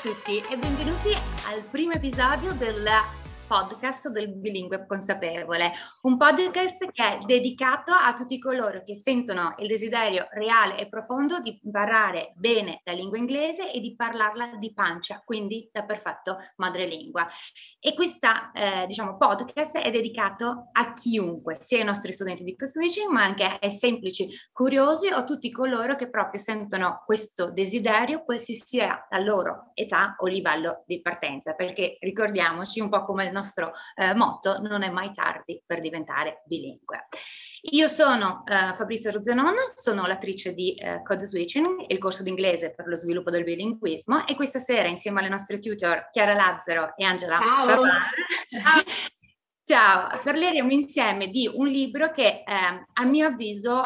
tutti e benvenuti al primo episodio del podcast del bilingue consapevole, un podcast che è dedicato a tutti coloro che sentono il desiderio reale e profondo di imparare bene la lingua inglese e di parlarla di pancia, quindi da perfetto madrelingua. E questa, eh, diciamo, podcast è dedicato a chiunque, sia ai nostri studenti di Costunicing, ma anche ai semplici curiosi o tutti coloro che proprio sentono questo desiderio, qualsiasi sia la loro età o livello di partenza, perché ricordiamoci un po' come il nostro eh, motto, non è mai tardi per diventare bilingue. Io sono uh, Fabrizio Rozzanon, sono l'attrice di uh, Code Switching, il corso d'inglese per lo sviluppo del bilinguismo e questa sera insieme alle nostre tutor Chiara Lazzaro e Angela Ciao. Papà, Ciao, parleremo insieme di un libro che eh, a mio avviso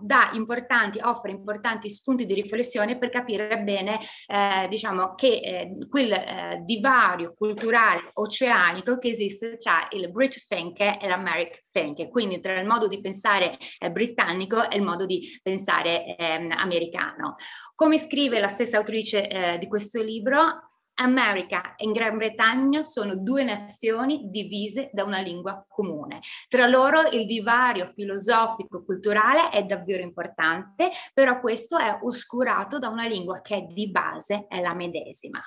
dà importanti, offre importanti spunti di riflessione per capire bene, eh, diciamo, che eh, quel eh, divario culturale oceanico che esiste tra il Brit Think e l'American Think, quindi tra il modo di pensare eh, britannico e il modo di pensare ehm, americano. Come scrive la stessa autrice eh, di questo libro, America e Gran Bretagna sono due nazioni divise da una lingua comune. Tra loro il divario filosofico-culturale è davvero importante, però questo è oscurato da una lingua che di base è la medesima.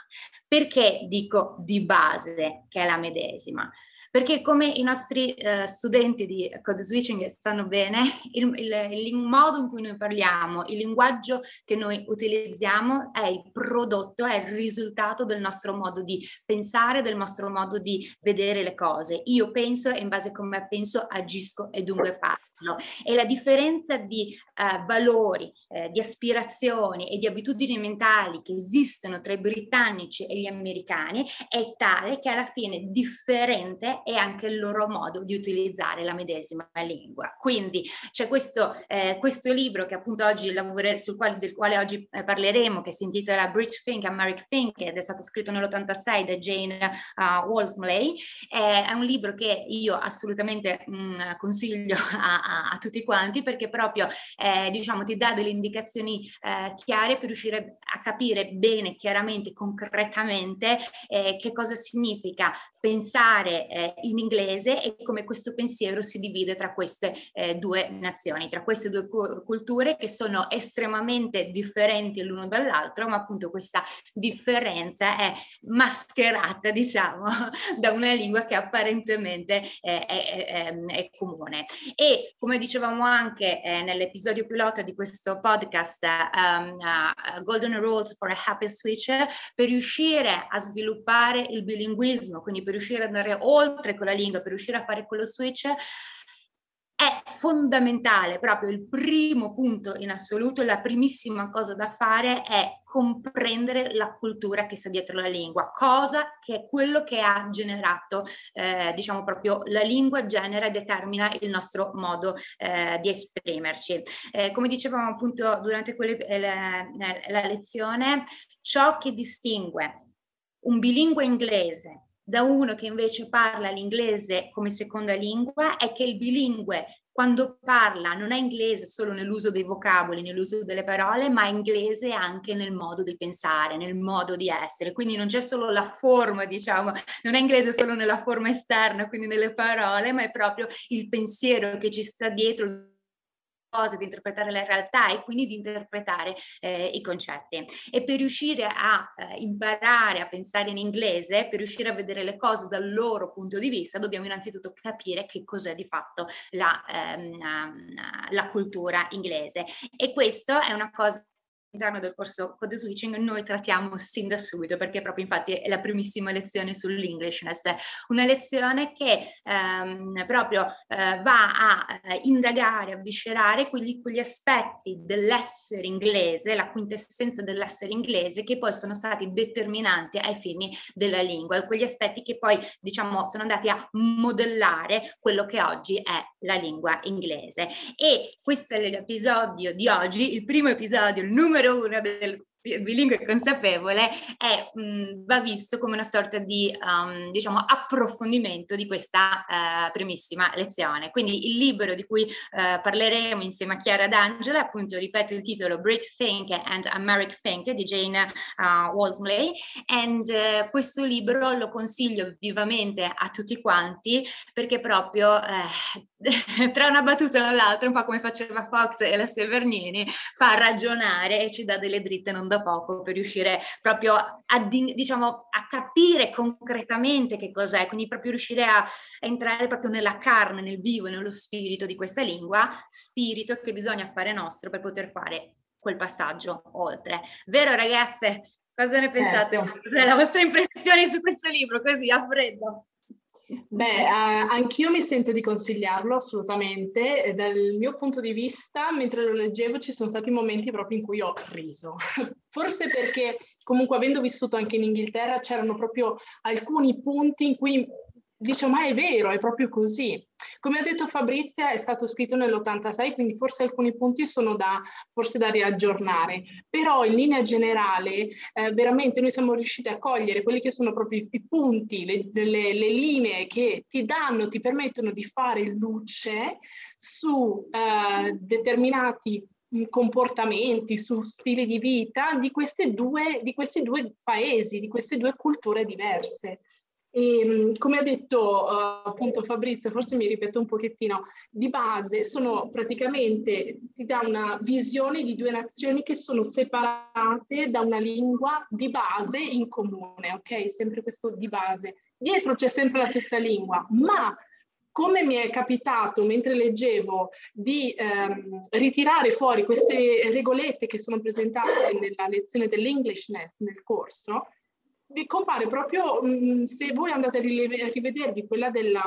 Perché dico di base che è la medesima? Perché come i nostri uh, studenti di code switching sanno bene, il, il, il, modo in cui noi parliamo, il linguaggio che noi utilizziamo è il prodotto, è il risultato del nostro modo di pensare, del nostro modo di vedere le cose. Io penso e in base a come penso agisco e dunque parlo farlo e la differenza di uh, valori, eh, di aspirazioni e di abitudini mentali che esistono tra i britannici e gli americani è tale che alla fine differente è anche il loro modo di utilizzare la medesima lingua. Quindi c'è questo, eh, questo libro che appunto oggi lavore, sul quale, del quale oggi eh, parleremo, che si intitola Bridge Think, American Think, ed è stato scritto nell'86 da Jane uh, Walmsley. è un libro che io assolutamente mh, mm, consiglio a, a, a, tutti quanti perché proprio eh, diciamo ti dà delle indicazioni eh, chiare per riuscire a capire bene, chiaramente, concretamente eh, che cosa significa pensare eh, in inglese e come questo pensiero si divide tra queste eh, due nazioni, tra queste due culture che sono estremamente differenti l'uno dall'altro, ma appunto questa differenza è mascherata, diciamo, da una lingua che apparentemente è, è, è, è comune. E come dicevamo anche eh, nell'episodio pilota di questo podcast um, uh, Golden Rules for a Happy Switcher, per riuscire a sviluppare il bilinguismo, quindi per riuscire ad andare oltre con la lingua, per riuscire a fare quello switch, è fondamentale, proprio il primo punto in assoluto, la primissima cosa da fare è comprendere la cultura che sta dietro la lingua, cosa che è quello che ha generato, eh, diciamo proprio la lingua genera e determina il nostro modo eh, di esprimerci. Eh, come dicevamo appunto durante quelle, eh, la, la lezione, ciò che distingue un bilingue inglese da uno che invece parla l'inglese come seconda lingua è che il bilingue quando parla non è inglese solo nell'uso dei vocaboli, nell'uso delle parole, ma è inglese anche nel modo di pensare, nel modo di essere. Quindi non c'è solo la forma, diciamo, non è inglese solo nella forma esterna, quindi nelle parole, ma è proprio il pensiero che ci sta dietro, cose, di interpretare la realtà e quindi di interpretare eh, i concetti. E per riuscire a eh, imparare a pensare in inglese, per riuscire a vedere le cose dal loro punto di vista, dobbiamo innanzitutto capire che cos'è di fatto la, ehm, la cultura inglese. E questo è una cosa all'interno del corso Code Switching noi trattiamo sin da subito perché proprio infatti è la primissima lezione sull'Englishness, una lezione che ehm, proprio eh, va a eh, indagare, a viscerare quegli, quegli aspetti dell'essere inglese, la quintessenza dell'essere inglese che poi sono stati determinanti ai fini della lingua, quegli aspetti che poi diciamo sono andati a modellare quello che oggi è la lingua inglese. E questo è l'episodio di oggi, il primo episodio, il numero numero uno del bilingue consapevole è, mh, va visto come una sorta di um, diciamo, approfondimento di questa uh, primissima lezione. Quindi il libro di cui uh, parleremo insieme a Chiara D'Angela, appunto ripeto il titolo Brit Fink and American Fink di Jane uh, Walmsley e questo libro lo consiglio vivamente a tutti quanti perché proprio eh, tra una battuta e l'altra, un po' come faceva Fox e la Severnini, fa ragionare e ci dà delle dritte non da poco per riuscire proprio a, diciamo, a capire concretamente che cos'è, quindi proprio riuscire a, a entrare proprio nella carne, nel vivo, nello spirito di questa lingua, spirito che bisogna fare nostro per poter fare quel passaggio oltre. Vero ragazze? Cosa ne pensate? Certo. Cos'è la vostra impressione su questo libro, così a freddo? Beh, eh, anch'io mi sento di consigliarlo assolutamente. Dal mio punto di vista, mentre lo leggevo, ci sono stati momenti proprio in cui ho riso. Forse perché, comunque, avendo vissuto anche in Inghilterra, c'erano proprio alcuni punti in cui dice ma è vero, è proprio così. Come ha detto Fabrizia, è stato scritto nell'86, quindi forse alcuni punti sono da, forse da riaggiornare, però in linea generale eh, veramente noi siamo riusciti a cogliere quelli che sono proprio i punti, le, le, le linee che ti danno, ti permettono di fare luce su eh, determinati comportamenti, su stili di vita di, due, di questi due paesi, di queste due culture diverse. E, come ha detto uh, appunto Fabrizio, forse mi ripeto un pochettino, di base sono praticamente, ti dà una visione di due nazioni che sono separate da una lingua di base in comune, ok? Sempre questo di base. Dietro c'è sempre la stessa lingua, ma come mi è capitato mentre leggevo di ehm, ritirare fuori queste regolette che sono presentate nella lezione dell'Englishness nel corso, vi compare proprio, mh, mm, se voi andate a, rivedervi quella della,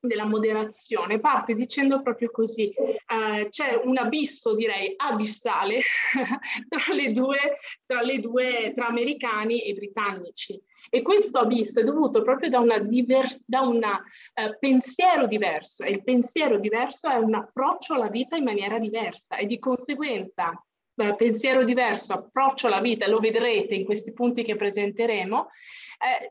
della moderazione, parte dicendo proprio così, eh, c'è un abisso direi abissale tra le due, tra le due, tra americani e britannici. E questo abisso è dovuto proprio da un divers- uh, pensiero diverso e il pensiero diverso è un approccio alla vita in maniera diversa e di conseguenza pensiero diverso, approccio alla vita, lo vedrete in questi punti che presenteremo, eh,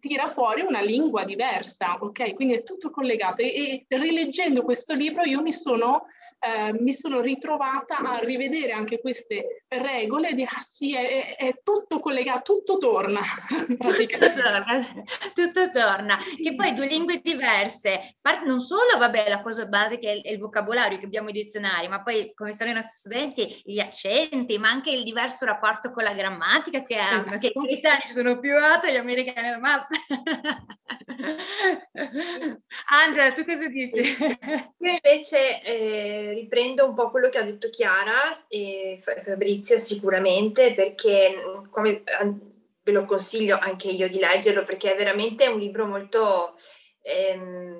tira fuori una lingua diversa, ok? Quindi è tutto collegato e, e rileggendo questo libro io mi sono eh, mi sono ritrovata a rivedere anche queste regole e dire ah sì, è, è tutto collegato, tutto torna. tutto torna, tutto torna. Che poi due lingue diverse, non solo, vabbè, la cosa base che è il vocabolario che abbiamo i dizionari, ma poi come sanno i nostri studenti, gli accenti, ma anche il diverso rapporto con la grammatica che esatto. che gli italiani sono più alti, gli americani ma... Angela, tu cosa dici? Io invece eh, riprendo un po' quello che ha detto Chiara e Fabrizio sicuramente perché mm, come ve lo consiglio anche io di leggerlo perché è veramente un libro molto, ehm,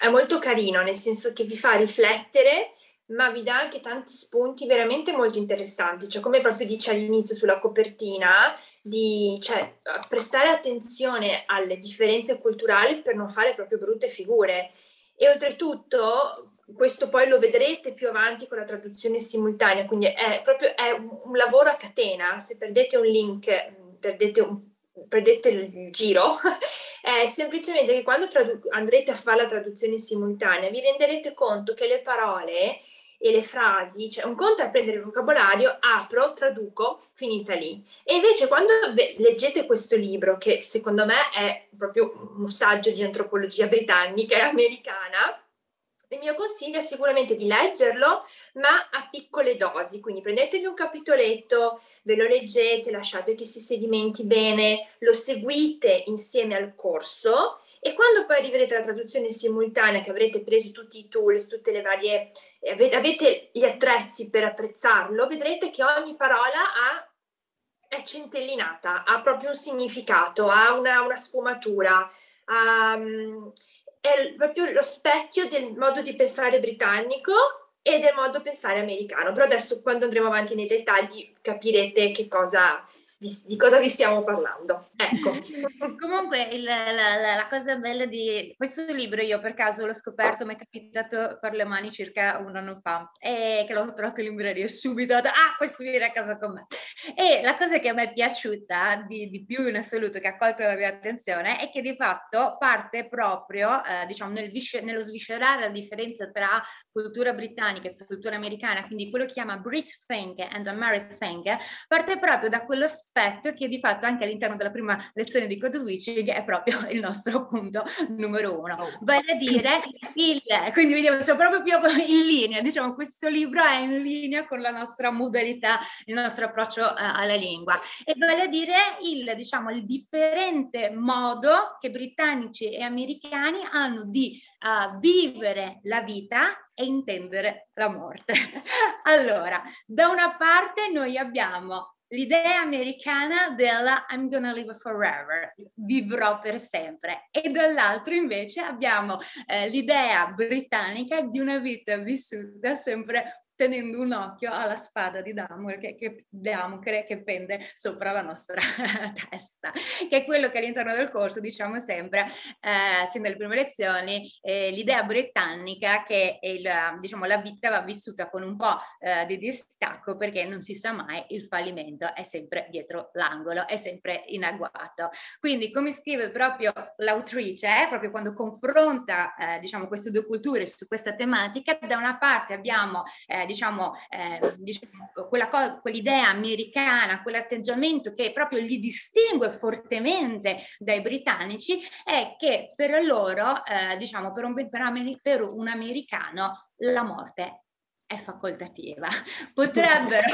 è molto carino nel senso che vi fa riflettere ma vi dà anche tanti spunti veramente molto interessanti, cioè come proprio dice all'inizio sulla copertina, di cioè, prestare attenzione alle differenze culturali per non fare proprio brutte figure. E oltretutto, questo poi lo vedrete più avanti con la traduzione simultanea, quindi è proprio è un lavoro a catena, se perdete un link, perdete, un, perdete il giro, è semplicemente che quando tradu- andrete a fare la traduzione simultanea vi renderete conto che le parole e le frasi, cioè un conto è prendere il vocabolario, apro, traduco, finita lì. E invece quando leggete questo libro, che secondo me è proprio un saggio di antropologia britannica e americana, il mio consiglio è sicuramente di leggerlo, ma a piccole dosi, quindi prendetevi un capitoletto, ve lo leggete, lasciate che si sedimenti bene, lo seguite insieme al corso e quando poi arriverete alla traduzione simultanea, che avrete preso tutti i tools, tutte le varie, avete gli attrezzi per apprezzarlo, vedrete che ogni parola ha, è centellinata, ha proprio un significato, ha una, una sfumatura, ha, è proprio lo specchio del modo di pensare britannico e del modo di pensare americano. Però adesso quando andremo avanti nei dettagli capirete che cosa di cosa vi stiamo parlando. Ecco. Comunque il, la, la, la, cosa bella di questo libro io per caso l'ho scoperto, mi è capitato per le mani circa un anno fa e che l'ho trovato in libreria subito, ho ah questo viene a casa con me. E la cosa che me è piaciuta di, di più in assoluto, che ha colto la mia attenzione, è che di fatto parte proprio, eh, diciamo, nel vis- nello sviscerare la differenza tra cultura britannica e cultura americana, quindi quello che chiama Brit Think and American Think, parte proprio da quello aspetto che di fatto anche all'interno della prima lezione di code switching è proprio il nostro punto numero uno. Oh. Vale a dire, il, quindi vediamo, siamo proprio più in linea, diciamo questo libro è in linea con la nostra modalità, il nostro approccio uh, alla lingua e vale a dire il, diciamo, il differente modo che britannici e americani hanno di uh, vivere la vita e intendere la morte. allora, da una parte noi abbiamo l'idea americana della I'm gonna live forever, vivrò per sempre, e dall'altro invece abbiamo eh, l'idea britannica di una vita vissuta sempre tenendo un occhio alla spada di Damocle che, che, Damocle che pende sopra la nostra testa, che è quello che all'interno del corso diciamo sempre, eh, sin dalle prime lezioni, eh, l'idea britannica che il, diciamo, la vita va vissuta con un po' eh, di distacco perché non si sa mai, il fallimento è sempre dietro l'angolo, è sempre in agguato. Quindi come scrive proprio l'autrice, eh, proprio quando confronta eh, diciamo, queste due culture su questa tematica, da una parte abbiamo eh, diciamo, eh, diciamo quella co- quell'idea americana, quell'atteggiamento che proprio li distingue fortemente dai britannici è che per loro, eh, diciamo, per un, per, per un americano la morte è facoltativa. Potrebbero,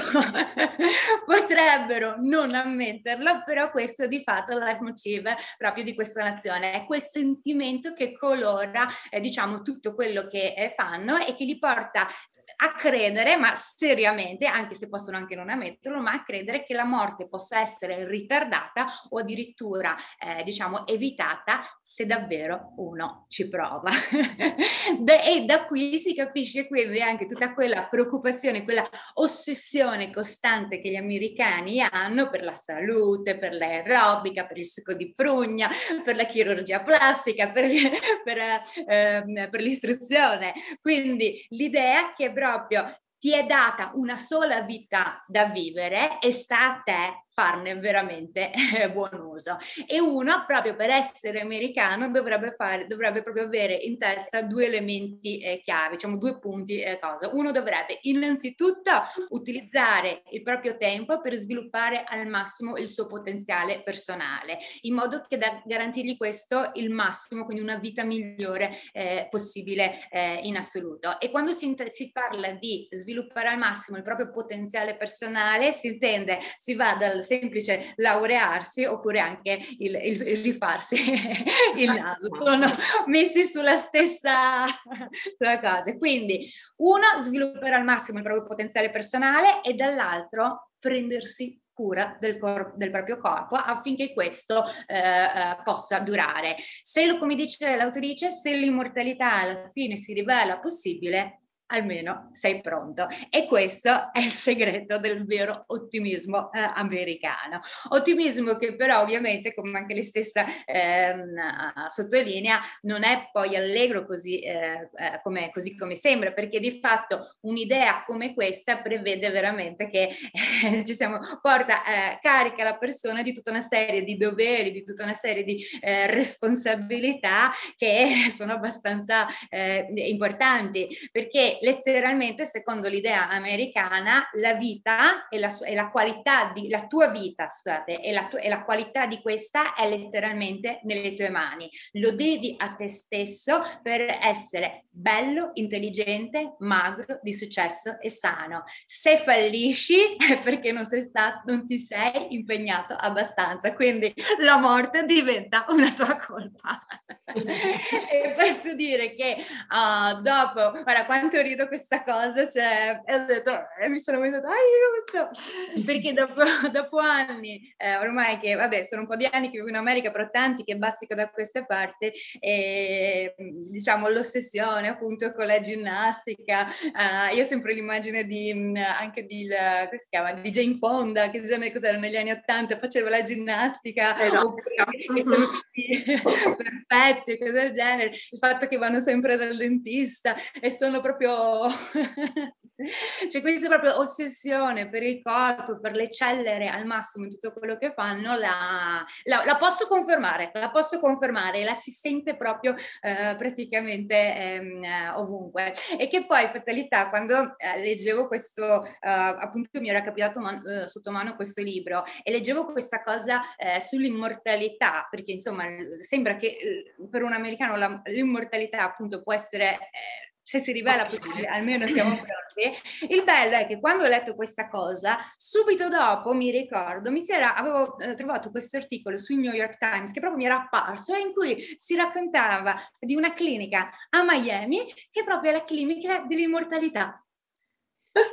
potrebbero non ammetterlo, però questo di fatto è il motive proprio di questa nazione, è quel sentimento che colora, eh, diciamo, tutto quello che eh, fanno e che li porta a credere, ma seriamente, anche se possono anche non ammetterlo, ma a credere che la morte possa essere ritardata o addirittura, eh, diciamo, evitata se davvero uno ci prova. e da qui si capisce quindi anche tutta quella preoccupazione, quella ossessione costante che gli americani hanno per la salute, per l'aerobica, per il succo di frugna, per la chirurgia plastica, per, per, eh, per l'istruzione. Quindi l'idea che proprio ti è data una sola vita da vivere e sta a te farne veramente buon uso. E uno, proprio per essere americano, dovrebbe, fare, dovrebbe proprio avere in testa due elementi eh, chiave, diciamo due punti eh, cosa. Uno dovrebbe innanzitutto utilizzare il proprio tempo per sviluppare al massimo il suo potenziale personale, in modo che da garantirgli questo il massimo, quindi una vita migliore eh, possibile eh, in assoluto. E quando si, si parla di sviluppare al massimo il proprio potenziale personale, si intende, si va dal semplice laurearsi oppure anche il, il, il rifarsi il naso. Sono messi sulla stessa sulla cosa. Quindi uno, sviluppare al massimo il proprio potenziale personale e dall'altro prendersi cura del, cor- del, proprio corpo affinché questo eh, eh, possa durare. Se, come dice l'autrice, se l'immortalità alla fine si rivela possibile, almeno sei pronto. E questo è il segreto del vero ottimismo eh, americano. Ottimismo che però ovviamente, come anche lei stessa ehm, sottolinea, non è poi allegro così, eh, eh, come, così come sembra, perché di fatto un'idea come questa prevede veramente che eh, ci siamo, porta, eh, carica la persona di tutta una serie di doveri, di tutta una serie di eh, responsabilità che sono abbastanza importanti, perché letteralmente, secondo l'idea americana, la vita e la, e la qualità di, la tua vita, scusate, e la, e la qualità di questa è letteralmente nelle tue mani. Lo devi a te stesso per essere bello, intelligente, magro, di successo e sano. Se fallisci è perché non sei stato, non ti sei impegnato abbastanza, quindi la morte diventa una tua colpa. e posso dire che uh, dopo, guarda, quanto rido questa cosa, cioè, e ho detto, e mi sono messa, aiuto, perché dopo, dopo anni, eh, ormai che, vabbè, sono un po' di anni che vivo in America, però tanti che bazzico da queste parti, e diciamo l'ossessione appunto con la ginnastica, uh, io ho sempre l'immagine di, anche di, come si chiama, di Jane Fonda, che già cos'era negli anni Ottanta, faceva la ginnastica, eh no. oppure, perfetti e cose del genere, il fatto che vanno sempre dal dentista e sono proprio... C'è questa proprio ossessione per il corpo, per l'eccellere al massimo in tutto quello che fanno, la, la, la posso confermare, la posso confermare, la si sente proprio eh, praticamente ehm, ovunque. E che poi, fatalità, quando eh, leggevo questo, eh, appunto mi era capitato man- eh, sotto mano questo libro e leggevo questa cosa eh, sull'immortalità, perché insomma sembra che eh, per un americano la, l'immortalità appunto può essere se si rivela possibile, almeno siamo pronti. Il bello è che quando ho letto questa cosa, subito dopo mi ricordo, mi era, avevo eh, trovato questo articolo sui New York Times che proprio mi era apparso in cui si raccontava di una clinica a Miami che è proprio la clinica dell'immortalità.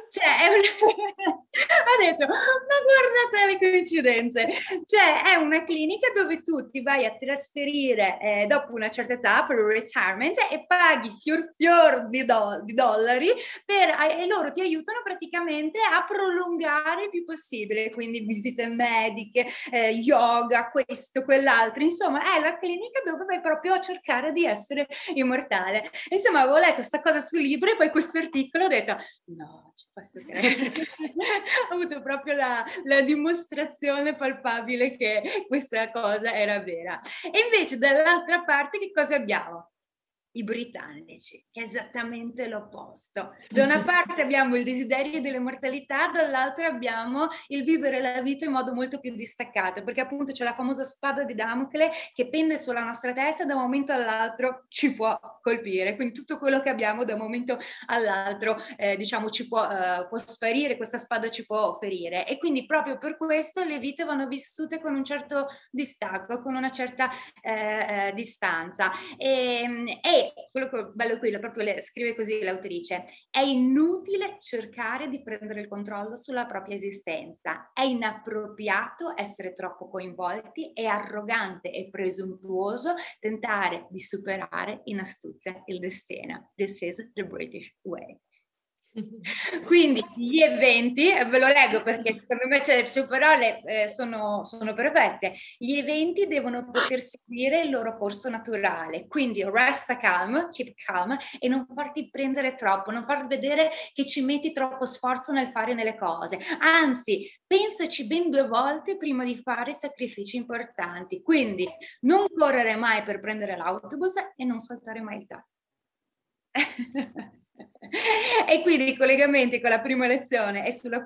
Cioè, è un... ha detto, ma guardate le coincidenze, cioè è una clinica dove tu ti vai a trasferire eh, dopo una certa età per il retirement e paghi fior fior di, do- di dollari per, e loro ti aiutano praticamente a prolungare il più possibile, quindi visite mediche, eh, yoga, questo, quell'altro, insomma è la clinica dove vai proprio a cercare di essere immortale. Insomma, avevo letto questa cosa sul libro e poi questo articolo ho detto, no, ci posso credere. Ho avuto proprio la, la, dimostrazione palpabile che questa cosa era vera. E invece dall'altra parte che cosa abbiamo? I britannici, che è esattamente l'opposto. Da una parte abbiamo il desiderio dell'immortalità, dall'altra abbiamo il vivere la vita in modo molto più distaccato, perché appunto c'è la famosa spada di Damocle che pende sulla nostra testa e da un momento all'altro ci può colpire. Quindi tutto quello che abbiamo da un momento all'altro, eh, diciamo, ci può, eh, può sparire, questa spada ci può ferire. E quindi proprio per questo le vite vanno vissute con un certo distacco, con una certa eh, eh distanza. E, e quello che bello qui, proprio le, scrive così l'autrice, è inutile cercare di prendere il controllo sulla propria esistenza, è inappropriato essere troppo coinvolti, è arrogante e presuntuoso tentare di superare in astuzia il destino. This is the British way. Quindi gli eventi, ve lo leggo perché secondo me cioè, le sue parole eh, sono, sono, perfette, gli eventi devono poter seguire il loro corso naturale, quindi resta calm, keep calm e non farti prendere troppo, non far vedere che ci metti troppo sforzo nel fare nelle cose, anzi pensaci ben due volte prima di fare sacrifici importanti, quindi non correre mai per prendere l'autobus e non saltare mai il tacco. e quindi i collegamenti con la prima lezione è sulla,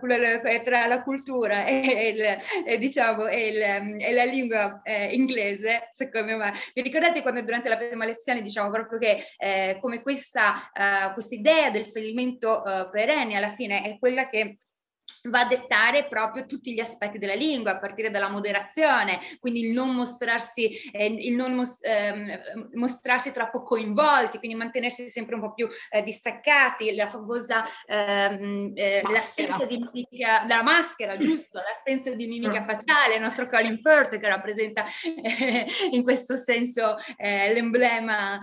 tra la cultura e, il, e, diciamo, e, il, e la lingua eh, inglese, secondo me. Vi ricordate quando durante la prima lezione diciamo proprio che eh, come questa uh, idea del fallimento uh, perenne alla fine è quella che va a dettare proprio tutti gli aspetti della lingua, a partire dalla moderazione, quindi il non mostrarsi, eh, il non mos- eh, mostrarsi troppo coinvolti, quindi mantenersi sempre un po' più eh, distaccati, la famosa ehm, eh, l'assenza di mimica, la maschera, giusto, l'assenza di mimica mm. facciale, il nostro Colin Firth che rappresenta eh, in questo senso eh, l'emblema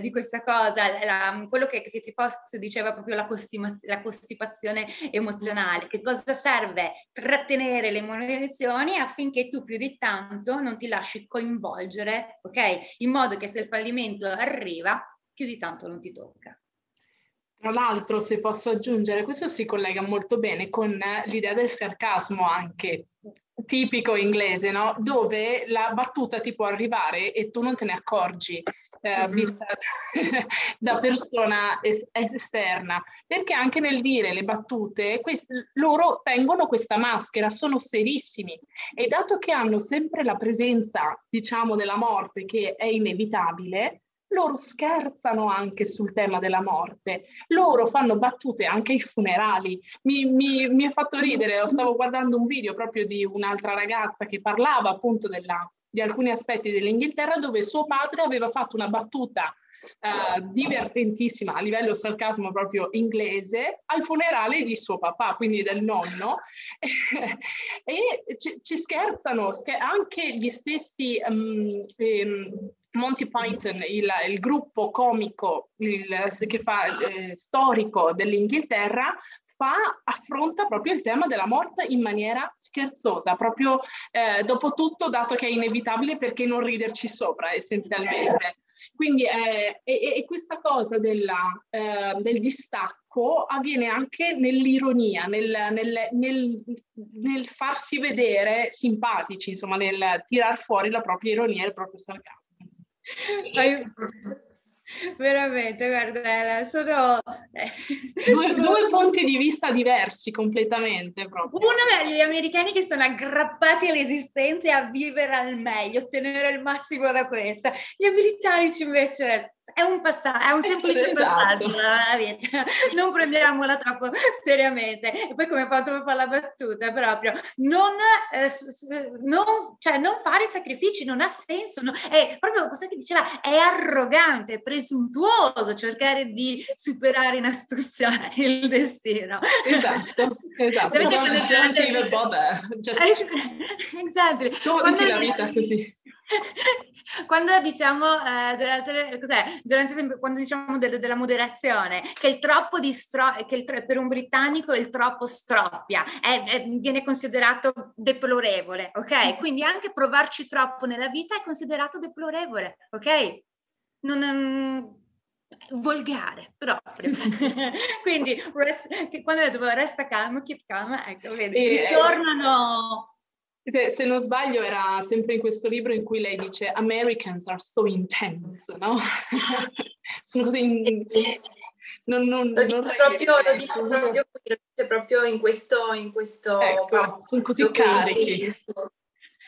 di questa cosa, la, quello che Katie Fox diceva proprio la, costima- la costipazione emozionale, che cosa serve trattenere le munizioni affinché tu più di tanto non ti lasci coinvolgere, ok? In modo che se il fallimento arriva, più di tanto non ti tocca. Tra l'altro, se posso aggiungere, questo si collega molto bene con l'idea del sarcasmo anche tipico inglese, no? Dove la battuta ti può arrivare e tu non te ne accorgi eh, vista da persona es- esterna, perché anche nel dire le battute, quest- loro tengono questa maschera, sono serissimi. E dato che hanno sempre la presenza, diciamo, della morte che è inevitabile, loro scherzano anche sul tema della morte, loro fanno battute anche ai funerali. Mi, mi, mi ha fatto ridere, stavo guardando un video proprio di un'altra ragazza che parlava appunto della, di alcuni aspetti dell'Inghilterra dove suo padre aveva fatto una battuta uh, divertentissima a livello sarcasmo proprio inglese al funerale di suo papà, quindi del nonno, e ci, ci scherzano, scher- anche gli stessi um, um, Monty Python, il, il gruppo comico il, che fa eh, storico dell'Inghilterra, fa, affronta proprio il tema della morte in maniera scherzosa, proprio eh, dopo tutto, dato che è inevitabile perché non riderci sopra essenzialmente. Quindi eh, e, e questa cosa della, eh, del distacco avviene anche nell'ironia, nel, nel, nel, nel, farsi vedere simpatici, insomma, nel tirar fuori la propria ironia e il proprio sarcasmo. Veramente, guarda, sono due, due, punti di vista diversi completamente proprio. Uno degli americani che sono aggrappati all'esistenza e a vivere al meglio, ottenere il massimo da questa. Gli britannici invece è un passaggio, è un semplice esatto. passaggio la vita, non prendiamola troppo seriamente. E poi come fatto per fare la battuta, proprio non, eh, non, cioè, non fare sacrifici non ha senso, no, è proprio cosa che diceva, è arrogante, presuntuoso cercare di superare in astuzia il destino. Esatto, esatto. Don't, don't, even bother. Just... Esatto. Goditi la vita così. quando diciamo eh, durante, cos'è? durante sempre, quando diciamo de- della moderazione che il troppo di stro- che tro- per un britannico il troppo stroppia è, è, viene considerato deplorevole ok? Quindi anche provarci troppo nella vita è considerato deplorevole ok? Non, non volgare proprio. Quindi rest, quando detto resta calmo keep calm ecco vedi e, ritornano se non sbaglio era sempre in questo libro in cui lei dice Americans are so intense, no? Sono così intense. Non, non, lo, dice proprio, lo, dice proprio, lo dice proprio in questo... In questo ecco, sono così carichi.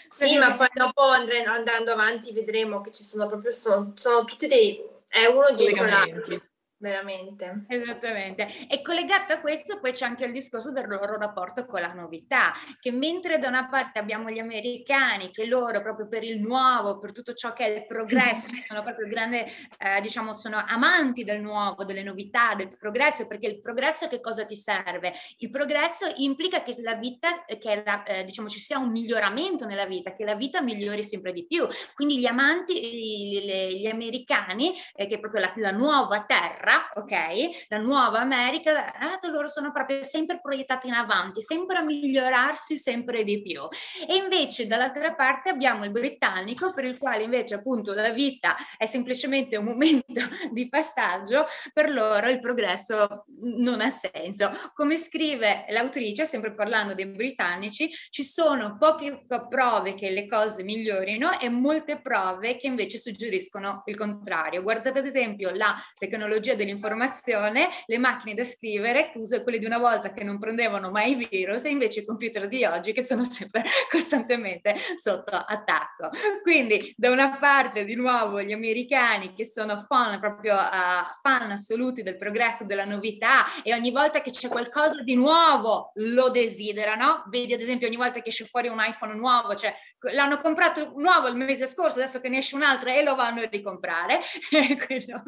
Sì, ma poi dopo andando avanti vedremo che ci sono proprio, sono, sono tutti dei... È uno dietro l'altro. Veramente. Esattamente. E collegato a questo poi c'è anche il discorso del loro rapporto con la novità, che mentre da una parte abbiamo gli americani che loro proprio per il nuovo, per tutto ciò che è il progresso, sono proprio grande, eh, diciamo, sono amanti del nuovo, delle novità, del progresso, perché il progresso che cosa ti serve? Il progresso implica che la vita, che la, eh, diciamo ci sia un miglioramento nella vita, che la vita migliori sempre di più. Quindi gli amanti, gli, gli americani, eh, che è proprio la, la nuova terra, terra, ok? La nuova America, eh, loro sono proprio sempre proiettati in avanti, sempre a migliorarsi sempre di più. E invece dall'altra parte abbiamo il britannico per il quale invece appunto la vita è semplicemente un momento di passaggio, per loro il progresso non ha senso. Come scrive l'autrice, sempre parlando dei britannici, ci sono poche prove che le cose migliorino e molte prove che invece suggeriscono il contrario. Guardate ad esempio la tecnologia dell'informazione, le macchine da scrivere, chiuse quelle di una volta che non prendevano mai virus, e invece i computer di oggi che sono sempre costantemente sotto attacco. Quindi, da una parte, di nuovo, gli americani che sono fan, proprio uh, fan assoluti del progresso, della novità, e ogni volta che c'è qualcosa di nuovo lo desiderano. Vedi, ad esempio, ogni volta che esce fuori un iPhone nuovo, cioè l'hanno comprato nuovo il mese scorso, adesso che ne esce un altro e lo vanno a ricomprare. Quello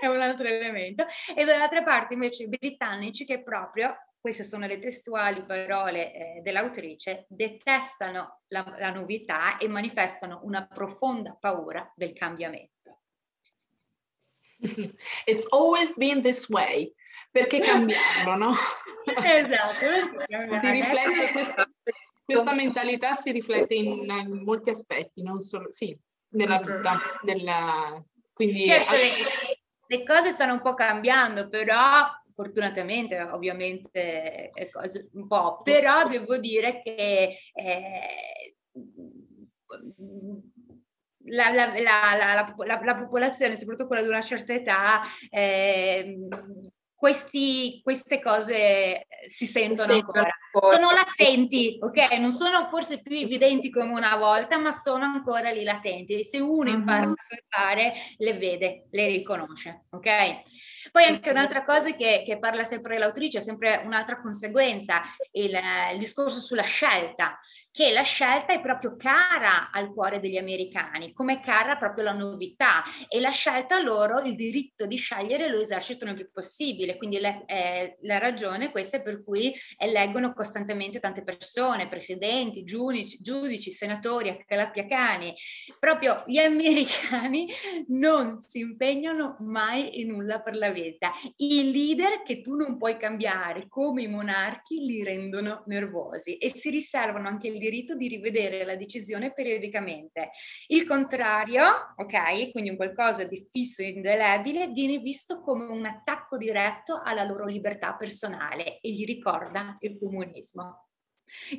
è un altro elemento. E dall'altra parte invece i britannici che proprio, queste sono le testuali parole eh, dell'autrice, detestano la, la novità e manifestano una profonda paura del cambiamento. It's always been this way. Perché cambiarlo, no? esatto. si riflette questa, questa, mentalità si riflette in, in, molti aspetti, non solo, sì, nella vita, della, quindi... Certo, le, le cose stanno un po' cambiando, però fortunatamente ovviamente un po', però devo dire che eh, la, la, la, la, popolazione, soprattutto quella di una certa età, eh, questi, queste cose si sentono ancora. Sono latenti, ok? Non sono forse più evidenti come una volta, ma sono ancora lì latenti. E se uno impara a fare, le vede, le riconosce, ok? Poi anche un'altra cosa che, che parla sempre l'autrice, sempre un'altra conseguenza, il, il discorso sulla scelta che la scelta è proprio cara al cuore degli americani, come cara proprio la novità. E la scelta loro, il diritto di scegliere lo esercitano il più possibile, quindi le, eh, la ragione questa è per cui eleggono costantemente tante persone, presidenti, giudici, giudici senatori, accalappiacani, proprio gli americani non si impegnano mai in nulla per la vita, i leader che tu non puoi cambiare come i monarchi li rendono nervosi e si riservano anche il diritto di rivedere la decisione periodicamente. Il contrario, ok, quindi un qualcosa di fisso e indelebile, viene visto come un attacco diretto alla loro libertà personale e gli ricorda il comunismo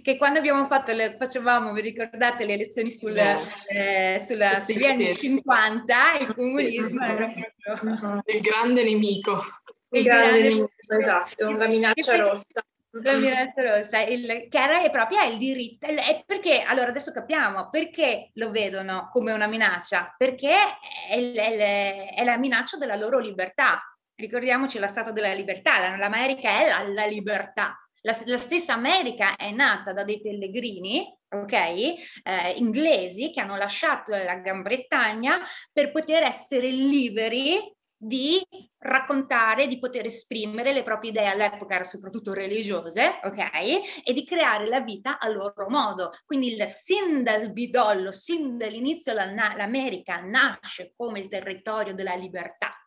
che quando abbiamo fatto le, facevamo, vi ricordate le lezioni sul, eh, sulla, sì, sugli anni 50, il comunismo sì, era proprio... Il grande nemico. Il, il grande, grande nemico, esatto, la minaccia rossa. La minaccia rossa, il, che è proprio il diritto, è perché, allora adesso capiamo perché lo vedono come una minaccia, perché è, è, è la minaccia della loro libertà. Ricordiamoci la Stato della libertà, l'America è la, la libertà. La, la, stessa America è nata da dei pellegrini, ok, eh, inglesi che hanno lasciato la Gran Bretagna per poter essere liberi di raccontare, di poter esprimere le proprie idee all'epoca, soprattutto religiose, ok? E di creare la vita a loro modo. Quindi il, sin dal bidollo, sin dall'inizio l'America nasce come il territorio della libertà.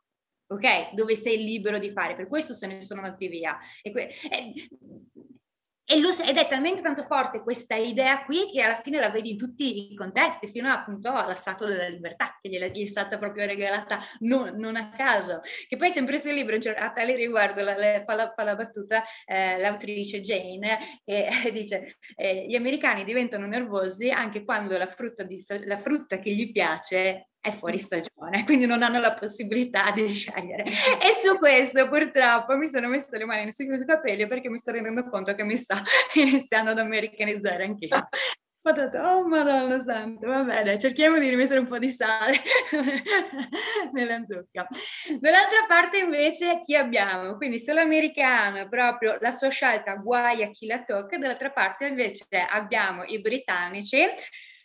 Ok, dove sei libero di fare, per questo se ne sono andati via. E que- e lo, ed è talmente tanto forte questa idea qui che alla fine la vedi in tutti i contesti, fino appunto alla Statua della Libertà, che gli è stata proprio regalata non, non a caso. Che poi sempre sul libro, cioè, a tale riguardo, la, la, fa, la, fa, la, battuta eh, l'autrice Jane, e eh, dice eh, gli americani diventano nervosi anche quando la frutta, di, frutta che gli piace è fuori stagione, quindi non hanno la possibilità di scegliere. E su questo purtroppo mi sono messa le mani sui capelli perché mi sto rendendo conto che mi sta iniziando ad americanizzare anch'io. Ho detto, oh madonna santa, vabbè dai, cerchiamo di rimettere un po' di sale nella zucca. Dall'altra parte invece chi abbiamo? Quindi se l'americano proprio la sua scelta guai a chi la tocca, dall'altra parte invece abbiamo i britannici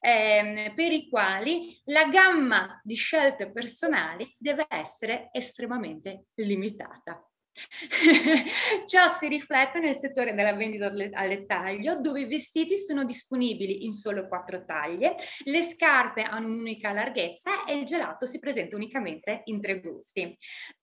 ehm, per i quali la gamma di scelte personali deve essere estremamente limitata. Ciò si riflette nel settore della vendita al dettaglio, dove i vestiti sono disponibili in solo quattro taglie, le scarpe hanno un'unica larghezza e il gelato si presenta unicamente in tre gusti.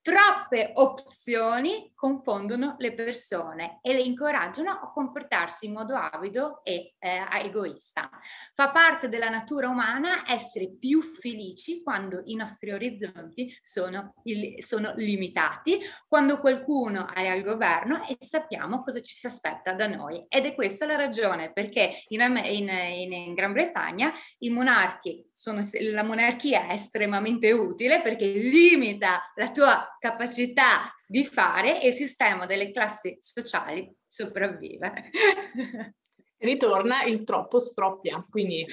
Troppe opzioni confondono le persone e le incoraggiano a comportarsi in modo avido e eh, egoista. Fa parte della natura umana essere più felici quando i nostri orizzonti sono, il, sono limitati, quando qualcuno è al governo e sappiamo cosa ci si aspetta da noi. Ed è questa la ragione perché in, in, in, in Gran Bretagna i monarchi sono, la monarchia è estremamente utile perché limita la tua capacità di fare e il sistema delle classi sociali sopravvive. Ritorna il troppo stroppia, quindi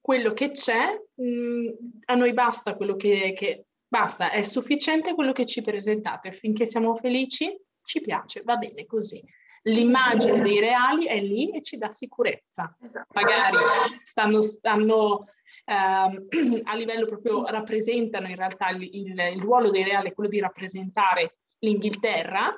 quello che c'è, mh, mm, a noi basta quello che, che Basta, è sufficiente quello che ci presentate, finché siamo felici ci piace, va bene così. L'immagine dei reali è lì e ci dà sicurezza. Esatto. Magari stanno, stanno ehm, a livello proprio, rappresentano in realtà il, il, il ruolo dei reali, quello di rappresentare l'Inghilterra,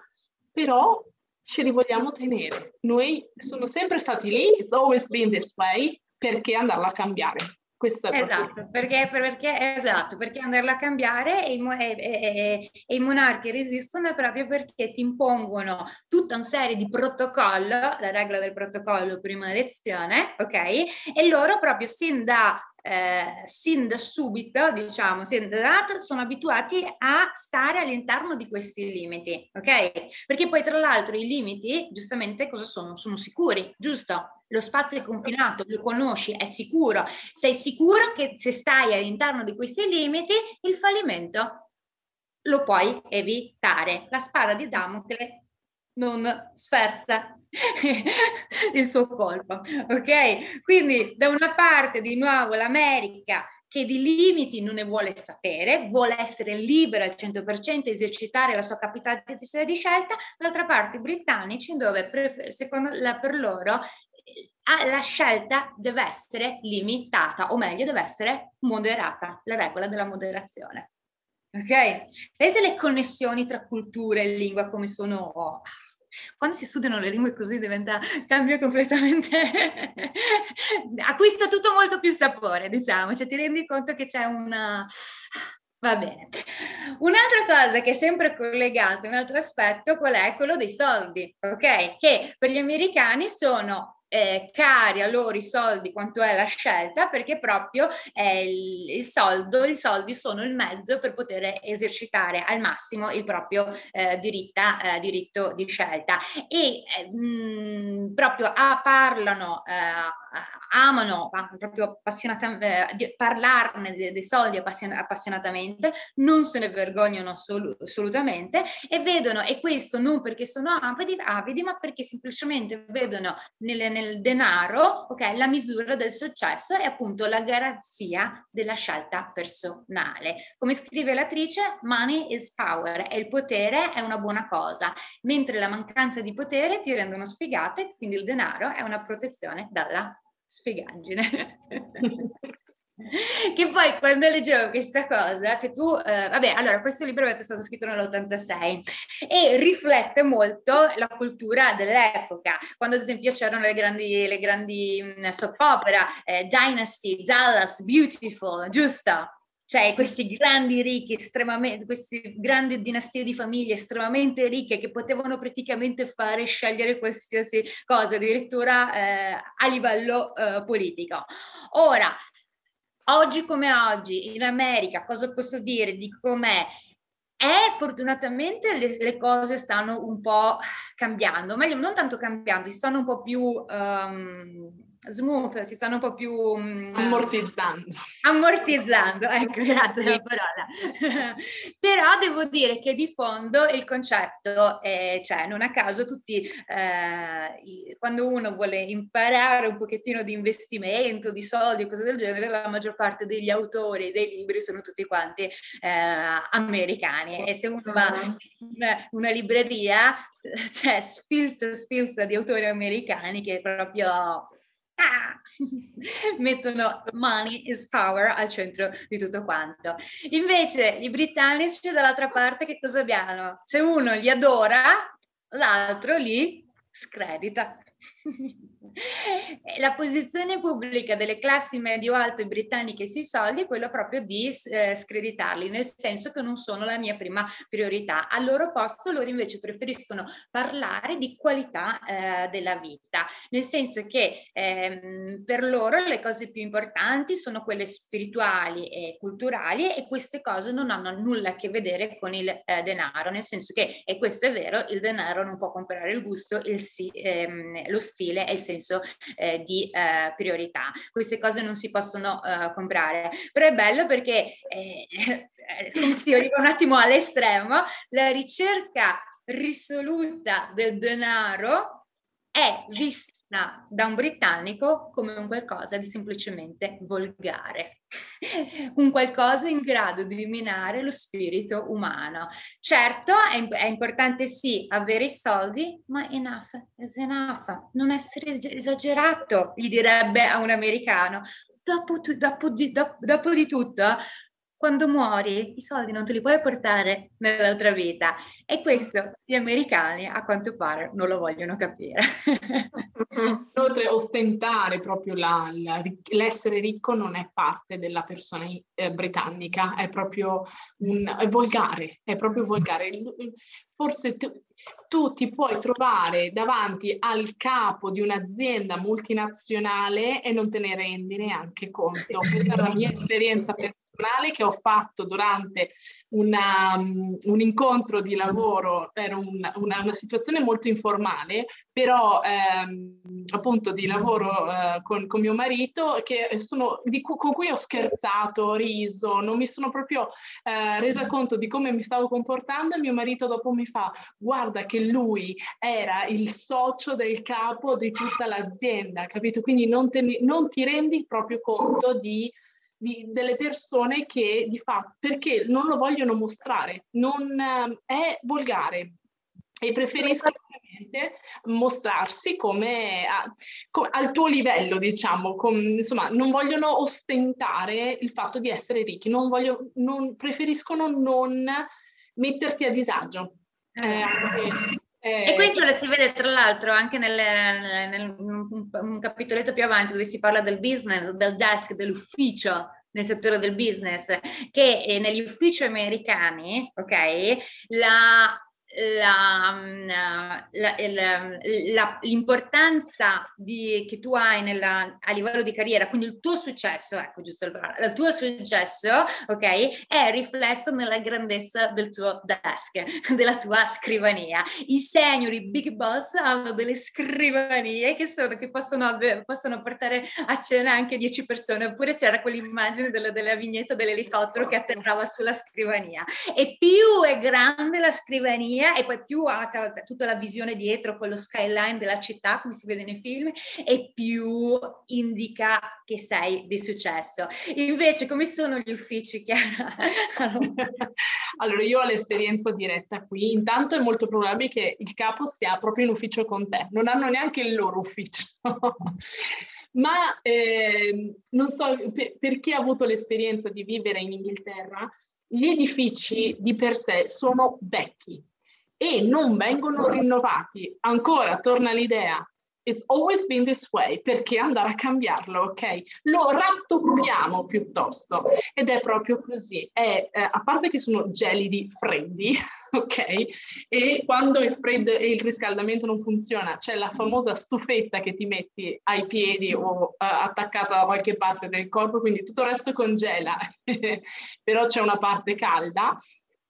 però ce li vogliamo tenere. Noi sono sempre stati lì, it's always been this way, perché andarla a cambiare? Questo è esatto, perché, perché, esatto, perché andarla a cambiare e, e, e, e, i monarchi resistono proprio perché ti impongono tutta una serie di protocollo, la regola del protocollo prima elezione, ok? E loro proprio sin da eh, sin da subito, diciamo, sin da data, sono abituati a stare all'interno di questi limiti, ok? Perché poi tra l'altro i limiti, giustamente, cosa sono? Sono sicuri, giusto? Lo spazio è confinato, lo conosci, è sicuro. Sei sicuro che se stai all'interno di questi limiti, il fallimento lo puoi evitare. La spada di Damocle non sferza il suo colpo, ok? Quindi da una parte di nuovo l'America che di limiti non ne vuole sapere, vuole essere libera al 100%, esercitare la sua capacità di scelta, dall'altra parte i britannici dove secondo la, per loro la scelta deve essere limitata, o meglio deve essere moderata, la regola della moderazione. Ok? Vedete le connessioni tra cultura e lingua come sono quando si studiano le lingue così diventa, cambia completamente, acquista tutto molto più sapore, diciamo, cioè ti rendi conto che c'è una... Va bene. Un'altra cosa che è sempre collegata, un altro aspetto, qual è? Quello dei soldi, ok? Che per gli americani sono eh, cari a loro i soldi quanto è la scelta perché proprio eh, il, il, soldo, i soldi sono il mezzo per poter esercitare al massimo il proprio eh, diritta, eh, diritto di scelta. E mh, mm, proprio ah, parlano eh, amano proprio appassionatamente eh, parlarne dei, soldi appassion- appassionatamente, non se ne vergognano sol- assolutamente e vedono, e questo non perché sono avidi, avidi ma perché semplicemente vedono nel, nel denaro okay, la misura del successo e appunto la garanzia della scelta personale. Come scrive l'attrice, money is power e il potere è una buona cosa, mentre la mancanza di potere ti rendono sfigate, quindi il denaro è una protezione dalla spiegaggine. che poi quando leggevo questa cosa, se tu, eh, vabbè, allora questo libro è stato scritto nell'86 e riflette molto la cultura dell'epoca, quando ad esempio c'erano le grandi, le grandi mm, soap opera, eh, Dynasty, Dallas, Beautiful, giusto? Cioè questi grandi ricchi, estremamente, queste grandi dinastie di famiglie estremamente ricche che potevano praticamente fare scegliere qualsiasi cosa, addirittura eh, a livello eh, politico. Ora, oggi come oggi, in America, cosa posso dire di com'è? E fortunatamente le, le, cose stanno un po' cambiando, meglio non tanto cambiando, si stanno un po' più um, smooth, si stanno un po' più... Um, ammortizzando. Ammortizzando, ecco, grazie la parola. Però devo dire che di fondo il concetto è, cioè, non a caso tutti, eh, quando uno vuole imparare un pochettino di investimento, di soldi, cose del genere, la maggior parte degli autori dei libri sono tutti quanti eh, americani. E se uno va in una libreria, c'è spilza spilza di autori americani che proprio ah, mettono money is power al centro di tutto quanto. Invece i britannici dall'altra parte che cosa abbiamo? Se uno li adora, l'altro li scredita. La posizione pubblica delle classi medio-alte britanniche sui soldi è quella proprio di eh, screditarli, nel senso che non sono la mia prima priorità. Al loro posto loro invece preferiscono parlare di qualità eh, della vita, nel senso che ehm, per loro le cose più importanti sono quelle spirituali e culturali e queste cose non hanno nulla a che vedere con il eh, denaro, nel senso che, e questo è vero, il denaro non può comprare il gusto, il, ehm, lo stile e il senso eh, di eh, priorità. Queste cose non si possono eh, comprare, però è bello perché, eh, come si arriva un attimo all'estremo, la ricerca risoluta del denaro è vista da un britannico come un qualcosa di semplicemente volgare, un qualcosa in grado di minare lo spirito umano. Certo, è, è, importante sì avere i soldi, ma enough is enough, non essere esagerato, gli direbbe a un americano. Dopo, dopo, di, dopo, dopo di tutto, quando muori i soldi non te li puoi portare nell'altra vita e questo gli americani a quanto pare non lo vogliono capire. Inoltre ostentare proprio la, la, l'essere ricco non è parte della persona eh, britannica, è proprio un, è volgare, è proprio volgare. Forse tu, tu ti puoi trovare davanti al capo di un'azienda multinazionale e non te ne rendi neanche conto. Questa è la mia esperienza personale che ho fatto durante una, um, un incontro di lavoro lavoro, era un, una, una, situazione molto informale, però ehm, appunto di lavoro eh, con, con, mio marito che sono, di, con cui ho scherzato, riso, non mi sono proprio eh, resa conto di come mi stavo comportando mio marito dopo mi fa guarda che lui era il socio del capo di tutta l'azienda, capito? Quindi non, te, non ti rendi proprio conto di di, delle persone che di fatto, perché non lo vogliono mostrare, non eh, è volgare e preferiscono mostrarsi come a, come al tuo livello, diciamo, com, insomma, non vogliono ostentare il fatto di essere ricchi, non voglio, non, preferiscono non metterti a disagio. Eh, anche, eh, e questo lo si vede tra l'altro anche nel, nel, un, un capitoletto più avanti dove si parla del business, del desk, dell'ufficio nel settore del business, che eh, negli uffici americani, ok, la la, la, la, l'importanza di, che tu hai nella, a livello di carriera, quindi il tuo successo, ecco giusto il, il tuo successo, ok, è riflesso nella grandezza del tuo desk, della tua scrivania. I senior, i big boss hanno delle scrivanie che, sono, che possono, possono portare a cena anche 10 persone, oppure c'era quell'immagine della, della vignetta dell'elicottero che atterrava sulla scrivania. E più è grande la scrivania, linea e poi più ha tutta la visione dietro, quello skyline della città, come si vede nei film, e più indica che sei di successo. Invece, come sono gli uffici, Chiara? allora, io ho l'esperienza diretta qui. Intanto è molto probabile che il capo sia proprio in ufficio con te, non hanno neanche il loro ufficio. Ma eh, non so per, per chi ha avuto l'esperienza di vivere in Inghilterra, gli edifici di per sé sono vecchi, e non vengono rinnovati, ancora torna l'idea, it's always been this way, perché andare a cambiarlo, ok? Lo rattoppiamo piuttosto ed è proprio così. È, eh, a parte che sono gelidi freddi, ok? E quando è freddo e il riscaldamento non funziona, c'è la famosa stufetta che ti metti ai piedi o uh, attaccata da qualche parte del corpo, quindi tutto il resto congela, però c'è una parte calda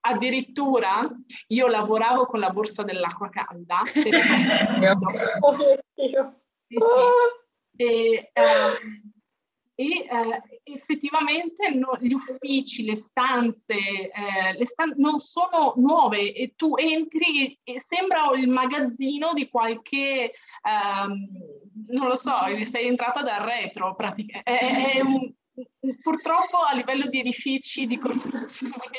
addirittura io lavoravo con la borsa dell'acqua calda. Sì, sì. E, uh, e uh, effettivamente no, gli uffici, le stanze, eh, le stan- non sono nuove e tu entri e sembra il magazzino di qualche, um, non lo so, sei entrata dal retro, praticamente. È, è un, purtroppo a livello di edifici, di costruzione,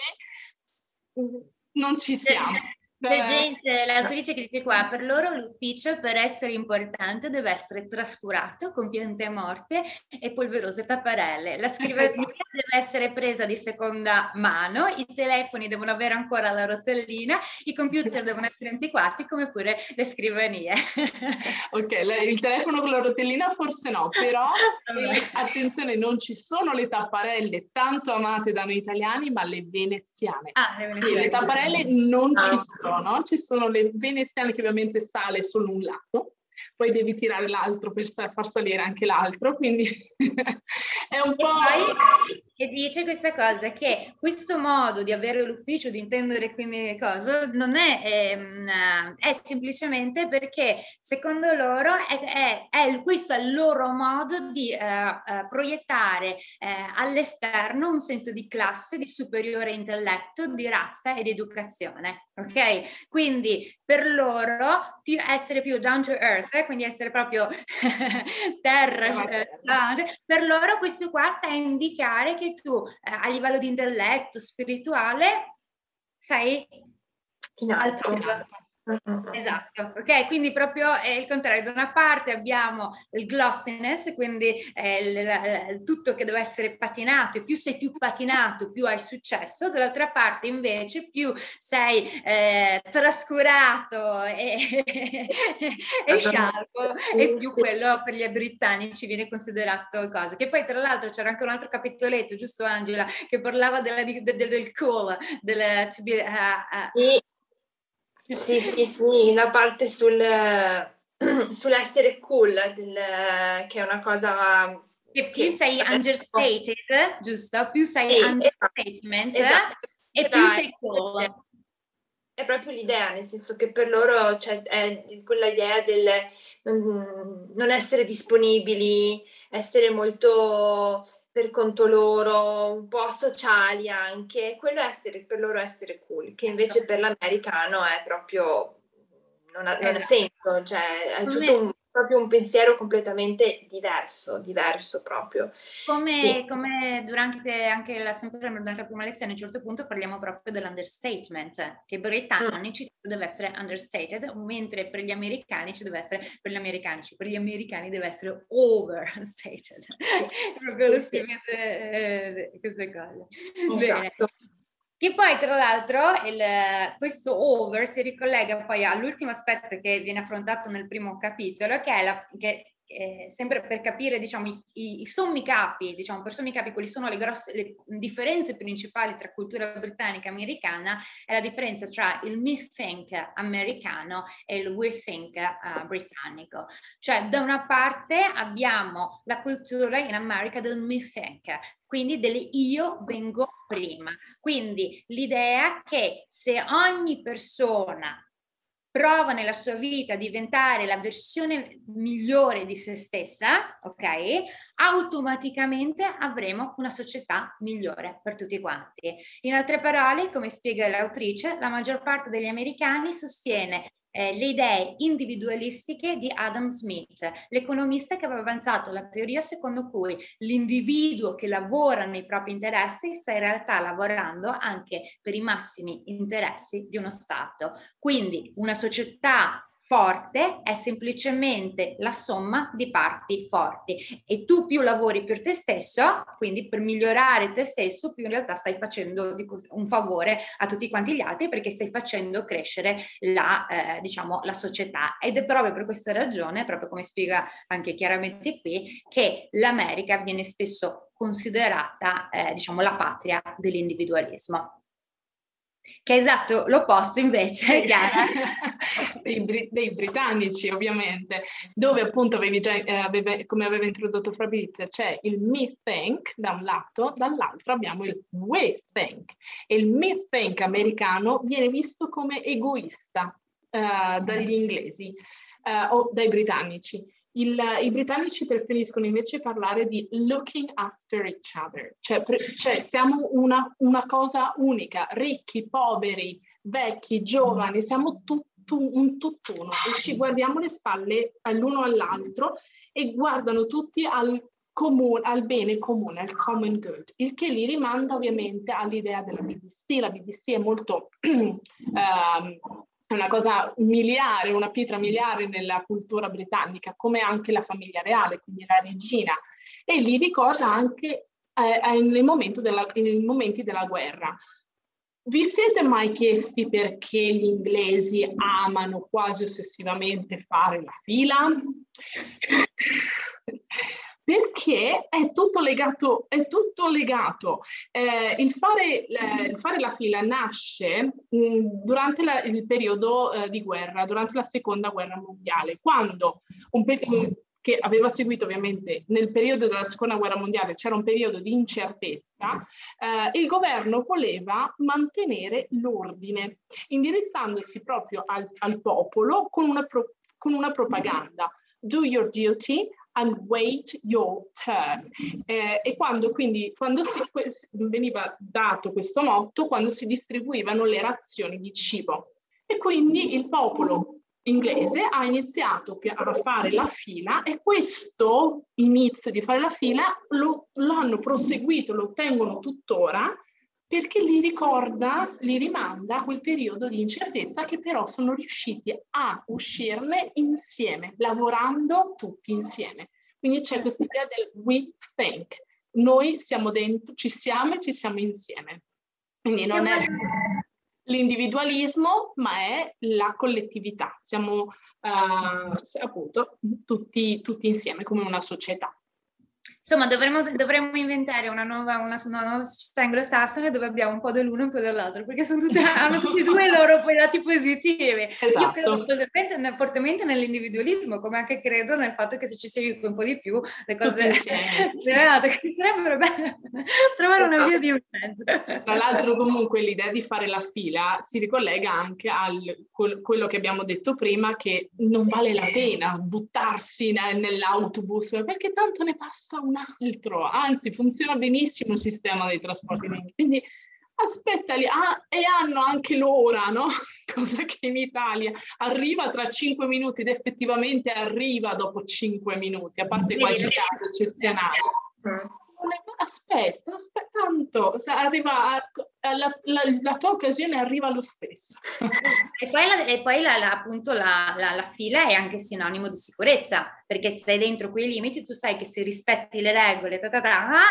non ci siamo. C'è gente, l'autrice che dice qua, per loro l'ufficio per essere importante deve essere trascurato con piante morte e polverose tapparelle. La scrivania deve essere presa di seconda mano, i telefoni devono avere ancora la rotellina, i computer devono essere antiquati come pure le scrivanie. ok, il telefono con la rotellina forse no, però eh, attenzione, non ci sono le tapparelle tanto amate da noi italiani, ma le veneziane. Ah, le, veneziane. le tapparelle non ah. ci sono no? Ci sono le veneziane che ovviamente sale solo un lato, poi devi tirare l'altro per far salire anche l'altro, quindi è un po'... E dice questa cosa, che questo modo di avere l'ufficio, di intendere quindi cosa, non è, ehm, è semplicemente perché secondo loro è, è, è, questo è il loro modo di uh, uh, proiettare uh, all'esterno un senso di classe, di superiore intelletto, di razza ed educazione. Ok? Quindi per loro più essere più down to earth, quindi essere proprio terra, per loro questo qua sta a indicare che tu eh, a livello di intelletto, spirituale, sei in alto. In alto. Esatto, ok? Quindi proprio è il contrario. Da una parte abbiamo il glossiness, quindi il, tutto che deve essere patinato e più sei più patinato più hai successo, dall'altra parte invece più sei eh, trascurato e, e scialbo e più quello per gli britannici viene considerato cosa. Che poi tra l'altro c'era anche un altro capitoletto, giusto Angela, che parlava della, del, del cool, del to be, uh, uh, sì, sì, sì, la parte sul, sull'essere cool, del, che è una cosa... Che più che sei understated, giusto? Più sei sì, understatement esatto, esatto. e più sei cool. è proprio l'idea, nel senso che per loro c'è quella idea del non essere disponibili, essere molto per conto loro, un po' sociali anche, quello essere, per loro essere cool, che invece per l'americano è proprio, non ha, non ha senso, cioè è tutto un proprio un pensiero completamente diverso, diverso proprio. Come, sì. come durante anche la, sempre durante la prima lezione, a un certo punto parliamo proprio dell'understatement, che per i britannici mm. deve essere understated, mentre per gli americani ci deve essere, per gli americani, per gli americani deve essere overstated. proprio lo sì. eh, queste cose. Esatto. Bene. Che poi, tra l'altro, il, questo over si ricollega poi all'ultimo aspetto che viene affrontato nel primo capitolo, che è la, che eh, sempre per capire diciamo, i, i, sommi capi, diciamo, per sommi capi quali sono le, grosse, le differenze principali tra cultura britannica e americana, è la differenza tra il me think americano e il we think uh, britannico. Cioè da una parte abbiamo la cultura in America del me think, quindi delle io vengo prima. Quindi l'idea che se ogni persona prova nella sua vita a diventare la versione migliore di se stessa, ok? Automaticamente avremo una società migliore per tutti quanti. In altre parole, come spiega l'autrice, la maggior parte degli americani sostiene eh, le idee individualistiche di Adam Smith, l'economista che aveva avanzato la teoria secondo cui l'individuo che lavora nei propri interessi sta in realtà lavorando anche per i massimi interessi di uno Stato. Quindi una società forte è semplicemente la somma di parti forti e tu più lavori per te stesso, quindi per migliorare te stesso, più in realtà stai facendo un favore a tutti quanti gli altri perché stai facendo crescere la, eh, diciamo, la società. Ed è proprio per questa ragione, proprio come spiega anche chiaramente qui, che l'America viene spesso considerata, eh, diciamo, la patria dell'individualismo che è esatto l'opposto invece, Chiara. dei, dei, britannici ovviamente, dove appunto avevi già, eh, aveva, come aveva introdotto Fabrizio, c'è il me think da un lato, dall'altro abbiamo il we think e il me think americano viene visto come egoista eh, dagli inglesi eh, o dai britannici. Il, I britannici preferiscono invece parlare di looking after each other, cioè, pre, cioè siamo una, una, cosa unica, ricchi, poveri, vecchi, giovani, siamo tutto, un tutt'uno. E ci guardiamo le spalle l'uno all'altro e guardano tutti al, comune, al bene comune, al common good, il che li rimanda ovviamente all'idea della BBC. La BBC è molto um, è una cosa miliare, una pietra miliare nella cultura britannica, come anche la famiglia reale, quindi la regina, e li ricorda anche eh, eh nei, della, nei momenti della guerra. Vi siete mai chiesti perché gli inglesi amano quasi ossessivamente fare la fila? perché è tutto legato. È tutto legato. Eh, il, fare, eh, il, fare, la fila nasce mh, durante la, il periodo eh, di guerra, durante la seconda guerra mondiale, quando un periodo che aveva seguito ovviamente nel periodo della seconda guerra mondiale, c'era un periodo di incertezza, eh, il governo voleva mantenere l'ordine, indirizzandosi proprio al, al popolo con una, pro, con una propaganda. Do your duty, and wait your turn. Eh, e quando quindi quando si, veniva dato questo motto, quando si distribuivano le razioni di cibo. E quindi il popolo inglese ha iniziato a fare la fila e questo inizio di fare la fila lo, lo hanno proseguito, lo tengono tuttora perché li ricorda, li rimanda a quel periodo di incertezza che però sono riusciti a uscirne insieme, lavorando tutti insieme. Quindi c'è questa idea del we think, noi siamo dentro, ci siamo e ci siamo insieme. Quindi non è l'individualismo, ma è la collettività, siamo uh, appunto tutti, tutti insieme come una società. Insomma, dovremmo, dovremmo inventare una nuova, una, una nuova società anglosassone dove abbiamo un po' dell'uno e un po' dell'altro, perché sono tutte, hanno tutti e due i loro poi lati positivi. Esatto. Io credo fortemente, fortemente nell'individualismo, come anche credo nel fatto che se ci si aiuta un po' di più, le cose sarebbero belle trovare una via di mezzo. Tra l'altro, comunque, l'idea di fare la fila si ricollega anche a quello che abbiamo detto prima, che non vale la pena buttarsi nell'autobus, perché tanto ne passa una altro, anzi funziona benissimo il sistema dei trasporti Inghilterra. Quindi aspettali, ah, e hanno anche l'ora, no? Cosa che in Italia arriva tra cinque minuti ed effettivamente arriva dopo cinque minuti, a parte qualche caso eccezionale. Aspetta, aspetta tanto, arriva a, la, la, la, tua occasione arriva lo stesso. e poi, la, e poi appunto la, fila è anche sinonimo di sicurezza, perché se stai dentro quei limiti tu sai che se rispetti le regole, ta ta ta,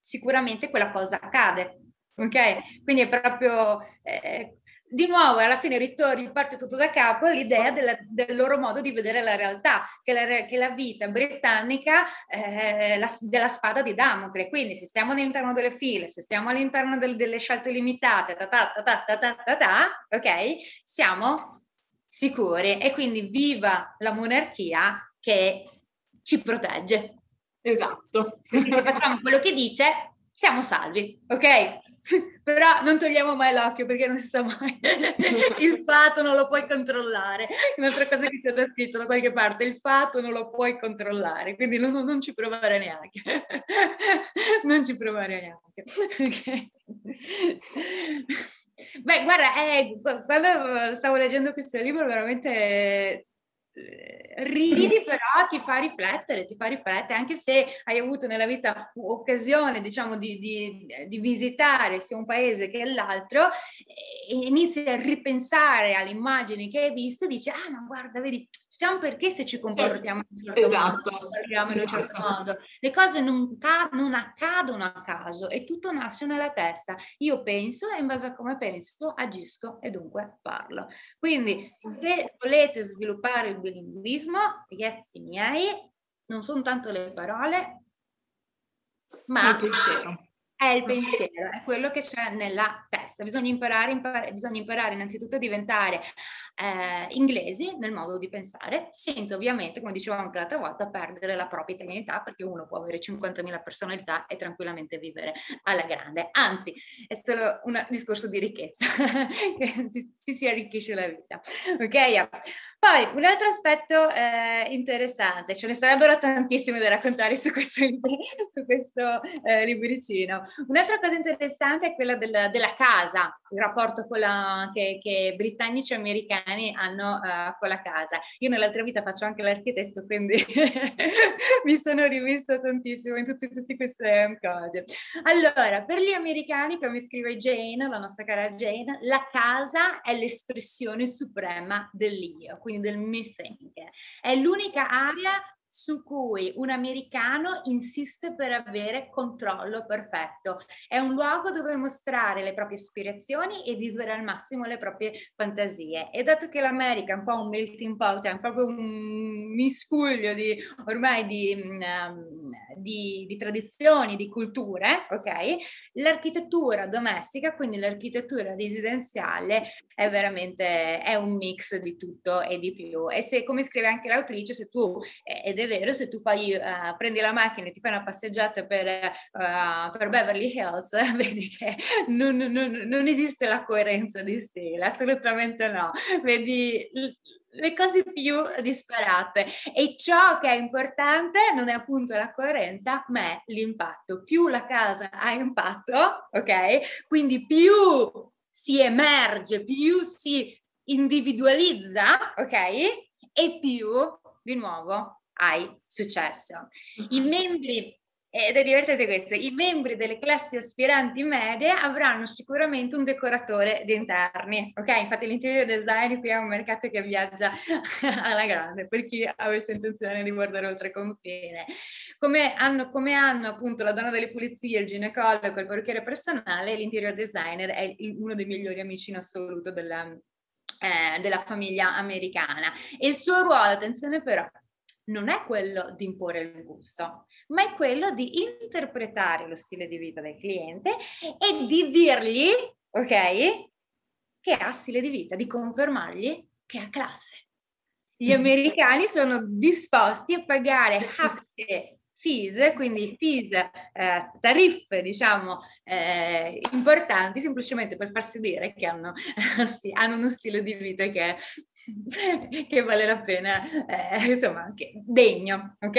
sicuramente quella cosa accade. Ok? Quindi è proprio eh, di nuovo alla fine ritorni, parte tutto da capo l'idea della, del loro modo di vedere la realtà, che la, che la vita britannica è eh, la, della spada di Damocle. Quindi se stiamo all'interno delle file, se stiamo all'interno del, delle scelte limitate, ta ta ta ta ta ta ta, ok? Siamo sicuri e quindi viva la monarchia che ci protegge. Esatto. Quindi se facciamo quello che dice, siamo salvi, ok? Però non togliamo mai l'occhio perché non si sa mai. il fato non lo puoi controllare. Un'altra cosa che c'è scritto da qualche parte, il fato non lo puoi controllare, quindi non, non ci provare neanche. non ci provare neanche. Okay. Beh, guarda, eh, quando stavo leggendo questo libro veramente ridi però ti fa riflettere, ti fa riflettere, anche se hai avuto nella vita occasione, diciamo, di, di, di visitare sia un paese che l'altro, e inizi a ripensare alle immagini che hai visto e dici, ah ma guarda, vedi, c'è un perché se ci comportiamo in un certo esatto. modo, in un certo esatto. modo. Le cose non, ca- non accadono a caso e tutto nasce nella testa. Io penso e in base a come penso agisco e dunque parlo. Quindi se volete sviluppare il bilinguismo, ragazzi miei, non sono tanto le parole, ma il pensiero. È il pensiero, è quello che c'è nella testa. Bisogna imparare, imparare, bisogna imparare innanzitutto a diventare eh, inglesi nel modo di pensare, senza ovviamente, come dicevo anche l'altra volta, perdere la propria italianità, perché uno può avere 50.000 personalità e tranquillamente vivere alla grande. Anzi, è solo un discorso di ricchezza, che ti, ti si arricchisce la vita. Ok? Poi un altro aspetto eh, interessante, ce ne sarebbero tantissime da raccontare su questo, su questo eh, libricino. Un'altra cosa interessante è quella del, della casa, il rapporto la, che, che, britannici e americani hanno uh, con la casa. Io nell'altra vita faccio anche l'architetto, quindi mi sono rivista tantissimo in tutte, tutte queste cose. Allora, per gli americani, come scrive Jane, la nostra cara Jane, la casa è l'espressione suprema dell'io quindi del think. È l'unica area su cui un americano insiste per avere controllo perfetto. È un luogo dove mostrare le proprie ispirazioni e vivere al massimo le proprie fantasie. E dato che l'America è un po' un melting pot, è proprio un miscuglio di ormai di, um, di, di tradizioni, di culture, ok? L'architettura domestica, quindi l'architettura residenziale, è veramente è un mix di tutto e di più. E se, come scrive anche l'autrice, se tu, ed è vero, se tu fai, uh, prendi la macchina e ti fai una passeggiata per, uh, per Beverly Hills, vedi che non, non, non, esiste la coerenza di stile, assolutamente no. Vedi le cose più disparate e ciò che è importante non è appunto la coerenza ma è l'impatto più la casa ha impatto ok quindi più si emerge più si individualizza ok e più di nuovo hai successo. I mm-hmm. membri ed è divertente questo, i membri delle classi aspiranti medie avranno sicuramente un decoratore di interni, ok? Infatti l'interior design qui è un mercato che viaggia alla grande per chi avesse intenzione di guardare oltre confine. Come hanno, come hanno appunto la donna delle pulizie, il ginecologo, il parrucchiere personale, l'interior designer è uno dei migliori amici in assoluto della, eh, della famiglia americana. E il suo ruolo, attenzione però, non è quello di imporre il gusto, ma è quello di interpretare lo stile di vita del cliente e di dirgli, ok, che ha stile di vita, di confermargli che ha classe. Gli americani sono disposti a pagare hafte fees, quindi fees, eh, tariffe diciamo eh, importanti semplicemente per farsi dire che hanno, hanno uno stile di vita che, che vale la pena, eh, insomma, degno, ok?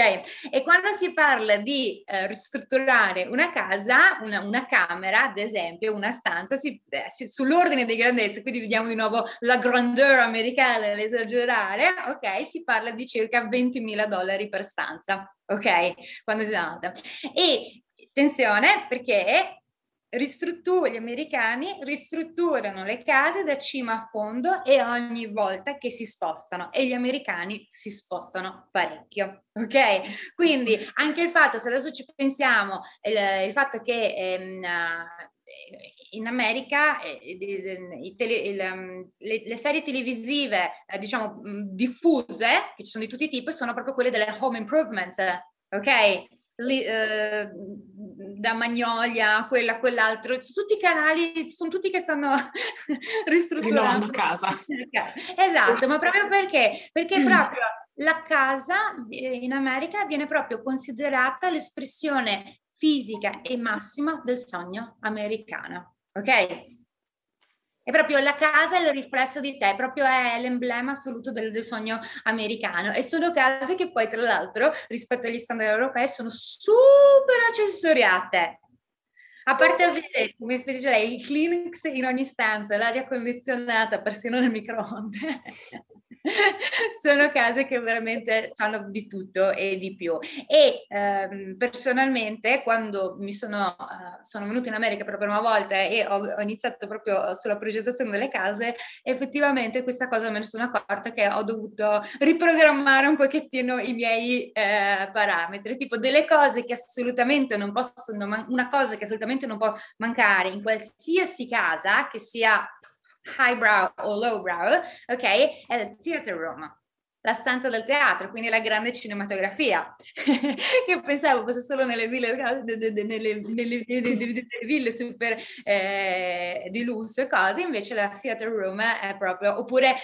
E quando si parla di eh, ristrutturare una casa, una, una, camera, ad esempio, una stanza, si, eh, si, sull'ordine di grandezza, quindi vediamo di nuovo la grandeur americana, l'esagerare, ok? Si parla di circa 20.000 dollari per stanza ok? Quando si nata. E attenzione perché ristruttur- gli americani ristrutturano le case da cima a fondo e ogni volta che si spostano e gli americani si spostano parecchio, ok? Quindi anche il fatto, se adesso ci pensiamo, il, il fatto che ehm, in America eh, tele, il, um, le, le, serie televisive, eh, diciamo, diffuse, che ci sono di tutti i tipi, sono proprio quelle delle home improvement, ok? Lì, eh, da Magnolia, quella, quell'altro, tutti i canali, sono tutti che stanno ristrutturando. a casa. Esatto, ma proprio perché? Perché proprio la casa in America viene proprio considerata l'espressione fisica e massima del sogno americano, ok? È proprio la casa è il riflesso di te, proprio è l'emblema assoluto del, del, sogno americano. E sono case che poi, tra l'altro, rispetto agli standard europei, sono super accessoriate. A parte avere, come dice lei, il Kleenex in ogni stanza, l'aria condizionata, persino nel microonde. sono case che veramente hanno di tutto e di più. E ehm, personalmente, quando mi sono, uh, sono venuta in America per la prima volta e ho, ho, iniziato proprio sulla progettazione delle case, effettivamente questa cosa me ne sono accorta che ho dovuto riprogrammare un pochettino i miei eh, parametri, tipo delle cose che assolutamente non possono, una cosa che assolutamente non può mancare in qualsiasi casa, che sia highbrow o lowbrow, ok? È il theater room la stanza del teatro, quindi la grande cinematografia, che pensavo fosse solo nelle ville, nelle, nelle, nelle, ville super eh, di lusso e cose, invece la theater room è proprio, oppure,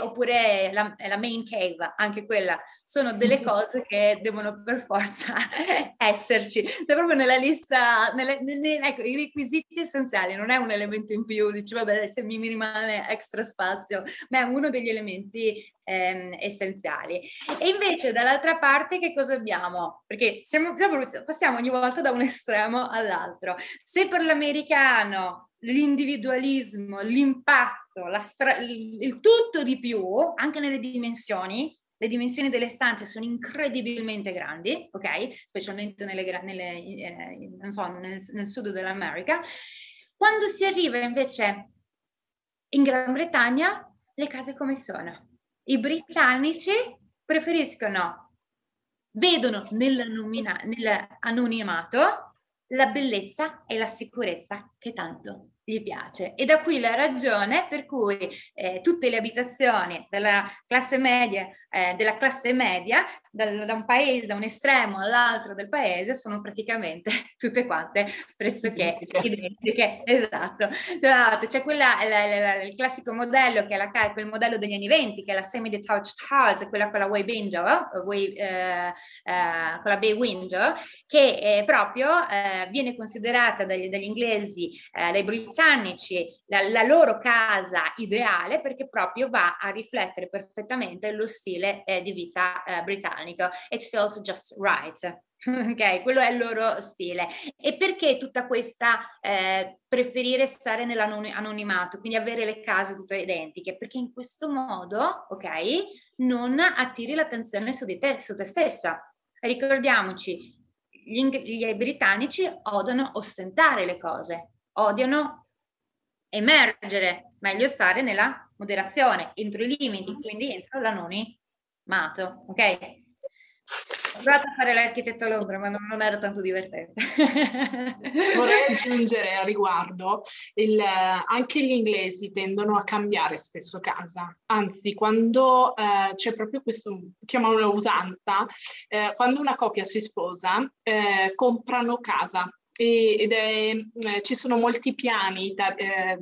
oppure la, la, main cave, anche quella, sono delle cose che devono per forza esserci, cioè proprio nella lista, nelle, ecco, i requisiti essenziali, non è un elemento in più, dici vabbè se mi rimane extra spazio, ma è uno degli elementi ehm, essenziali. E invece dall'altra parte che cosa abbiamo? Perché siamo, passiamo ogni volta da un estremo all'altro. Se per l'americano l'individualismo, l'impatto, stra- il, tutto di più, anche nelle dimensioni, le dimensioni delle stanze sono incredibilmente grandi, ok? Specialmente nelle, nelle, eh, so, nel, nel, sud dell'America. Quando si arriva invece in Gran Bretagna, le case come sono? I britannici preferiscono, vedono nell'anonimato la bellezza e la sicurezza che tanto gli piace. E da qui la ragione per cui eh, tutte le abitazioni della classe media, eh, della classe media dal, da un paese, da un estremo all'altro del paese, sono praticamente tutte quante pressoché identiche. Esatto. Cioè, c'è quella, la, la, la, il classico modello che è la, quel modello degli anni 20, che è la semi-detached house, quella con la way window, way, eh, eh, con la bay window, che proprio eh, viene considerata dagli, dagli inglesi, eh, dai britannici, britannici la, la, loro casa ideale perché proprio va a riflettere perfettamente lo stile eh, di vita eh, britannico. It feels just right. ok, quello è il loro stile. E perché tutta questa eh, preferire stare nell'anonimato, quindi avere le case tutte identiche? Perché in questo modo, ok, non attiri l'attenzione su di te, su te stessa. Ricordiamoci, gli, gli britannici odiano ostentare le cose, odiano emergere, meglio stare nella moderazione, entro i limiti, quindi entro l'anonimato, ok? Ho provato a fare l'architetto a Londra, ma non, non era tanto divertente. Vorrei aggiungere a riguardo, il, anche gli inglesi tendono a cambiare spesso casa, anzi quando eh, c'è proprio questo, chiamiamolo usanza, eh, quando una coppia si sposa, eh, comprano casa ed è, eh, ci sono molti piani da, eh,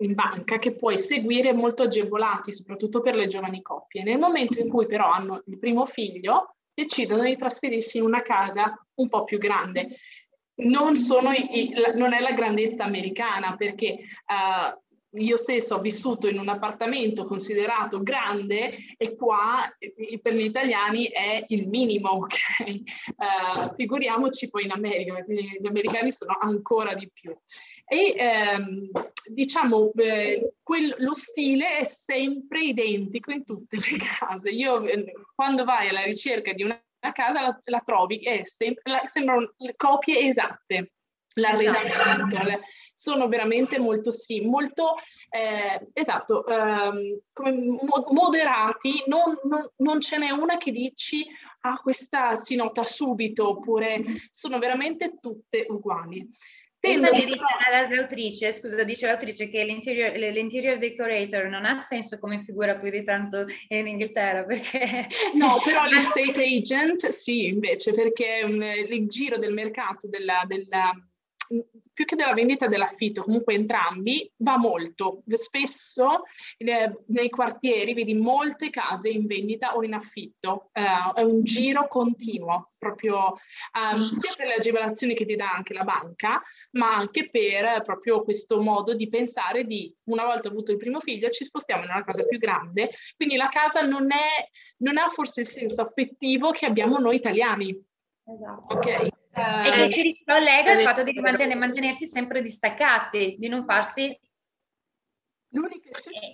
in banca che puoi seguire molto agevolati, soprattutto per le giovani coppie. Nel momento in cui però hanno il primo figlio, decidono di trasferirsi in una casa un po' più grande. Non, i, i, la, non è la grandezza americana perché uh, io stesso ho vissuto in un appartamento considerato grande e qua per gli italiani è il minimo, ok? Uh, figuriamoci poi in America, quindi gli americani sono ancora di più. E ehm, diciamo, eh, quel, lo stile è sempre identico in tutte le case. Io eh, quando vai alla ricerca di una casa la, la trovi, è sempre, la, sembrano copie esatte l'arredamento, sono veramente molto sì, molto eh, esatto, mo- moderati, non, non, non, ce n'è una che dici ah questa si nota subito oppure sono veramente tutte uguali. Tendo di l'autrice, scusa, dice l'autrice che l'interior, l'interior decorator non ha senso come figura più di tanto in Inghilterra perché... No, però l'estate agent sì, invece, perché um, il giro del mercato della, della più che della vendita dell'affitto, comunque entrambi, va molto. Spesso eh, nei quartieri vedi molte case in vendita o in affitto, eh, è un giro continuo, proprio um, sia per le agevolazioni che ti dà anche la banca, ma anche per eh, proprio questo modo di pensare di una volta avuto il primo figlio ci spostiamo in una casa più grande, quindi la casa non, è, non ha forse il senso affettivo che abbiamo noi italiani. Esatto. Ok e che si ricollega al fatto di mantenere, mantenersi sempre distaccati, di non farsi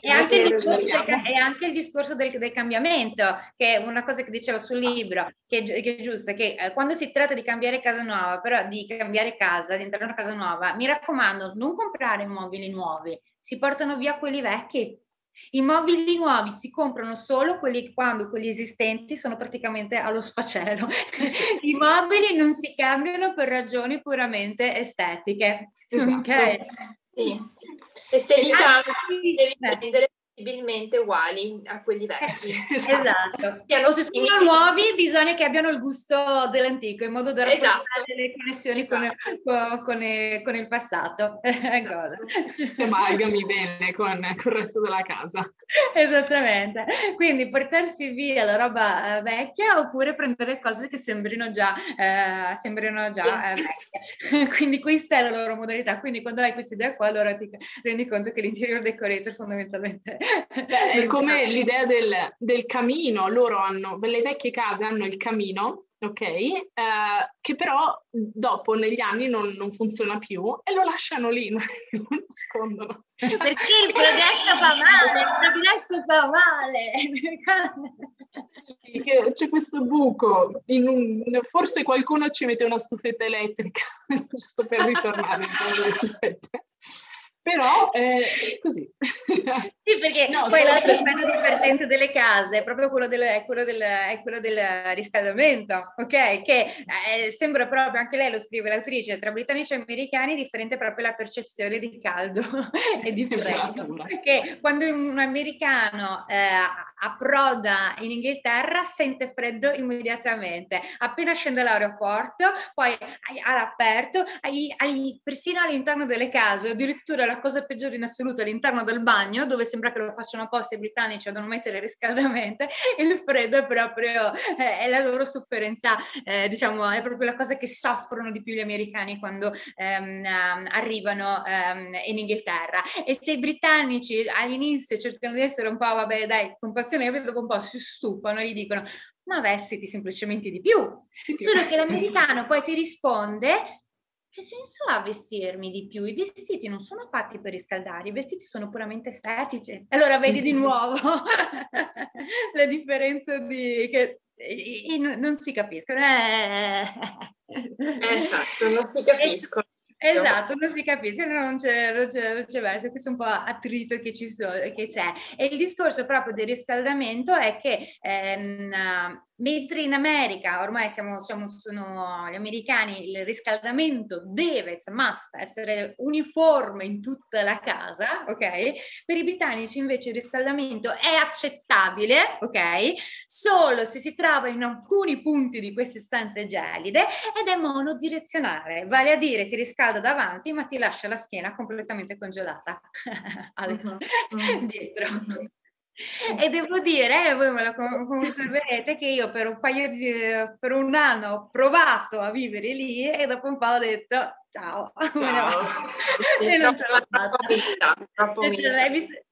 e anche, il discorso, e anche il discorso del, del, cambiamento, che è una cosa che dicevo sul libro, che, che è giusta, che eh, quando si tratta di cambiare casa nuova, però di cambiare casa, di entrare in una casa nuova, mi raccomando, non comprare immobili nuovi, si portano via quelli vecchi. I mobili nuovi si comprano solo quelli quando quelli esistenti sono praticamente allo sfacelo. I mobili non si cambiano per ragioni puramente estetiche. Esatto. Okay? Sì. E se li cambi devi prendere possibilmente uguali a quelli vecchi. Esatto. esatto. O se sono nuovi bisogna che abbiano il gusto dell'antico in modo da esatto. le connessioni con, esatto. con, con, il, con, il, passato. Esatto. si amalgami bene con, con, il resto della casa. Esattamente. Quindi portarsi via la roba eh, vecchia oppure prendere cose che sembrino già, eh, sembrino già eh, vecchie. Quindi questa è la loro modalità. Quindi quando hai questa idea qua allora ti rendi conto che l'interior decorator fondamentalmente Beh, è come l'idea del, del, camino, loro hanno, le vecchie case hanno il camino, ok? Eh, che però dopo negli anni non, non, funziona più e lo lasciano lì, non lo nascondono. Perché il progresso fa male, il progresso fa male. C'è questo buco, un, forse qualcuno ci mette una stufetta elettrica, giusto per ritornare alle stufette però è così. Sì, perché no, poi l'altro aspetto divertente delle case è proprio quello del, è quello del, è quello del riscaldamento, ok? Che eh, sembra proprio, anche lei lo scrive l'autrice, tra britannici e americani è differente proprio la percezione di caldo e di freddo. Esatto. Perché quando un americano eh, approda in Inghilterra sente freddo immediatamente, appena scende all'aeroporto, poi all'aperto, persino all'interno delle case, addirittura la cosa peggiore in assoluto all'interno del bagno, dove sembra che lo facciano apposta i britannici a non mettere riscaldamento, il freddo è proprio eh, è la loro sofferenza, eh, diciamo, è proprio la cosa che soffrono di più gli americani quando ehm, arrivano ehm, in Inghilterra. E se i britannici all'inizio cercano di essere un po', vabbè, dai, compassionevoli, dopo un po' si stufano e gli dicono ma vestiti semplicemente di più. Solo che l'americano poi ti risponde che senso ha vestirmi di più? I vestiti non sono fatti per riscaldare, i vestiti sono puramente estetici. Allora vedi di nuovo la differenza di che i, non si capiscono. Eh. Esatto, non si capiscono. Esatto, non si capisce, non c'è, non c'è, non c'è verso, questo è un po' attrito che, ci so, che c'è. E il discorso proprio del riscaldamento è che ehm, Mentre in America ormai siamo, siamo, sono gli americani, il riscaldamento deve, must, essere uniforme in tutta la casa, ok? Per i britannici invece il riscaldamento è accettabile, ok? Solo se si trova in alcuni punti di queste stanze gelide ed è monodirezionale, vale a dire ti riscalda davanti ma ti lascia la schiena completamente congelata. Alex, uh-huh. dietro. E devo dire, voi me lo confermerete, che io per un paio di, per un anno ho provato a vivere lì e dopo un po' ho detto ciao, ciao. e non ce l'ho fatta. Troppo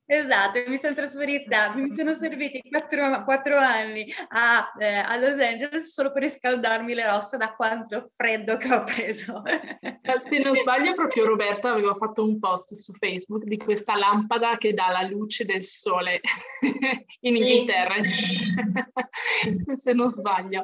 Esatto, mi sono trasferita, mi sono serviti quattro, quattro anni a, eh, a, Los Angeles solo per riscaldarmi le ossa da quanto freddo che ho preso. Se non sbaglio, proprio Roberta aveva fatto un post su Facebook di questa lampada che dà la luce del sole in Inghilterra, se non sbaglio.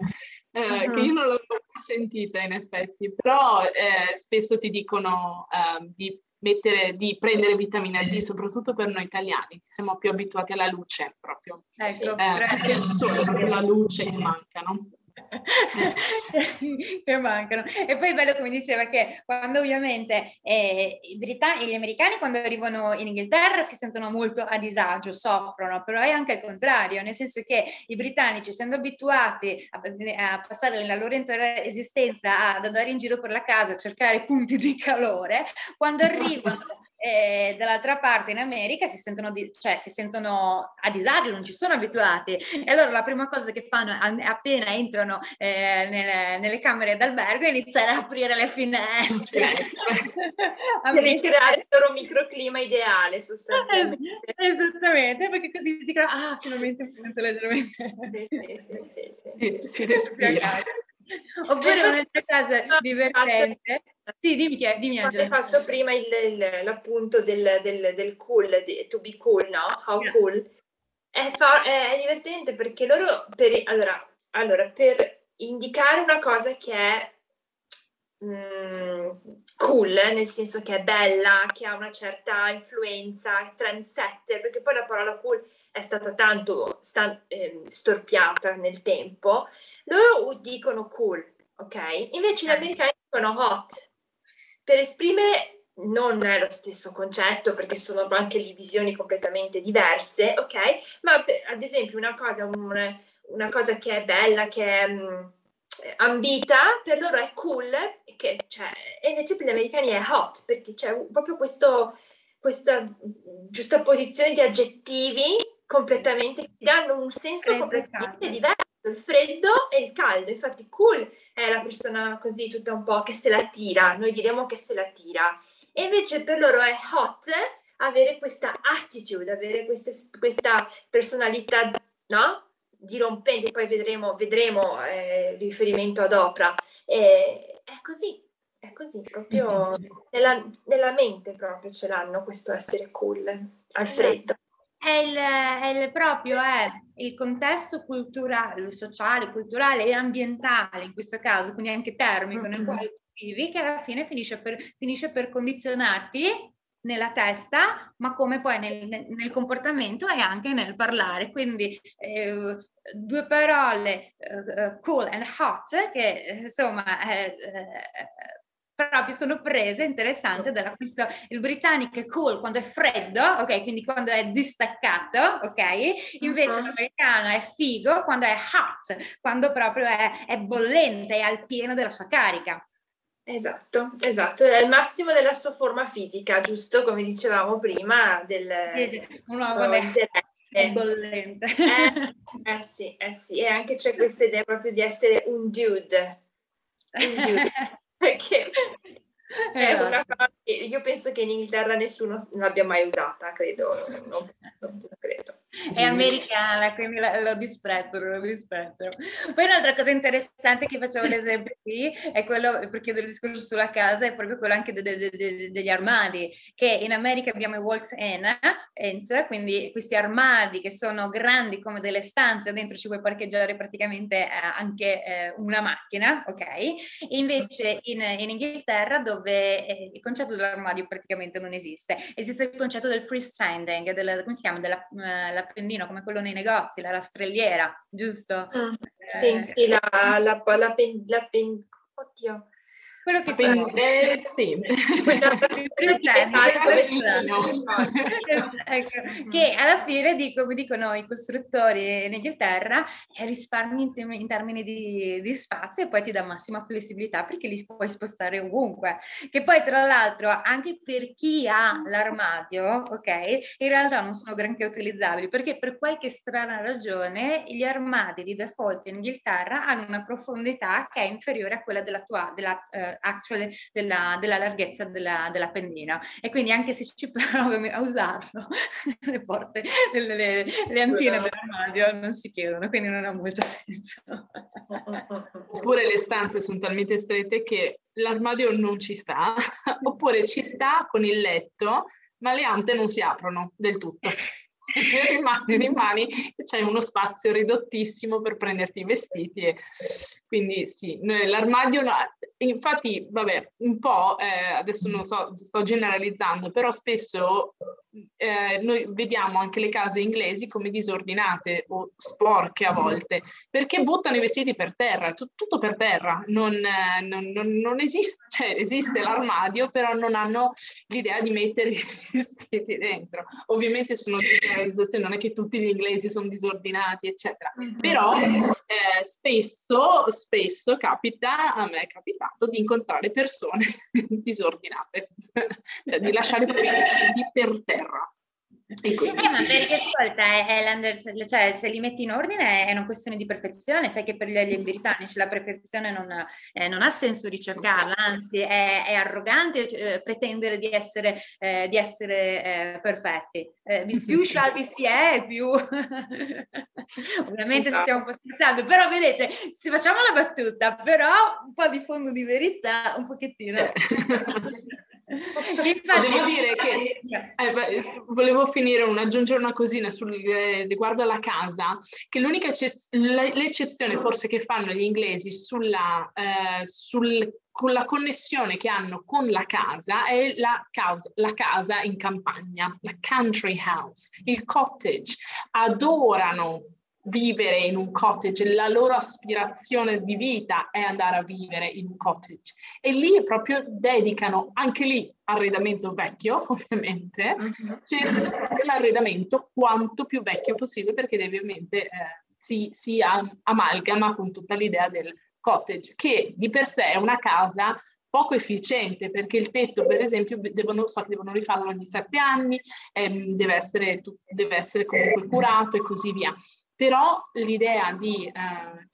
Eh, uh-huh. che io non l'avevo sentita in effetti, però eh, spesso ti dicono eh, di mettere, di prendere vitamina D, soprattutto per noi italiani, che siamo più abituati alla luce proprio. Ecco, eh, perché il sole, proprio la luce che manca, no? che mancano. E poi è bello come diceva che quando ovviamente eh, i Britanni, gli americani quando arrivano in Inghilterra si sentono molto a disagio, soffrono, però è anche il contrario, nel senso che i britannici essendo abituati a, a passare la loro intera esistenza ad andare in giro per la casa a cercare punti di calore, quando arrivano e dall'altra parte in America si sentono, di, cioè, si sentono a disagio, non ci sono abituati. E allora la prima cosa che fanno appena entrano eh, nelle, nelle, camere d'albergo è iniziare a aprire le finestre. per creare il loro microclima ideale sostanzialmente. esattamente, perché così ti dicono, ah, finalmente mi sento leggermente... sì, sì, sì, sì. si respira. Oppure un'altra cosa divertente sì, dimmi, dimmi Angela. Hai fatto prima il, il, l'appunto del, del, del cool, di, to be cool, no? How yeah. cool. È, fa, è, è, divertente perché loro, per, allora, allora, per indicare una cosa che è mm, cool, nel senso che è bella, che ha una certa influenza, trendsetter, perché poi la parola cool è stata tanto sta, eh, storpiata nel tempo, loro dicono cool, ok? Invece gli americani dicono hot, per esprimere non è lo stesso concetto perché sono anche lì visioni completamente diverse, ok? Ma per, ad esempio una cosa, un, una cosa che è bella, che è um, ambita, per loro è cool, che, cioè, e invece per gli americani è hot, perché c'è proprio questo, questa giusta posizione di aggettivi completamente, che danno un senso completamente diverso il freddo e il caldo. Infatti, cool è la persona così tutta un po' che se la tira, noi diremo che se la tira. E invece per loro è hot avere questa attitude, avere queste, questa personalità, no? Dirompente, poi vedremo, vedremo eh, riferimento ad Oprah. E, è così, è così, proprio nella, nella mente proprio ce l'hanno questo essere cool al esatto. freddo. È il, è il, proprio è il contesto culturale, sociale, culturale e ambientale, in questo caso, quindi anche termico, mm-hmm. nel quale tu vivi, che alla fine finisce per, finisce per condizionarti nella testa, ma come poi nel, nel comportamento e anche nel parlare. Quindi eh, due parole, uh, cool and hot, che insomma eh, proprio sono prese interessante dalla questo il britannico è cool quando è freddo, ok, quindi quando è distaccato, ok, invece uh-huh. l'americano è figo quando è hot, quando proprio è, è bollente, è al pieno della sua carica. Esatto, esatto, è il massimo della sua forma fisica, giusto come dicevamo prima del uno quando è, è bollente. Eh, eh, sì, eh sì, e anche c'è questa idea proprio di essere un dude. Un dude. perché è una cosa che io penso che in Inghilterra nessuno l'abbia mai usata, credo, non, non credo. È americana, quindi lo disprezzo, lo disprezzo. Poi un'altra cosa interessante che facevo l'esempio qui è quello, per chiudere il discorso sulla casa, è proprio quello anche de, de, de, degli armadi, che in America abbiamo i walls in, ins, quindi questi armadi che sono grandi come delle stanze, dentro ci puoi parcheggiare praticamente eh, anche eh, una macchina, ok? Invece in, in Inghilterra dove eh, il concetto dell'armadio praticamente non esiste, esiste il concetto del freestanding, del, come si chiama, della uh, l'appendino come quello nei negozi, la rastrelliera, giusto? Mm. sì, sì, la, la, la, la, pen, la pen, oddio, quello che sono. Eh, sì. ecco, che alla fine, dico, come dicono i costruttori in Inghilterra, è risparmi in, tem- in termini di, di, spazio e poi ti dà massima flessibilità perché li puoi spostare ovunque. Che poi, tra l'altro, anche per chi ha l'armadio, ok, in realtà non sono granché utilizzabili perché per qualche strana ragione gli armadi di default in Inghilterra hanno una profondità che è inferiore a quella della tua, della, uh, actual della, della larghezza della, della, pennina e quindi anche se ci provi a usarlo le porte, le, le, le antine dell'armadio non si chiudono, quindi non ha molto senso. Oppure le stanze sono talmente strette che l'armadio non ci sta, oppure ci sta con il letto, ma le ante non si aprono del tutto. Rimani, rimani, c'è uno spazio ridottissimo per prenderti i vestiti. E, quindi sì, l'armadio, no, infatti, vabbè, un po', eh, adesso non so, sto generalizzando, però spesso eh, noi vediamo anche le case inglesi come disordinate o sporche a volte, perché buttano i vestiti per terra, t- tutto per terra, non, eh, non, non, non esiste, cioè esiste l'armadio, però non hanno l'idea di mettere i vestiti dentro. Ovviamente sono generalizzazioni, non è che tutti gli inglesi sono disordinati, eccetera, mm-hmm. però eh, spesso, spesso capita, a me è capitato di incontrare persone disordinate, cioè di lasciare i propri vestiti per terra. Eh, ma perché ascolta, Elanders, cioè se li metti in ordine è una questione di perfezione, sai che per gli, gli britannici la perfezione non, eh, non, ha senso ricercarla, anzi è, è arrogante eh, pretendere di essere, eh, di essere eh, perfetti. Più scialbi si è, più... Ovviamente esatto. stiamo un po' scherzando, però vedete, se facciamo la battuta, però un po' di fondo di verità, un pochettino. Infatti, Devo dire che eh, beh, volevo finire un aggiungere una cosina sul, eh, riguardo alla casa, che l'unica l'eccezione forse che fanno gli inglesi sulla, eh, sul, con la connessione che hanno con la casa è la, causa, la casa in campagna, la country house, il cottage. Adorano vivere in un cottage, la loro aspirazione di vita è andare a vivere in un cottage. E lì proprio dedicano anche lì arredamento vecchio, ovviamente, uh-huh. cercano l'arredamento quanto più vecchio possibile perché ovviamente eh, si, si amalgama con tutta l'idea del cottage, che di per sé è una casa poco efficiente perché il tetto per esempio devono, so che devono rifarlo ogni sette anni, ehm, deve, essere, deve essere comunque curato e così via però l'idea di, eh,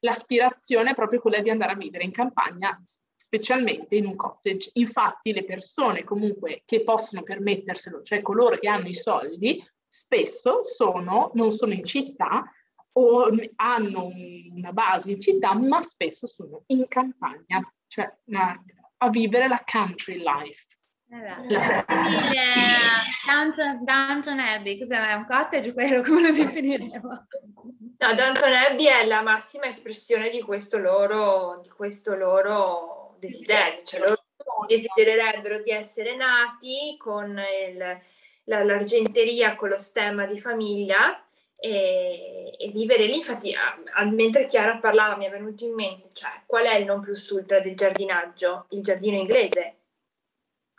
l'aspirazione è proprio quella di andare a vivere in campagna, specialmente in un cottage. Infatti le persone comunque che possono permetterselo, cioè coloro che hanno i soldi, spesso sono, non sono in città o hanno una base in città, ma spesso sono in campagna, cioè a vivere la country life. Downton, Downton Abbey, cos'è? un cottage quello? Come lo definiremo? No, Downton Abbey è la massima espressione di questo loro, di questo loro desiderio, cioè loro desidererebbero di essere nati con il, la, l'argenteria con lo stemma di famiglia e, e vivere lì. Infatti, a, a, mentre Chiara parlava mi è venuto in mente, cioè, qual è il non plus ultra del giardinaggio? Il giardino inglese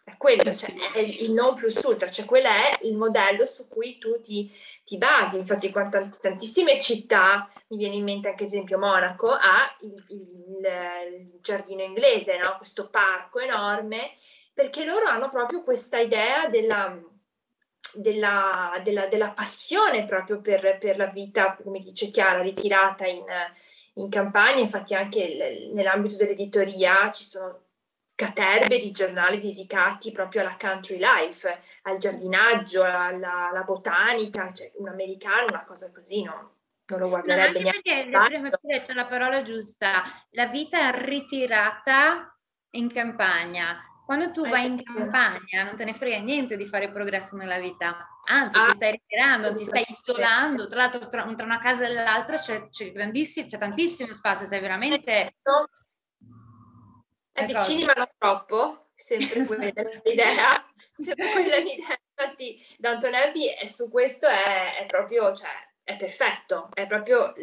è quello, eh cioè, è il non plus ultra, cioè quello è il modello su cui tu ti, ti basi. Infatti, qua tantissime città, mi viene in mente anche esempio Monaco, ha il, il, il giardino inglese, no? questo parco enorme, perché loro hanno proprio questa idea della, della, della, della passione proprio per, per, la vita, come dice Chiara, ritirata in, in campagna. Infatti, anche nell'ambito dell'editoria ci sono caterbe di giornali dedicati proprio alla country life, al giardinaggio, alla, alla botanica, cioè un americano, una cosa così, no? Non lo guarderebbe no, neanche. Perché hai detto la parola giusta, la vita ritirata in campagna. Quando tu vai in campagna non te ne frega niente di fare progresso nella vita, anzi ah, ti stai ritirando, ti stai isolando, tra l'altro tra, una casa e l'altra c'è, c'è, c'è tantissimo spazio, sei veramente... È vicini ma non troppo, sempre quella l'idea, sempre quella l'idea. Infatti Downton Abbey è, su questo è, è proprio, cioè, è perfetto, è proprio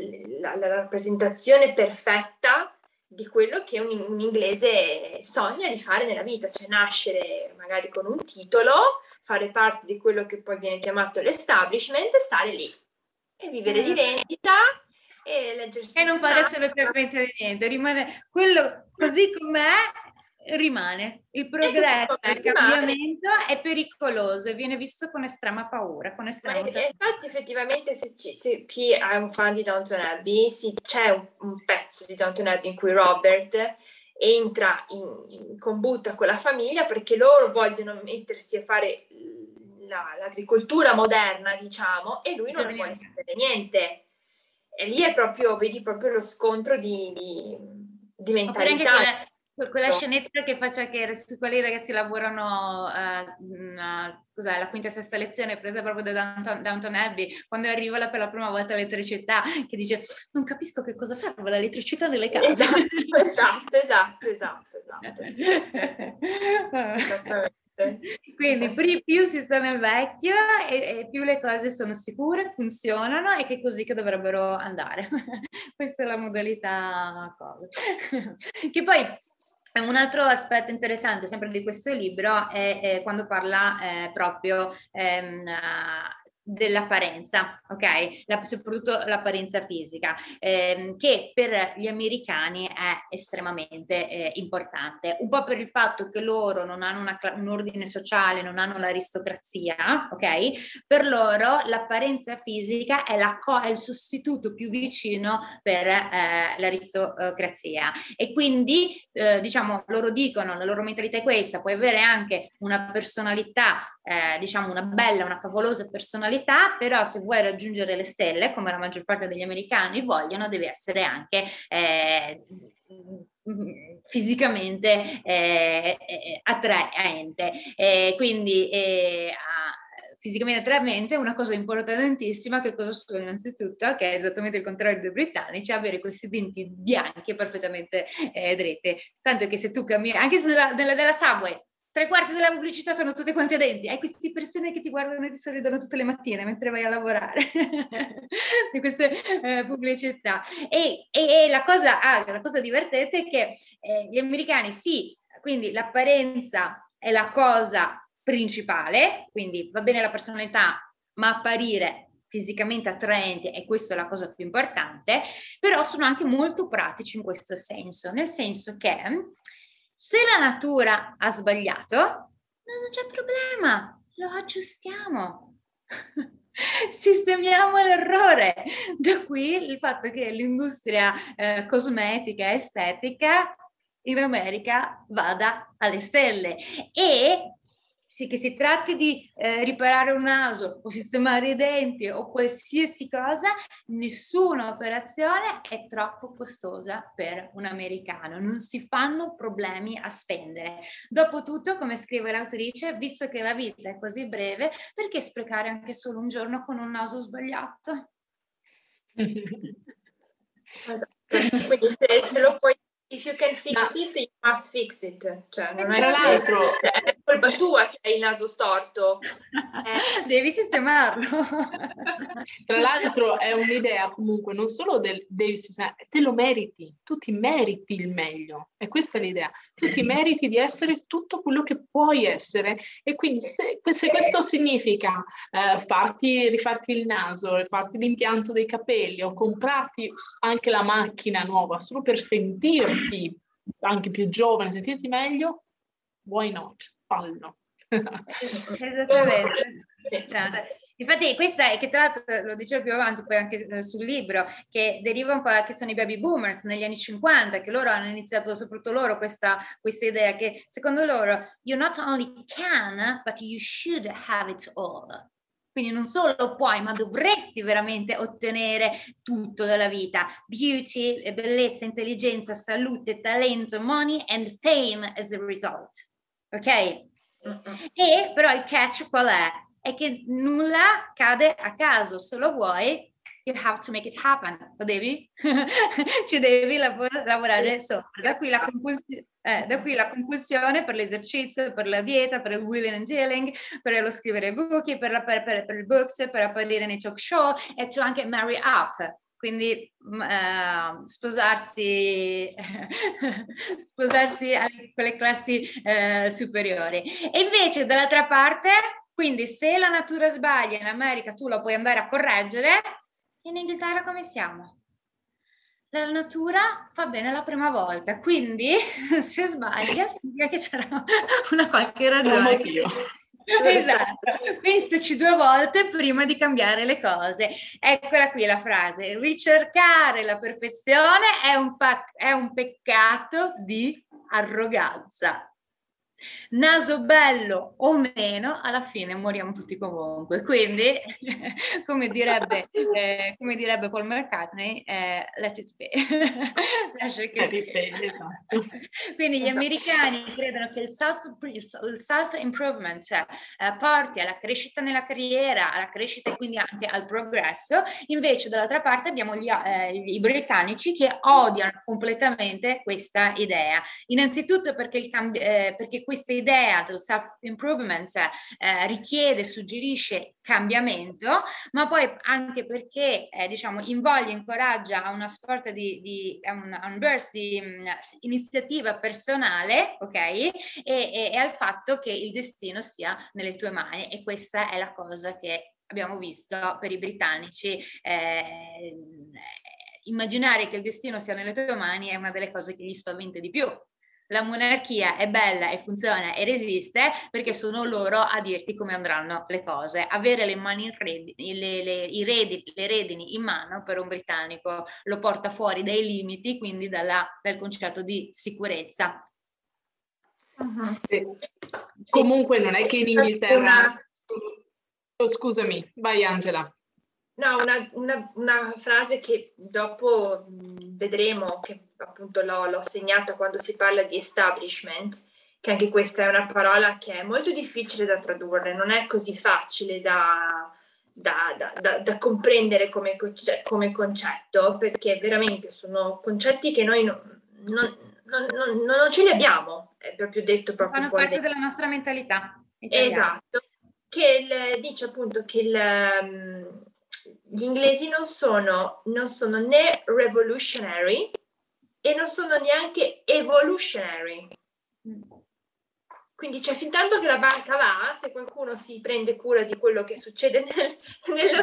la, la rappresentazione perfetta di quello che un, un, inglese sogna di fare nella vita, cioè nascere magari con un titolo, fare parte di quello che poi viene chiamato l'establishment e stare lì e vivere di rendita e leggersi. E non fare assolutamente niente, rimane quello così com'è rimane. Il progresso, il cambiamento è pericoloso e viene visto con estrema paura. Con estrema infatti, effettivamente, se, ci, se, chi è un fan di Downton Abbey, sì, c'è un, un, pezzo di Downton Abbey in cui Robert entra in, in combutta con la famiglia perché loro vogliono mettersi a fare la, l'agricoltura moderna, diciamo, e lui non vuole sapere niente. E lì è proprio, vedi proprio lo scontro di, di, di mentalità. quella scenetta che faccia che su quali i ragazzi lavorano uh, cos'è, la quinta e sesta lezione presa proprio da Downton, Downton Abbey quando arriva la, per la prima volta l'elettricità che dice non capisco che cosa serve l'elettricità nelle case esatto esatto esatto esatto, esatto. Quindi più si nel vecchio e, e, più le cose sono sicure, funzionano e che è così che dovrebbero andare. Questa è la modalità cosa. che poi un altro aspetto interessante sempre di questo libro è, è quando parla eh, proprio ehm, dell'apparenza, ok? La, soprattutto l'apparenza fisica, ehm, che per gli americani è estremamente eh, importante, un po' per il fatto che loro non hanno una, un ordine sociale, non hanno l'aristocrazia, ok? Per loro l'apparenza fisica è, la co- è il sostituto più vicino per eh, l'aristocrazia e quindi eh, diciamo loro dicono, la loro mentalità è questa, puoi avere anche una personalità eh, diciamo una bella, una favolosa personalità, però se vuoi raggiungere le stelle, come la maggior parte degli americani vogliono, devi essere anche eh, fisicamente eh, eh attraente. quindi eh, fisicamente attraente una cosa importantissima che cosa sono innanzitutto, che è esattamente il contrario dei britannici, avere questi denti bianchi perfettamente eh, dritti. Tanto che se tu cammini, anche se nella, nella, nella subway, tre quarti della pubblicità sono tutte quante denti. Hai queste persone che ti guardano e ti sorridono tutte le mattine mentre vai a lavorare di queste eh, pubblicità. E, e, e la, cosa, ah, la, cosa, divertente è che eh, gli americani sì, quindi l'apparenza è la cosa principale, quindi va bene la personalità, ma apparire fisicamente attraente e questa è la cosa più importante, però sono anche molto pratici in questo senso, nel senso che se la natura ha sbagliato, non c'è problema, lo aggiustiamo. Sistemiamo l'errore. Da qui il fatto che l'industria eh, cosmetica estetica in America vada alle stelle e sì, che si tratti di eh, riparare un naso o sistemare i denti o qualsiasi cosa, nessuna operazione è troppo costosa per un americano, non si fanno problemi a spendere. Dopotutto, come scrive l'autrice, visto che la vita è così breve, perché sprecare anche solo un giorno con un naso sbagliato? esatto. Se, se lo puoi If you can fix Ma... it, must fix it. Cioè, non Tra è l'altro... È colpa tua se hai il naso storto. Eh. Devi sistemarlo. Tra l'altro è un'idea comunque non solo del devi sistemare, te lo meriti, tu ti meriti il meglio. E questa è l'idea. Tu ti meriti di essere tutto quello che puoi essere. E quindi se, se questo significa eh, farti, rifarti il naso, farti l'impianto dei capelli o comprarti anche la macchina nuova solo per sentirti anche più giovane, sentirti meglio, why not? Fallo. Esattamente. Infatti questa è che tra l'altro lo dicevo più avanti poi anche eh, sul libro che deriva un po' che sono i baby boomers negli anni 50 che loro hanno iniziato soprattutto loro questa, questa idea che secondo loro you not only can but you should have it all quindi non solo puoi, ma dovresti veramente ottenere tutto dalla vita. Beauty, bellezza, intelligenza, salute, talento, money and fame as a result. Ok? E però il catch qual è? È che nulla cade a caso, se lo vuoi you have to make it happen. Lo devi? Ci devi lav- lavorare sopra. Da qui, la compulsi- eh, da qui la compulsione per l'esercizio, per la dieta, per il wheeling and dealing, per lo scrivere buchi, per, la, per, per, per il books, per apparire nei talk show e c'è anche marry up. Quindi uh, sposarsi, sposarsi a quelle classi uh, superiori. E invece dall'altra parte quindi se la natura sbaglia in America tu la puoi andare a correggere, in Inghilterra come siamo? La natura fa bene la prima volta, quindi se sbaglia significa che c'era una qualche ragione. Esatto, pensaci due volte prima di cambiare le cose. Eccola qui la frase, ricercare la perfezione è un, pa- è un peccato di arroganza naso bello o meno, alla fine moriamo tutti comunque. Quindi, come direbbe, eh, come direbbe Paul McCartney, eh, let it be. esatto. Quindi gli americani credono che il self-improvement self eh, porti alla crescita nella carriera, alla crescita e quindi anche al progresso, invece dall'altra parte abbiamo gli, eh, i britannici che odiano completamente questa idea. Innanzitutto perché, il cambi- eh, perché questa idea del self-improvement eh, richiede, suggerisce cambiamento, ma poi anche perché eh, diciamo invoglia, incoraggia a una sorta di, di un, un burst di mm, iniziativa personale, ok? E, e, e al fatto che il destino sia nelle tue mani e questa è la cosa che abbiamo visto per i britannici. Eh, immaginare che il destino sia nelle tue mani è una delle cose che gli spaventa di più, la monarchia è bella e funziona ed esiste perché sono loro a dirti come andranno le cose. Avere le mani in redini, le, le, i redini, le redini in mano per un britannico lo porta fuori dai limiti, quindi dalla, dal concetto di sicurezza. Uh-huh. Eh, comunque non è che in Inghilterra... Oh, scusami, vai Angela. No, una, una, una, frase che dopo vedremo, che appunto l'ho, l'ho segnata quando si parla di establishment, che anche questa è una parola che è molto difficile da tradurre, non è così facile da, da, da, da comprendere come, come, concetto, perché veramente sono concetti che noi non, non, non, non ce li abbiamo, è proprio detto proprio Fanno fuori. parte della nostra mentalità. Italiana. Esatto, che il, dice appunto che il gli inglesi non sono, non sono né revolutionary e non sono neanche evolutionary. Quindi cioè, fin tanto che la banca va, se qualcuno si prende cura di quello che succede nel, nello,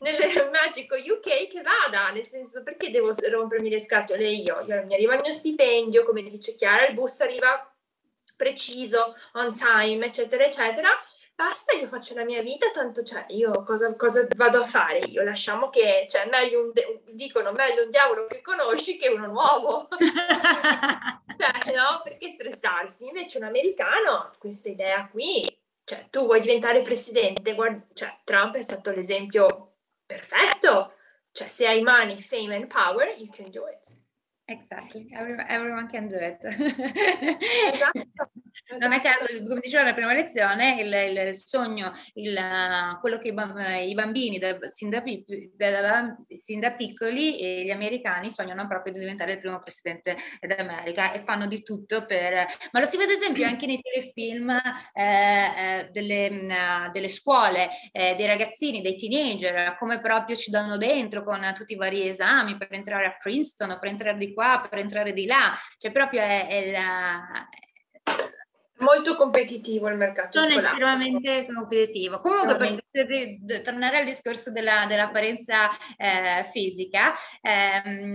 nel magico UK, che vada, nel senso perché devo rompermi le scatole io? io? Mi arriva il mio stipendio, come dice Chiara, il bus arriva preciso, on time, eccetera, eccetera, basta, io faccio la mia vita, tanto cioè, io cosa, cosa vado a fare? Io lasciamo che, cioè, meglio un, de- dicono meglio un diavolo che conosci che uno nuovo. cioè, no? Perché stressarsi? Invece un americano, questa idea qui, cioè, tu vuoi diventare presidente, guarda, cioè, Trump è stato l'esempio perfetto. Cioè, se hai money, fame and power, you can do it. Exactly, everyone, everyone can do it. esatto. Non a caso, come diceva nella prima lezione, il, il sogno, il, quello che i, i bambini da, sin, da, da, sin, da, piccoli e gli americani sognano proprio di diventare il primo presidente d'America e fanno di tutto per... Ma lo si vede ad esempio anche nei telefilm eh, eh, delle, delle, scuole, eh, dei ragazzini, dei teenager, come proprio ci danno dentro con tutti i vari esami per entrare a Princeton, per entrare di qua, per entrare di là, cioè proprio è, è la molto competitivo il mercato Sono estremamente competitivo. Comunque, per tornare al discorso della, dell'apparenza eh, fisica, ehm,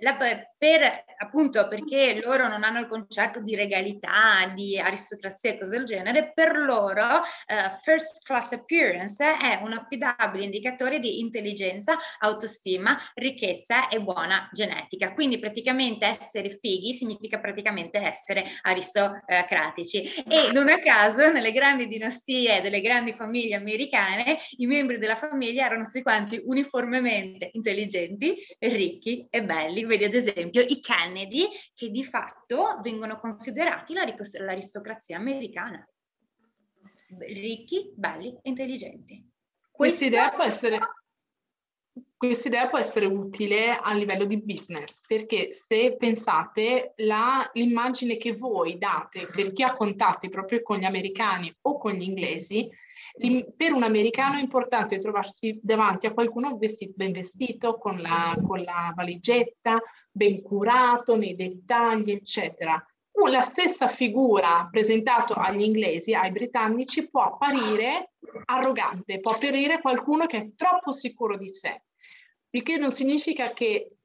la, per, appunto perché loro non hanno il concetto di regalità, di aristocrazia e cose del genere, per loro eh, first class appearance è un affidabile indicatore di intelligenza, autostima, ricchezza e buona genetica. Quindi praticamente essere fighi significa praticamente essere aristocratici e non a caso nelle grandi dinastie delle grandi famiglie americane i membri della famiglia erano tutti quanti uniformemente intelligenti, ricchi e belli. Vedi ad esempio i Kennedy che di fatto vengono considerati l'aristocrazia americana. Ricchi, belli e intelligenti. Questa idea può essere questa idea può essere utile a livello di business, perché se pensate la, l'immagine che voi date per chi ha contatti proprio con gli americani o con gli inglesi, per un americano è importante trovarsi davanti a qualcuno vestito, ben vestito, con la, con la valigetta, ben curato nei dettagli, eccetera la stessa figura presentata agli inglesi, ai britannici, può apparire arrogante, può apparire qualcuno che è troppo sicuro di sé. Il che non significa che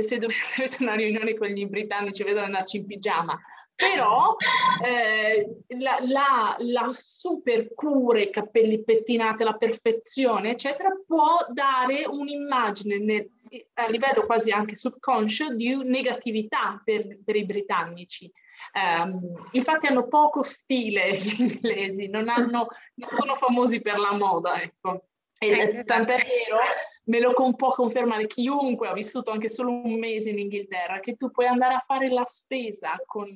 se dovesse avere una riunione con gli britannici vedono andarci in pigiama, però eh, la, la, la, super cura, i capelli pettinati, la perfezione, eccetera, può dare un'immagine nel, a livello quasi anche subconscio di negatività per, per i britannici. Um, infatti hanno poco stile gli inglesi, non, hanno, non sono famosi per la moda, ecco. E tant'è vero, me lo può confermare chiunque ha vissuto anche solo un mese in Inghilterra, che tu puoi andare a fare la spesa con,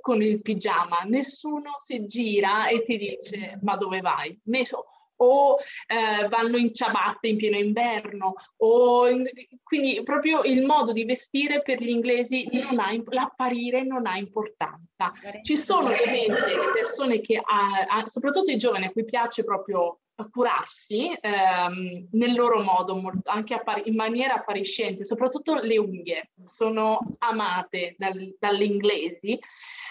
con il pigiama, nessuno si gira e ti dice ma dove vai? Nessuno o eh, vanno in ciabatte in pieno inverno, o in, quindi proprio il modo di vestire per gli inglesi non ha, l'apparire non ha importanza. Ci sono ovviamente le persone che, ha, soprattutto i giovani a cui piace proprio curarsi ehm, nel loro modo, anche appar- in maniera appariscente, soprattutto le unghie sono amate dal, dalle inglesi,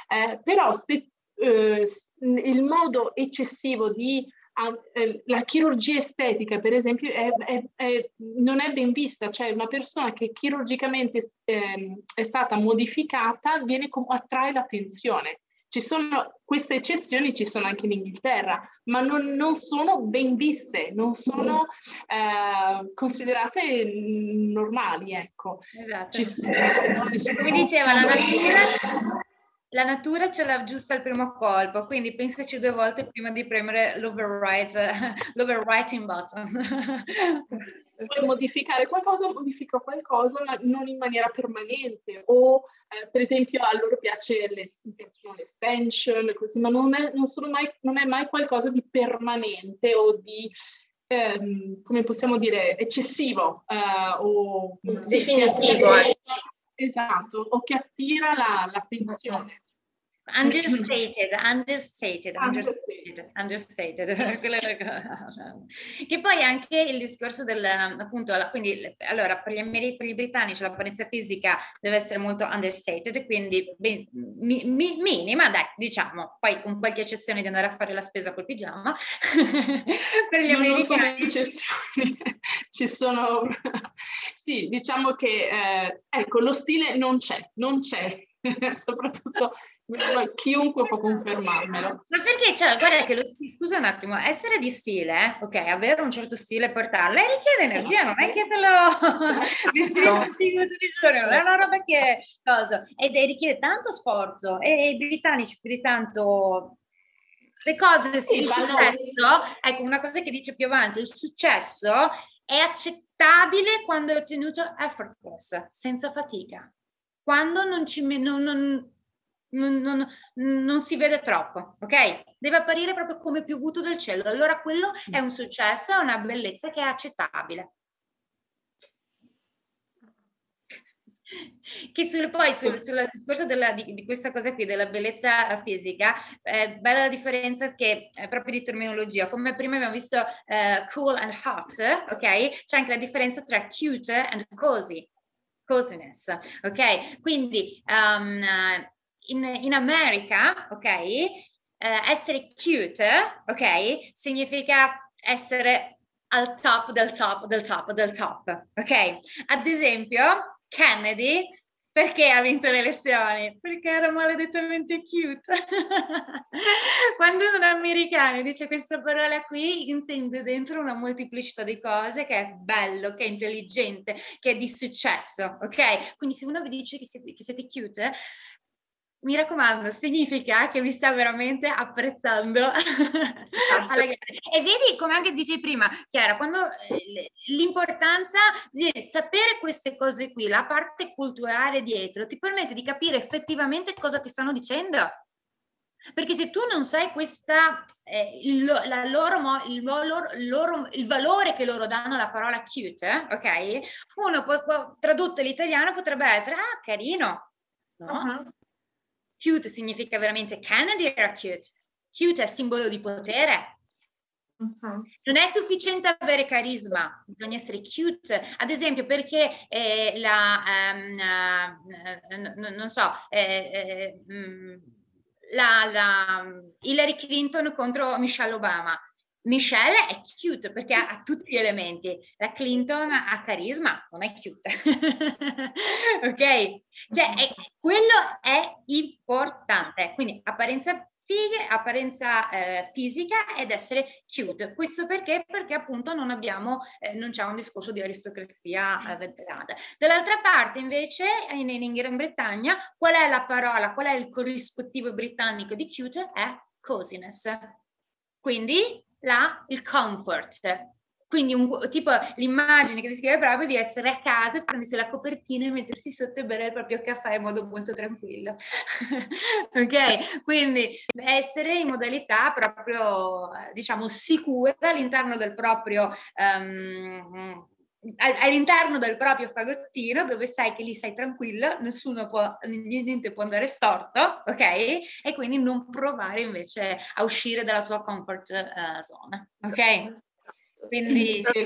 eh, però se eh, il modo eccessivo di eh, la chirurgia estetica, per esempio, è, è, è, non è ben vista, cioè una persona che chirurgicamente eh, è stata modificata viene com- attrae l'attenzione. Ci sono queste eccezioni, ci sono anche in Inghilterra, ma non, non sono ben viste, non sono eh, considerate normali, ecco. Esatto. Ci sono, Come diceva la natura, la natura ce l'ha giusta al primo colpo, quindi pensaci due volte prima di premere l'overwrite, l'overwriting button. Vuoi modificare qualcosa, modifica qualcosa, ma non in maniera permanente. O eh, per esempio a loro piace le, piacciono le extension, così, ma non è, non, mai, non è mai qualcosa di permanente o di ehm, come possiamo dire, eccessivo eh, o definitivo. Sì, esatto, o che attira la, l'attenzione. Understated, understated, understated, understated. che poi anche il discorso del, appunto, quindi, allora, per gli, per gli britannici l'apparenza fisica deve essere molto understated, quindi ben, mi, mi, minima, dai, diciamo, poi con qualche eccezione di andare a fare la spesa col pigiama. per gli americani... Non sono eccezioni, ci sono... sì, diciamo che, eh, ecco, lo stile non c'è, non c'è, soprattutto chiunque può confermarmelo. Ma perché, cioè, guarda che lo scusa un attimo, essere di stile, ok, avere un certo stile e portarlo, richiede energia, non è che te lo vestire no. tutti i giorni, è una roba che cosa, ed richiede tanto sforzo e i britannici più di tanto le cose, sì, il successo, ecco, una cosa che dice più avanti, il successo è accettabile quando è ottenuto effortless, senza fatica. Quando non ci non, non, non, non, non, si vede troppo, ok? Deve apparire proprio come piovuto del cielo. Allora quello è un successo, è una bellezza che è accettabile. Che sul, poi sul, sul discorso della, di, di, questa cosa qui, della bellezza fisica, è bella la differenza che è proprio di terminologia. Come prima abbiamo visto uh, cool and hot, ok? C'è anche la differenza tra cute and cozy cosiness, ok? Quindi um, in, in America, ok, eh, essere cute, ok, significa essere al top del top del top del top, ok? Ad esempio, Kennedy perché ha vinto le elezioni? Perché era maledettamente cute. Quando un americano dice questa parola qui, intende dentro una molteplicità di cose che è bello, che è intelligente, che è di successo, ok? Quindi se uno vi dice che siete, che siete cute, mi raccomando, significa che mi sta veramente apprezzando esatto. E vedi, come anche dicevi prima, Chiara, quando eh, l'importanza di sapere queste cose qui, la parte culturale dietro, ti permette di capire effettivamente cosa ti stanno dicendo. Perché se tu non sai questa, eh, il, loro, il, loro, loro, il, valore che loro danno alla parola cute, ok? Uno può, può, tradotto l'italiano potrebbe essere, ah, carino, no? Uh-huh. Cute significa veramente Kennedy era cute. Cute è simbolo di potere. Uh-huh. Non è sufficiente avere carisma, bisogna essere cute. Ad esempio, perché eh, la, um, uh, non so, eh, eh, la, la Hillary Clinton contro Michelle Obama. Michelle è cute perché ha, ha, tutti gli elementi. La Clinton ha carisma, non è cute. ok? Cioè, è, quello è importante. Quindi apparenza fighe, apparenza eh, fisica ed essere cute. Questo perché? Perché appunto non abbiamo, eh, non c'è un discorso di aristocrazia eh, veterana. Dall'altra parte invece in, in Gran Bretagna qual è la parola, qual è il corrispettivo britannico di cute? È cosiness. Quindi la, il comfort, quindi un, tipo l'immagine che descrive proprio di essere a casa, prendersi la copertina e mettersi sotto e bere il proprio caffè in modo molto tranquillo. ok? Quindi essere in modalità proprio, diciamo, sicura all'interno del proprio... Um, all'interno del proprio fagottino dove sai che lì sei tranquillo, nessuno può, niente può andare storto, ok? E quindi non provare invece a uscire dalla tua comfort uh, zone, ok? Quindi sì,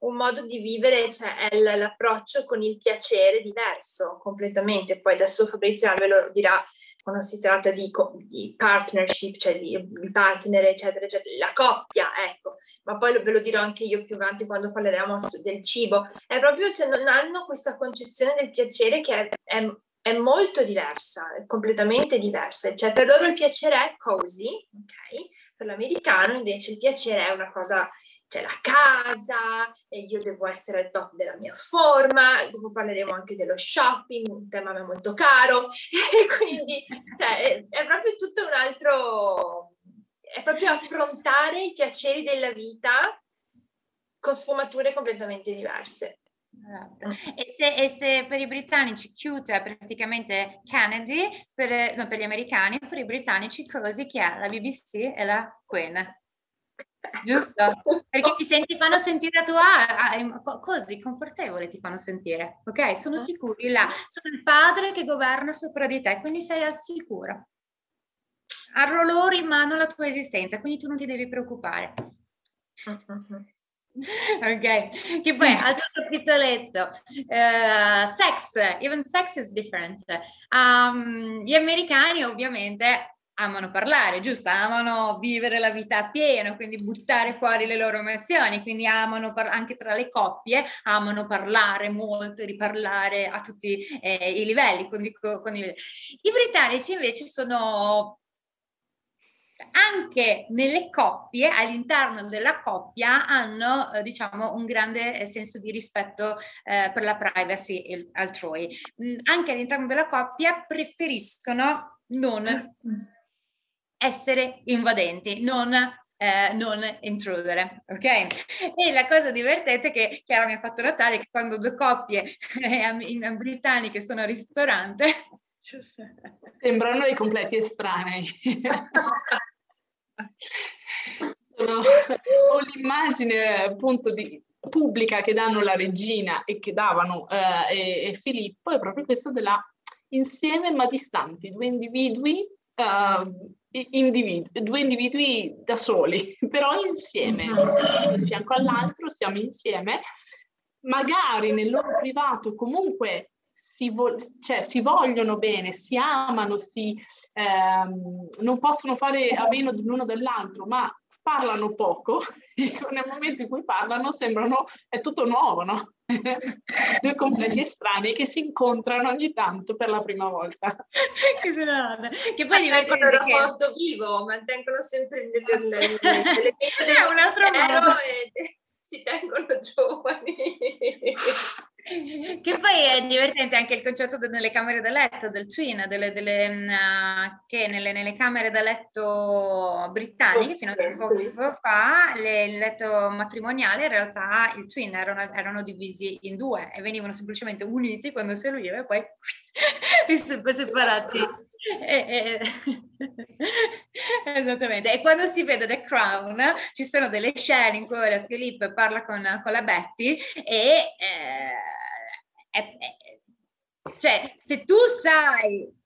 un modo di vivere cioè, è l'approccio con il piacere diverso completamente. Poi adesso Fabrizio ve lo dirà quando si tratta di, di partnership, cioè di, di, partner, eccetera, eccetera, la coppia, ecco, ma poi lo, ve lo dirò anche io più avanti quando parleremo del cibo. È proprio, cioè, non hanno questa concezione del piacere che è, è, è molto diversa, è completamente diversa. Cioè, per loro il piacere è così, ok? Per l'americano invece il piacere è una cosa, c'è la casa, e io devo essere al top della mia forma, dopo parleremo anche dello shopping, un tema molto caro, e quindi cioè, è proprio tutto un altro, è proprio affrontare i piaceri della vita con sfumature completamente diverse. Esatto. E, se, e, se, per i britannici cute è praticamente Kennedy, per, no, per gli americani, per i britannici così che è la BBC e la Queen. Giusto? Perché ti senti, fanno sentire a tua così confortevole, ti fanno sentire, ok? Sono sicuri là, sono il padre che governa sopra di te, quindi sei al sicuro. Hanno loro in mano la tua esistenza, quindi tu non ti devi preoccupare. ok, che poi altro capitoletto, uh, sex, even sex is different. Um, gli americani ovviamente amano parlare, giusto? Amano vivere la vita a pieno, quindi buttare fuori le loro emozioni, quindi amano par- anche tra le coppie, amano parlare molto, riparlare a tutti eh, i livelli. Quindi, con i... I britannici invece sono anche nelle coppie, all'interno della coppia, hanno eh, diciamo un grande eh, senso di rispetto eh, per la privacy altrui. Mm, anche all'interno della coppia preferiscono non essere invadenti, non eh, non intrudere, ok? E la cosa divertente che Chiara mi ha fatto notare che quando due coppie eh, britanniche sono al ristorante sembrano dei completi estranei. Sono, l'immagine appunto di, pubblica che danno la regina e che davano eh, e, e, Filippo è proprio questa della insieme ma distanti, due individui, uh, individu- due individui da soli, però insieme, mm-hmm. di fianco all'altro siamo insieme, magari nel loro privato comunque si, vo- cioè, si vogliono bene, si amano, si, ehm, non possono fare a meno l'uno dell'altro, ma parlano poco e nel momento in cui parlano sembrano, è tutto nuovo, no? Due completi estranei che si incontrano ogni tanto per la prima volta. che poi diventano un rapporto che... vivo, mantengono sempre l'elemento del un altro modo. e si tengono giovani. Che poi è divertente anche il concetto de, nelle camere da letto, del twin, delle, delle, che nelle, nelle, camere da letto britanniche, fino a poco tempo fa, le, il letto matrimoniale in realtà il twin erano, erano, divisi in due e venivano semplicemente uniti quando serviva e poi separati E, esattamente. E quando si vede The Crown ci sono delle scene in cui Philip parla con, con la Betty e eh, è, è, cioè se tu sai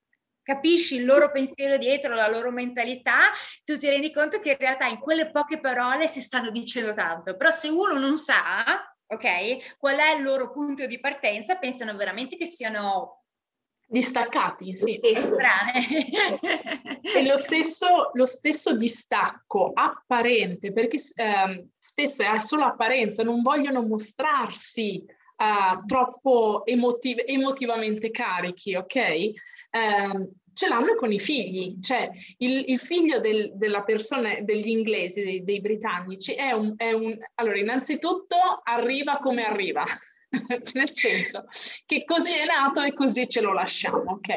capisci il loro pensiero dietro, la loro mentalità, tu ti rendi conto che in realtà in quelle poche parole si stanno dicendo tanto. Però se uno non sa, ok, qual è il loro punto di partenza, pensano veramente che siano distaccati, sì. e lo stesso, lo stesso distacco apparente, perché eh, spesso è solo apparenza, non vogliono mostrarsi uh, troppo emotiv- emotivamente carichi, ok? Eh, ce l'hanno con i figli, cioè il, il figlio del, della persona, degli inglesi, dei, dei britannici, è un, è un... Allora, innanzitutto arriva come arriva, nel senso che così è nato e così ce lo lasciamo, ok?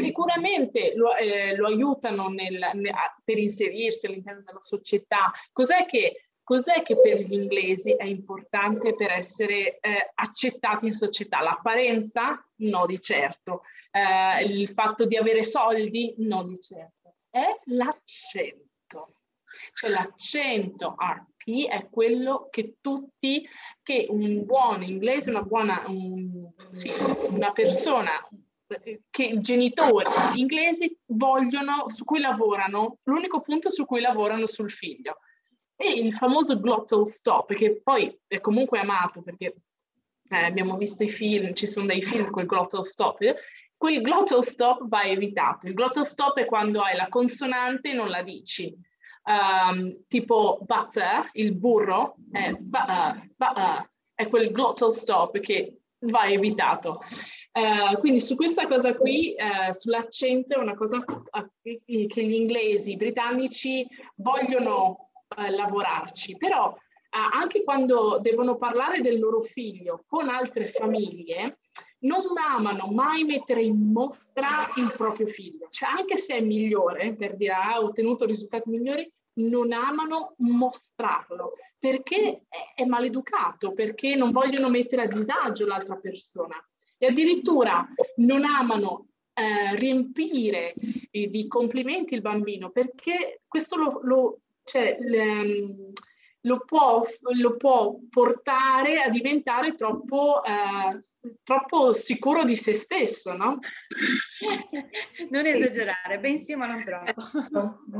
Sicuramente lo, eh, lo aiutano nel, nel, per inserirsi all'interno della società. Cos'è che Cos'è che per gli inglesi è importante per essere eh, accettati in società? L'apparenza? No, di certo. Eh, il fatto di avere soldi? No, di certo. È l'accento. Cioè l'accento RP è quello che tutti, che un buon inglese, una buona, un, sì, una persona che i genitori inglesi vogliono, su cui lavorano, l'unico punto su cui lavorano sul figlio e il famoso glottal stop, che poi è comunque amato perché eh, abbiamo visto i film, ci sono dei film con il glottal stop, quel glottal stop va evitato. Il glottal stop è quando hai la consonante e non la dici. Um, tipo butter, il burro, è, butter, butter, è quel glottal stop che va evitato. Uh, quindi su questa cosa qui, uh, sull'accento, è una cosa che gli inglesi, i britannici vogliono eh, lavorarci, però eh, anche quando devono parlare del loro figlio con altre famiglie, non amano mai mettere in mostra il proprio figlio, cioè anche se è migliore, per dire ah, ha ottenuto risultati migliori, non amano mostrarlo perché è, maleducato, perché non vogliono mettere a disagio l'altra persona. E addirittura non amano eh, riempire eh, di complimenti il bambino perché questo lo, lo cioè, le, lo, può, lo, può, portare a diventare troppo, eh, troppo, sicuro di se stesso, no? Non esagerare, bensì ma non troppo.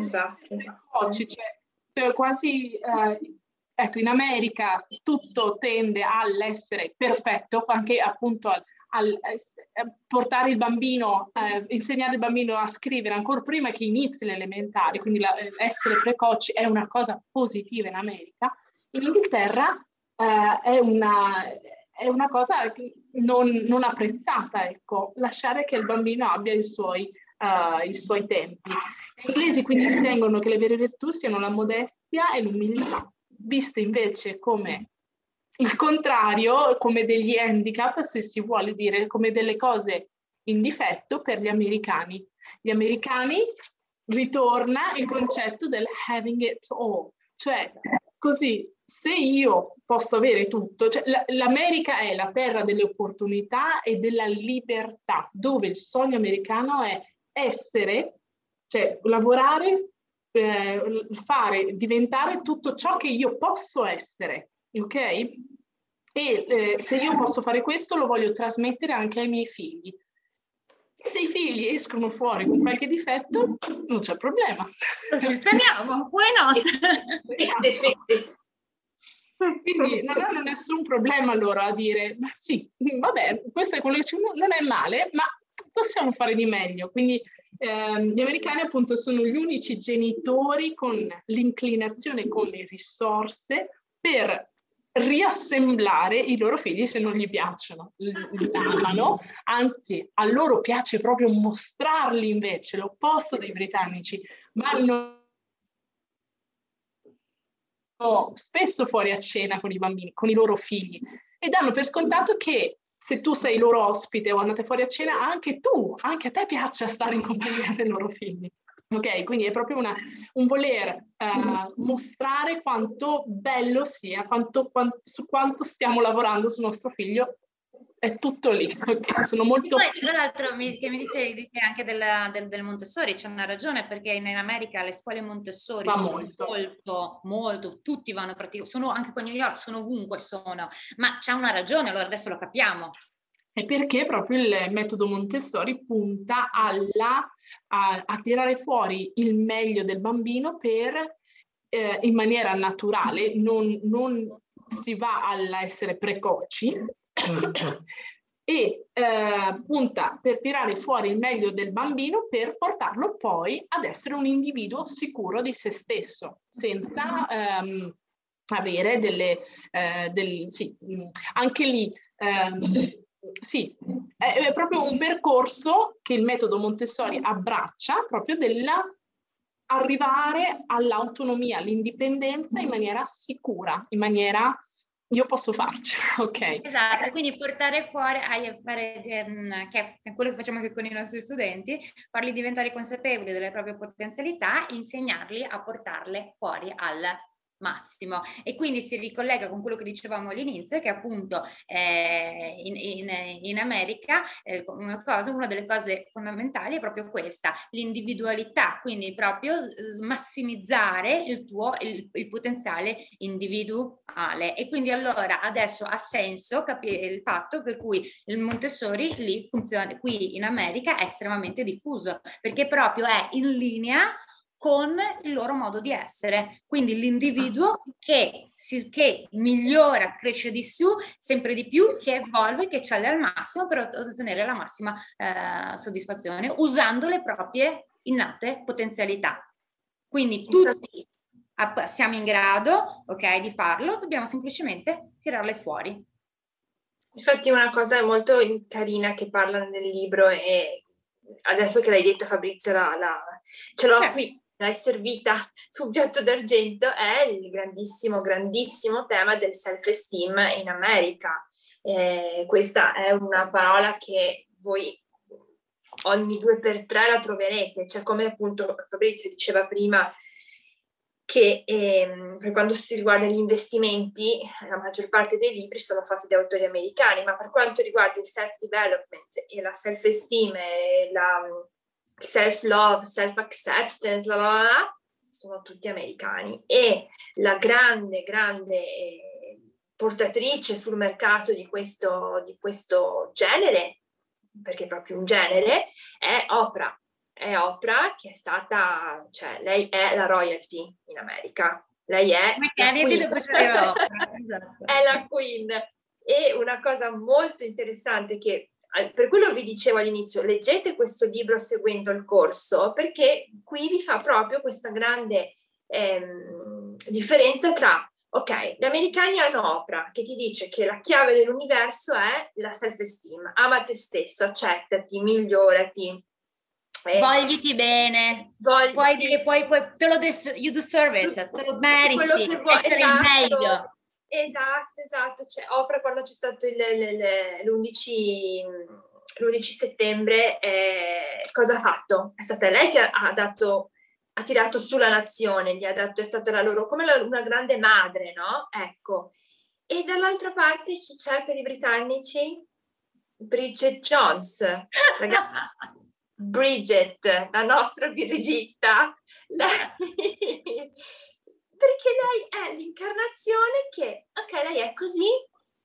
esatto. Oggi c'è cioè, quasi... Eh, ecco, in America tutto tende all'essere perfetto, anche appunto al, al eh, portare il bambino, eh, insegnare il bambino a scrivere ancora prima che inizi le elementari, quindi la, eh, essere precoci è una cosa positiva in America, in Inghilterra eh, è, una, è, una, cosa non, non, apprezzata, ecco, lasciare che il bambino abbia i suoi, uh, i suoi tempi. Gli inglesi quindi ritengono che le vere virtù siano la modestia e l'umiltà, viste invece come il contrario come degli handicap, se si vuole dire, come delle cose in difetto per gli americani. Gli americani ritorna il concetto del having it all, cioè così se io posso avere tutto, cioè, l'America è la terra delle opportunità e della libertà, dove il sogno americano è essere, cioè lavorare, eh, fare, diventare tutto ciò che io posso essere ok? E eh, se io posso fare questo lo voglio trasmettere anche ai miei figli. E se i figli escono fuori con qualche difetto, non c'è problema. Sistemiamo, why not? Quindi non hanno nessun problema loro a dire, ma sì, vabbè, questo è quello che ci... non è male, ma possiamo fare di meglio. Quindi eh, gli americani appunto sono gli unici genitori con l'inclinazione, con le risorse per riassemblare i loro figli se non gli piacciono, li amano, anzi a loro piace proprio mostrarli invece, l'opposto dei britannici, vanno spesso fuori a cena con i bambini, con i loro figli e danno per scontato che se tu sei loro ospite o andate fuori a cena, anche tu, anche a te piaccia stare in compagnia dei loro figli. Ok, quindi è proprio una, un voler uh, mostrare quanto bello sia, quanto, quanto, su quanto stiamo lavorando sul nostro figlio è tutto lì. Okay, sono molto... Poi, tra l'altro, mi, che mi dice, dice anche del, del, del, Montessori, c'è una ragione perché in, in America le scuole Montessori Va sono molto. molto, molto, tutti vanno praticamente, sono anche qua a New York, sono ovunque sono, ma c'è una ragione, allora adesso lo capiamo. È perché proprio il metodo Montessori punta alla, a, a tirare fuori il meglio del bambino per eh, in maniera naturale, non, non si va all'essere precoci e eh, punta per tirare fuori il meglio del bambino per portarlo poi ad essere un individuo sicuro di se stesso, senza ehm, avere delle, eh, del, sì, anche lì, ehm, sì, è, proprio un percorso che il metodo Montessori abbraccia proprio della arrivare all'autonomia, all'indipendenza in maniera sicura, in maniera io posso farci, ok? Esatto, quindi portare fuori, a fare, um, che è quello che facciamo anche con i nostri studenti, farli diventare consapevoli delle proprie potenzialità, insegnarli a portarle fuori al massimo. E quindi si ricollega con quello che dicevamo all'inizio che appunto eh, in, in, in, America eh, una, cosa, una delle cose fondamentali è proprio questa l'individualità quindi proprio massimizzare il tuo il, il potenziale individuale. E quindi allora adesso ha senso capire il fatto per cui il Montessori lì funziona qui in America è estremamente diffuso perché proprio è in linea con il loro modo di essere. Quindi l'individuo che, si, che migliora, cresce di più, sempre di più, che evolve, che eccelle al massimo per ottenere la massima eh, soddisfazione usando le proprie innate potenzialità. Quindi tutti siamo in grado, ok, di farlo, dobbiamo semplicemente tirarle fuori. Infatti una cosa molto carina che parla nel libro e adesso che l'hai detto Fabrizio la, la, ce l'ho eh. qui l'hai servita su un piatto d'argento è il grandissimo, grandissimo tema del self-esteem in America. Eh, questa è una parola che voi ogni due per tre la troverete, cioè come appunto Fabrizio diceva prima che ehm, per quanto si riguarda gli investimenti, la maggior parte dei libri sono fatti da autori americani, ma per quanto riguarda il self-development e la self-esteem e la self-love, self-acceptance, la, la, la, sono tutti americani e la grande, grande eh, portatrice sul mercato di questo, di questo genere, perché è proprio un genere, è Oprah. È Oprah che è stata, cioè lei è la royalty in America. Lei è la queen. esatto. è la queen. E una cosa molto interessante che per quello vi dicevo all'inizio, leggete questo libro seguendo il corso, perché qui vi fa proprio questa grande ehm, differenza tra, ok, gli americani hanno Oprah che ti dice che la chiave dell'universo è la self-esteem, ama te stesso, accettati, migliorati. Eh, Vogliti bene, Vogli, puoi, sì. puoi, puoi, te lo des- you deserve it, te lo meriti, essere esatto. il meglio. Esatto, esatto. Cioè, Oprah quando c'è stato il, il, l'11, l'11, settembre, eh, cosa ha fatto? È stata lei che ha, dato, ha tirato su la nazione, gli ha dato, è stata la loro, come la, una grande madre, no? Ecco. E dall'altra parte chi c'è per i britannici? Bridget Jones, ragazzi. Bridget, la nostra Brigitta, lei perché lei è l'incarnazione che, ok, lei è così,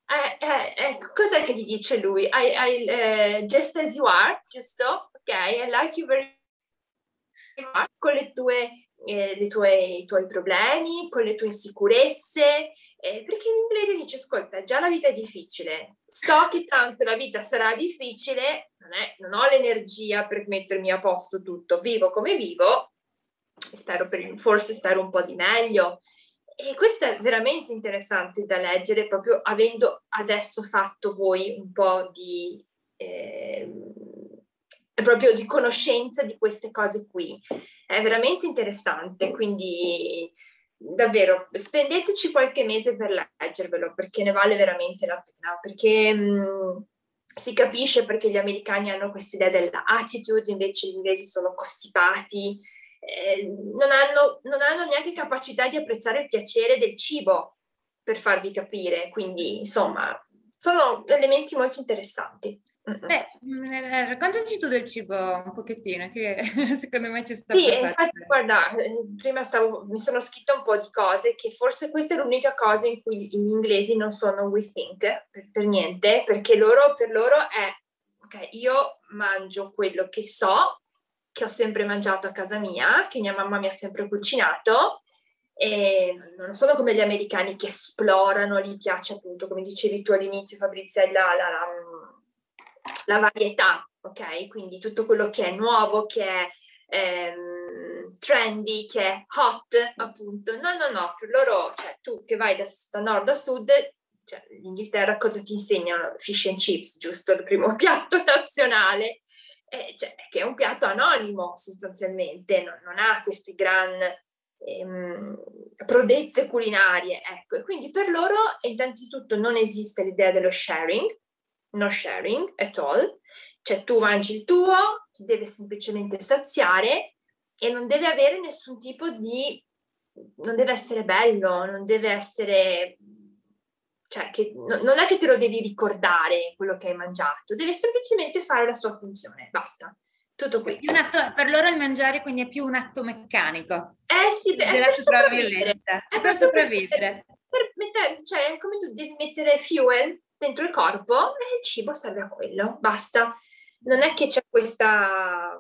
è, è, è, cos'è che gli dice lui? I, I, uh, just as you are, giusto? Ok, I like you very much, con le tue, eh, tue, i tuoi problemi, con le tue insicurezze, eh, perché in inglese dice, ascolta, già la vita è difficile, so che tanto la vita sarà difficile, non, non ho l'energia per mettermi a posto tutto, vivo come vivo, per, forse spero un po' di meglio. E questo è veramente interessante da leggere, proprio avendo adesso fatto voi un po' di, eh, proprio di conoscenza di queste cose qui. È veramente interessante, quindi davvero spendeteci qualche mese per leggervelo perché ne vale veramente la pena, perché mh, mm, si capisce perché gli americani hanno questa idea della attitude, invece gli inglesi sono costipati, eh, non, hanno, non hanno neanche capacità di apprezzare il piacere del cibo, per farvi capire. Quindi, insomma, sono elementi molto interessanti. Beh, mm, raccontaci tu del cibo un pochettino, che secondo me ci sta. Sì, infatti, guarda, eh, prima stavo, mi sono scritta un po' di cose che forse questa è l'unica cosa in cui gli inglesi non sono we think per, per niente, perché loro, per loro è, ok, io mangio quello che so, che ho sempre mangiato a casa mia, che mia mamma mi ha sempre cucinato, e non sono come gli americani che esplorano, gli piace appunto, come dicevi tu all'inizio Fabrizia, la, la, la la varietà, ok? Quindi tutto quello che è nuovo, che è ehm, trendy, che è hot, appunto. No, no, no, per loro, cioè tu che vai da, da nord a sud, cioè, l'Inghilterra cosa ti insegnano? Fish and chips, giusto? Il primo piatto nazionale. Eh, cioè, che è un piatto anonimo sostanzialmente, non, non ha queste gran ehm, prodezze culinarie, ecco. E quindi per loro, innanzitutto, non esiste l'idea dello sharing, no sharing at all, cioè tu mangi il tuo, ti deve semplicemente saziare e non deve avere nessun tipo di, non deve essere bello, non deve essere, cioè che, no, non è che te lo devi ricordare quello che hai mangiato, deve semplicemente fare la sua funzione, basta. Tutto qui. Atto, per loro il mangiare quindi è più un atto meccanico. Eh sì, è per sopravvivere. È per sopravvivere. Per mettere, cioè, come tu devi mettere fuel dentro il corpo e il cibo serve a quello, basta. Non è che c'è questa...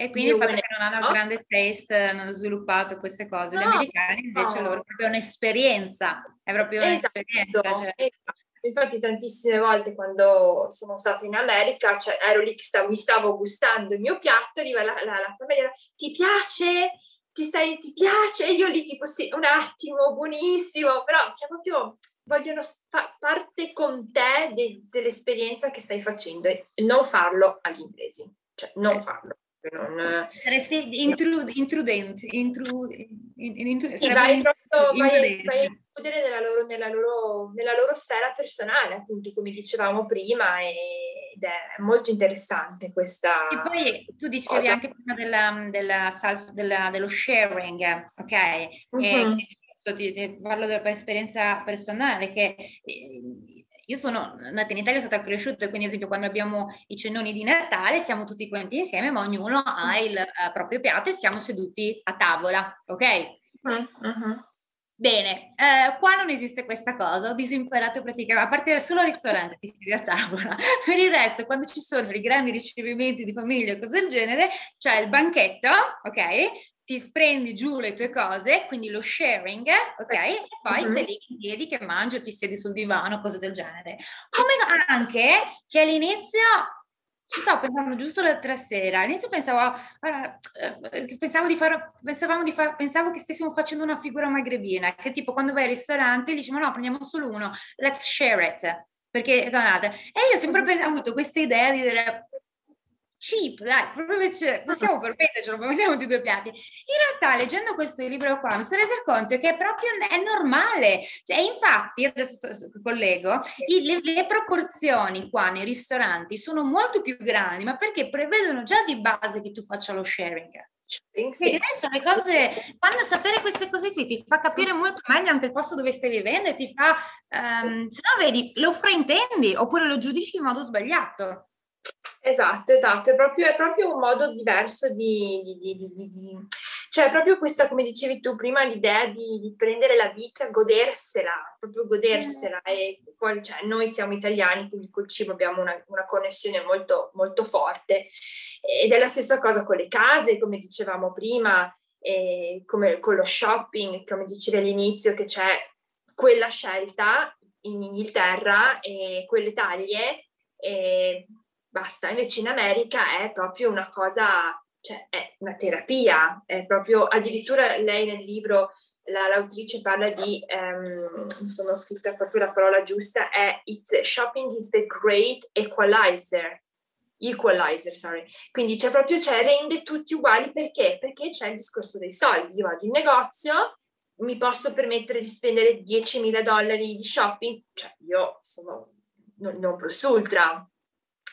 E quindi il fatto che non hanno no? grande taste, hanno sviluppato queste cose. No, Gli americani invece no. loro è proprio un'esperienza, è proprio un'esperienza. Esatto, cioè. esatto. Infatti tantissime volte quando sono stata in America, cioè, ero lì che stavo, mi stavo gustando il mio piatto, arriva la, la, la famiglia, ti piace? Ti, stai, ti piace? E io lì tipo sì, un attimo, buonissimo, però c'è proprio vogliono fa- parte con te de- dell'esperienza che stai facendo e non farlo agli inglesi, cioè non eh. farlo. Non... Saresti intru- intrudente, intru- in, in, in, sì, vai proprio vai, vai a includere nella loro, nella, loro, nella loro sfera personale, appunto, come dicevamo prima, ed è molto interessante questa. E poi tu dicevi cosa. anche prima della, della, della, dello sharing, ok? Mm-hmm. E, ti, ti parlo per esperienza personale, che eh, io sono nata in Italia, sono stata cresciuta, quindi ad esempio quando abbiamo i cenoni di Natale siamo tutti quanti insieme, ma ognuno ha il uh, proprio piatto e siamo seduti a tavola, ok? Uh-huh. Bene, eh, qua non esiste questa cosa, ho disimparato praticamente, a partire solo al ristorante ti siedi a tavola, per il resto quando ci sono i grandi ricevimenti di famiglia e cose del genere, c'è il banchetto, ok? Ti prendi giù le tue cose, quindi lo sharing, ok? E poi mm-hmm. stai lì in piedi che mangi o ti siedi sul divano, cose del genere. Come anche che all'inizio ci stavo pensando giusto l'altra sera. All'inizio pensavo, guarda, eh, pensavo di fare, pensavamo di fare, pensavo che stessimo facendo una figura magrebina, che tipo quando vai al ristorante diciamo no, prendiamo solo uno, let's share it. Perché, guardate, e io ho sempre avuto questa idea di dire, cheap, dai, proprio cioè, possiamo permettercelo, parliamo di due piatti. In realtà, leggendo questo libro qua, mi sono resa conto che è proprio è normale. Cioè, infatti, adesso collego, i, le, le, proporzioni qua nei ristoranti sono molto più grandi, ma perché prevedono già di base che tu faccia lo sharing. Sì. Quindi adesso le cose, quando sapere queste cose qui ti fa capire molto meglio anche il posto dove stai vivendo e ti fa, um, se no vedi, lo fraintendi oppure lo giudici in modo sbagliato. Esatto, esatto, è proprio, è proprio un modo diverso di, di, di, di, cioè proprio questa, come dicevi tu prima, l'idea di, prendere la vita, godersela, proprio godersela. E poi, cioè, noi siamo italiani, quindi col cibo abbiamo una, una connessione molto, molto forte. Ed è la stessa cosa con le case, come dicevamo prima, come con lo shopping, come dicevi all'inizio, che c'è quella scelta in Inghilterra e quelle taglie. E basta. Invece in America è proprio una cosa, cioè è una terapia, è proprio, addirittura lei nel libro, la, l'autrice parla di, um, sono scritta proprio la parola giusta, è shopping is the great equalizer. Equalizer, sorry. Quindi c'è proprio, cioè rende tutti uguali perché? Perché c'è il discorso dei soldi. Io vado in negozio, mi posso permettere di spendere 10.000 dollari di shopping, cioè io sono non, non plus ultra,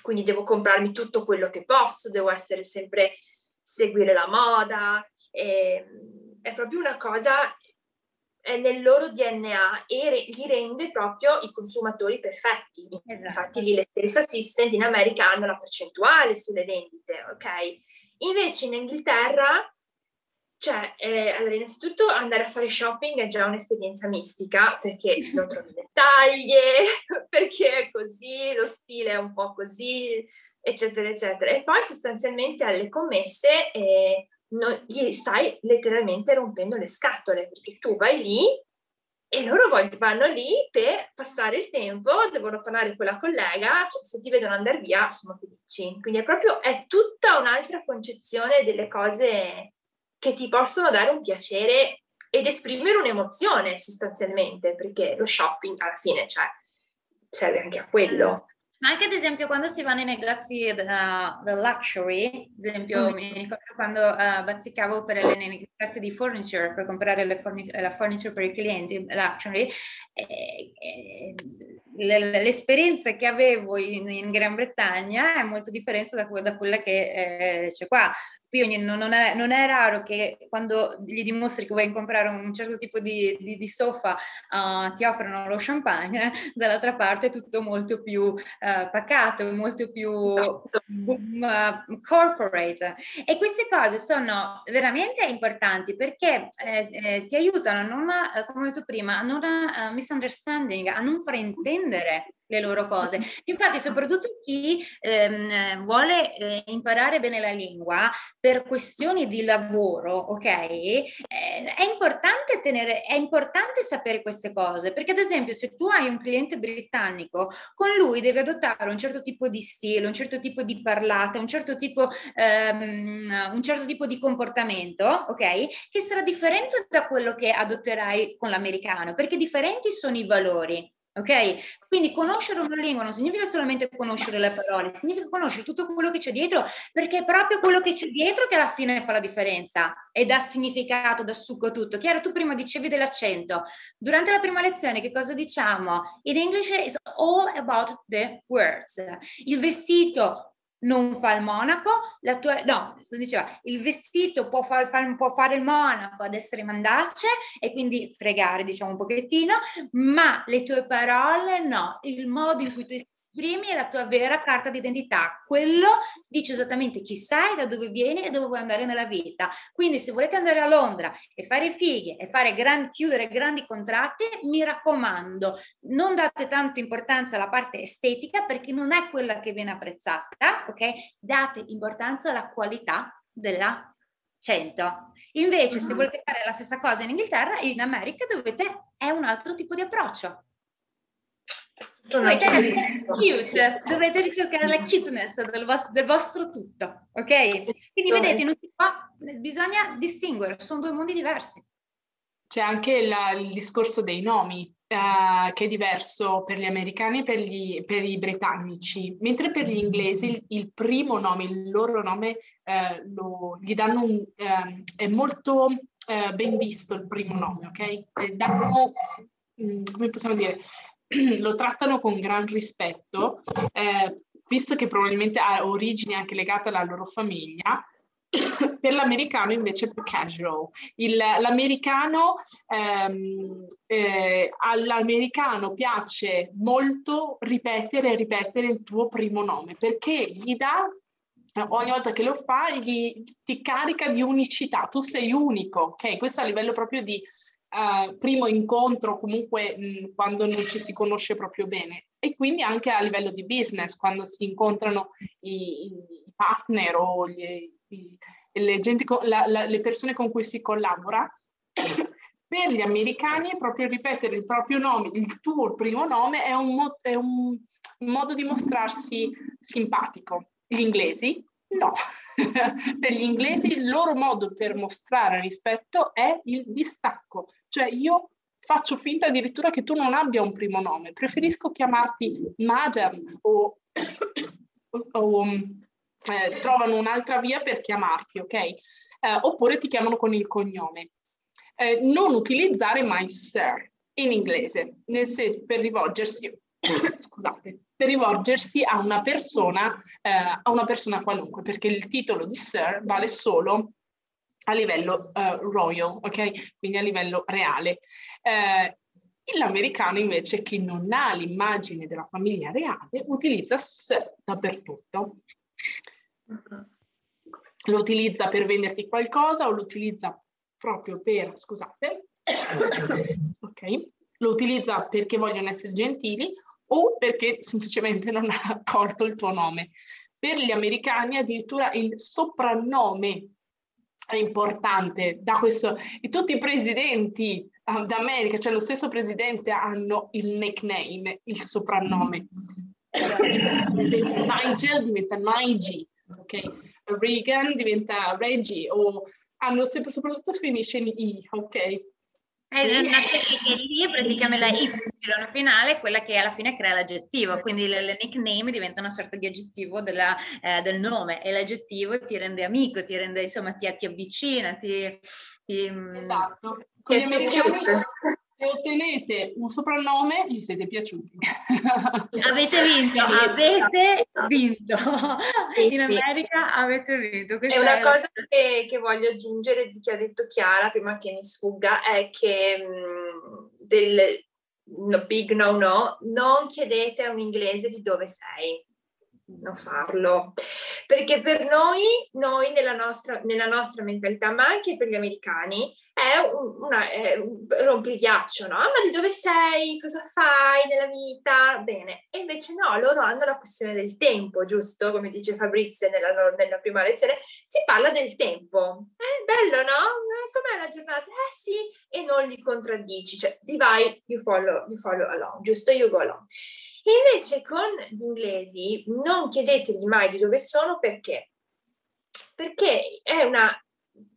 quindi devo comprarmi tutto quello che posso, devo essere sempre, seguire la moda, e, è proprio una cosa, eh, nel loro DNA e re- li rende proprio i consumatori perfetti. Esatto. Infatti lì le sales assistant in America hanno la percentuale sulle vendite, ok? Invece in Inghilterra cioè, eh, allora, innanzitutto andare a fare shopping è già un'esperienza mistica perché non trovi le taglie, perché è così, lo stile è un po' così, eccetera, eccetera. E poi sostanzialmente alle commesse eh, non, gli stai letteralmente rompendo le scatole perché tu vai lì e loro vanno lì per passare il tempo, devono parlare con la collega, cioè se ti vedono andare via sono felici. Quindi è proprio, è tutta un'altra concezione delle cose che ti possono dare un piacere ed esprimere un'emozione sostanzialmente, perché lo shopping alla fine cioè, serve anche a quello. Ma anche ad esempio quando si va nei negozi uh, del luxury, ad esempio mi ricordo quando uh, bazzicavo per le negozi di furniture, per comprare forni- la furniture per i clienti luxury, eh, eh, l'esperienza che avevo in, in, Gran Bretagna è molto differente da, da quella che eh, c'è qua. Qui non è, non è, raro che quando gli dimostri che vuoi comprare un certo tipo di, di, di sofa uh, ti offrono lo champagne, dall'altra parte è tutto molto più uh, pacato, molto più uh, corporate. E queste cose sono veramente importanti perché eh, eh, ti aiutano a non, come ho detto prima, a non uh, misunderstanding, a non fraintendere le loro cose. Infatti, soprattutto chi ehm, vuole eh, imparare bene la lingua per questioni di lavoro, ok? Eh, è, importante tenere, è importante sapere queste cose, perché ad esempio se tu hai un cliente britannico, con lui devi adottare un certo tipo di stile, un certo tipo di parlata, un certo tipo, ehm, un certo tipo di comportamento, ok? Che sarà differente da quello che adotterai con l'americano, perché differenti sono i valori. Ok? Quindi conoscere una lingua non significa solamente conoscere le parole, significa conoscere tutto quello che c'è dietro, perché è proprio quello che c'è dietro che alla fine fa la differenza e dà significato, dà succo tutto. Chiaro, tu prima dicevi dell'accento. Durante la prima lezione che cosa diciamo? In English is all about the words. Il vestito non fa il monaco, la tua, no, diceva, il vestito può, far, far, può fare il monaco ad essere mandace e quindi fregare, diciamo, un pochettino, ma le tue parole no, il modo in cui tu esprimi la tua vera carta d'identità. Quello dice esattamente chi sei, da dove vieni e dove vuoi andare nella vita. Quindi se volete andare a Londra e fare fighe e fare gran, chiudere grandi contratti, mi raccomando, non date tanto importanza alla parte estetica perché non è quella che viene apprezzata, ok? Date importanza alla qualità della 100. Invece, se volete fare la stessa cosa in Inghilterra, in America dovete, è un altro tipo di approccio. Dovete, cute, dovete ricercare la cuteness del vostro, del vostro tutto, ok? Quindi vedete, non si può, bisogna distinguere, sono due mondi diversi. C'è anche la, il discorso dei nomi, uh, che è diverso per gli americani e per, gli, per i britannici, mentre per gli inglesi il, il primo nome, il loro nome, uh, lo, gli danno un, uh, è molto uh, ben visto il primo nome, ok? E danno, um, come possiamo dire, lo trattano con gran rispetto, eh, visto che probabilmente ha origini anche legate alla loro famiglia. per l'americano invece è più casual. Il, l'americano, ehm, eh, all'americano piace molto ripetere e ripetere il tuo primo nome perché gli dà ogni volta che lo fa gli, ti carica di unicità, tu sei unico, ok? Questo a livello proprio di uh, primo incontro, comunque mh, quando non ci si conosce proprio bene. E quindi anche a livello di business, quando si incontrano i, i partner o gli, i, le, gente, la, la, le persone con cui si collabora, per gli americani proprio ripetere il proprio nome, il tuo primo nome, è un, mo- è un modo di mostrarsi simpatico. Gli inglesi no. per gli inglesi il loro modo per mostrare rispetto è il distacco. Cioè io faccio finta addirittura che tu non abbia un primo nome, preferisco chiamarti Madam o, o um, eh, trovano un'altra via per chiamarti, ok? Eh, oppure ti chiamano con il cognome. Eh, non utilizzare mai sir in inglese, nel senso per rivolgersi, scusate, per rivolgersi a una persona, eh, a una persona qualunque, perché il titolo di sir vale solo a livello uh, royal, ok? Quindi a livello reale. Eh, L'americano invece che non ha l'immagine della famiglia reale utilizza S dappertutto. Lo utilizza per venderti qualcosa o lo utilizza proprio per, scusate, ok? Lo utilizza perché vogliono essere gentili o perché semplicemente non ha colto il tuo nome. Per gli americani addirittura il soprannome importante da questo e tutti i presidenti um, d'America, cioè lo stesso presidente hanno il nickname, il soprannome. Nigel diventa Nige, ok? Reagan diventa Reggie o hanno sempre soprattutto finisce in I, ok? È una serie che lì praticamente la Y finale quella che alla fine crea l'aggettivo, quindi le, le nickname diventano una sorta di aggettivo della, eh, del nome e l'aggettivo ti rende amico, ti rende insomma ti, ti avvicina, ti, ti mm, esatto. Con gli americani se ottenete un soprannome gli siete piaciuti. avete vinto, avete vinto. In America avete vinto. Questa è una è cosa la... che, che, voglio aggiungere di che ha detto Chiara prima che mi sfugga è che mh, del no, big no no, non chiedete a un inglese di dove sei non farlo. Perché per noi, noi nella nostra, nella nostra mentalità, ma anche per gli americani, è un, una, è un rompigliaccio, no? Ma di dove sei? Cosa fai nella vita? Bene. E invece no, loro hanno la questione del tempo, giusto? Come dice Fabrizio nella, nella prima lezione, si parla del tempo. È bello, no? Eh, com'è la giornata? Eh sì, e non li contraddici, cioè li vai, you follow, you follow along, giusto? You go along. Invece con gli inglesi non chiedetegli mai di dove sono perché? Perché è una,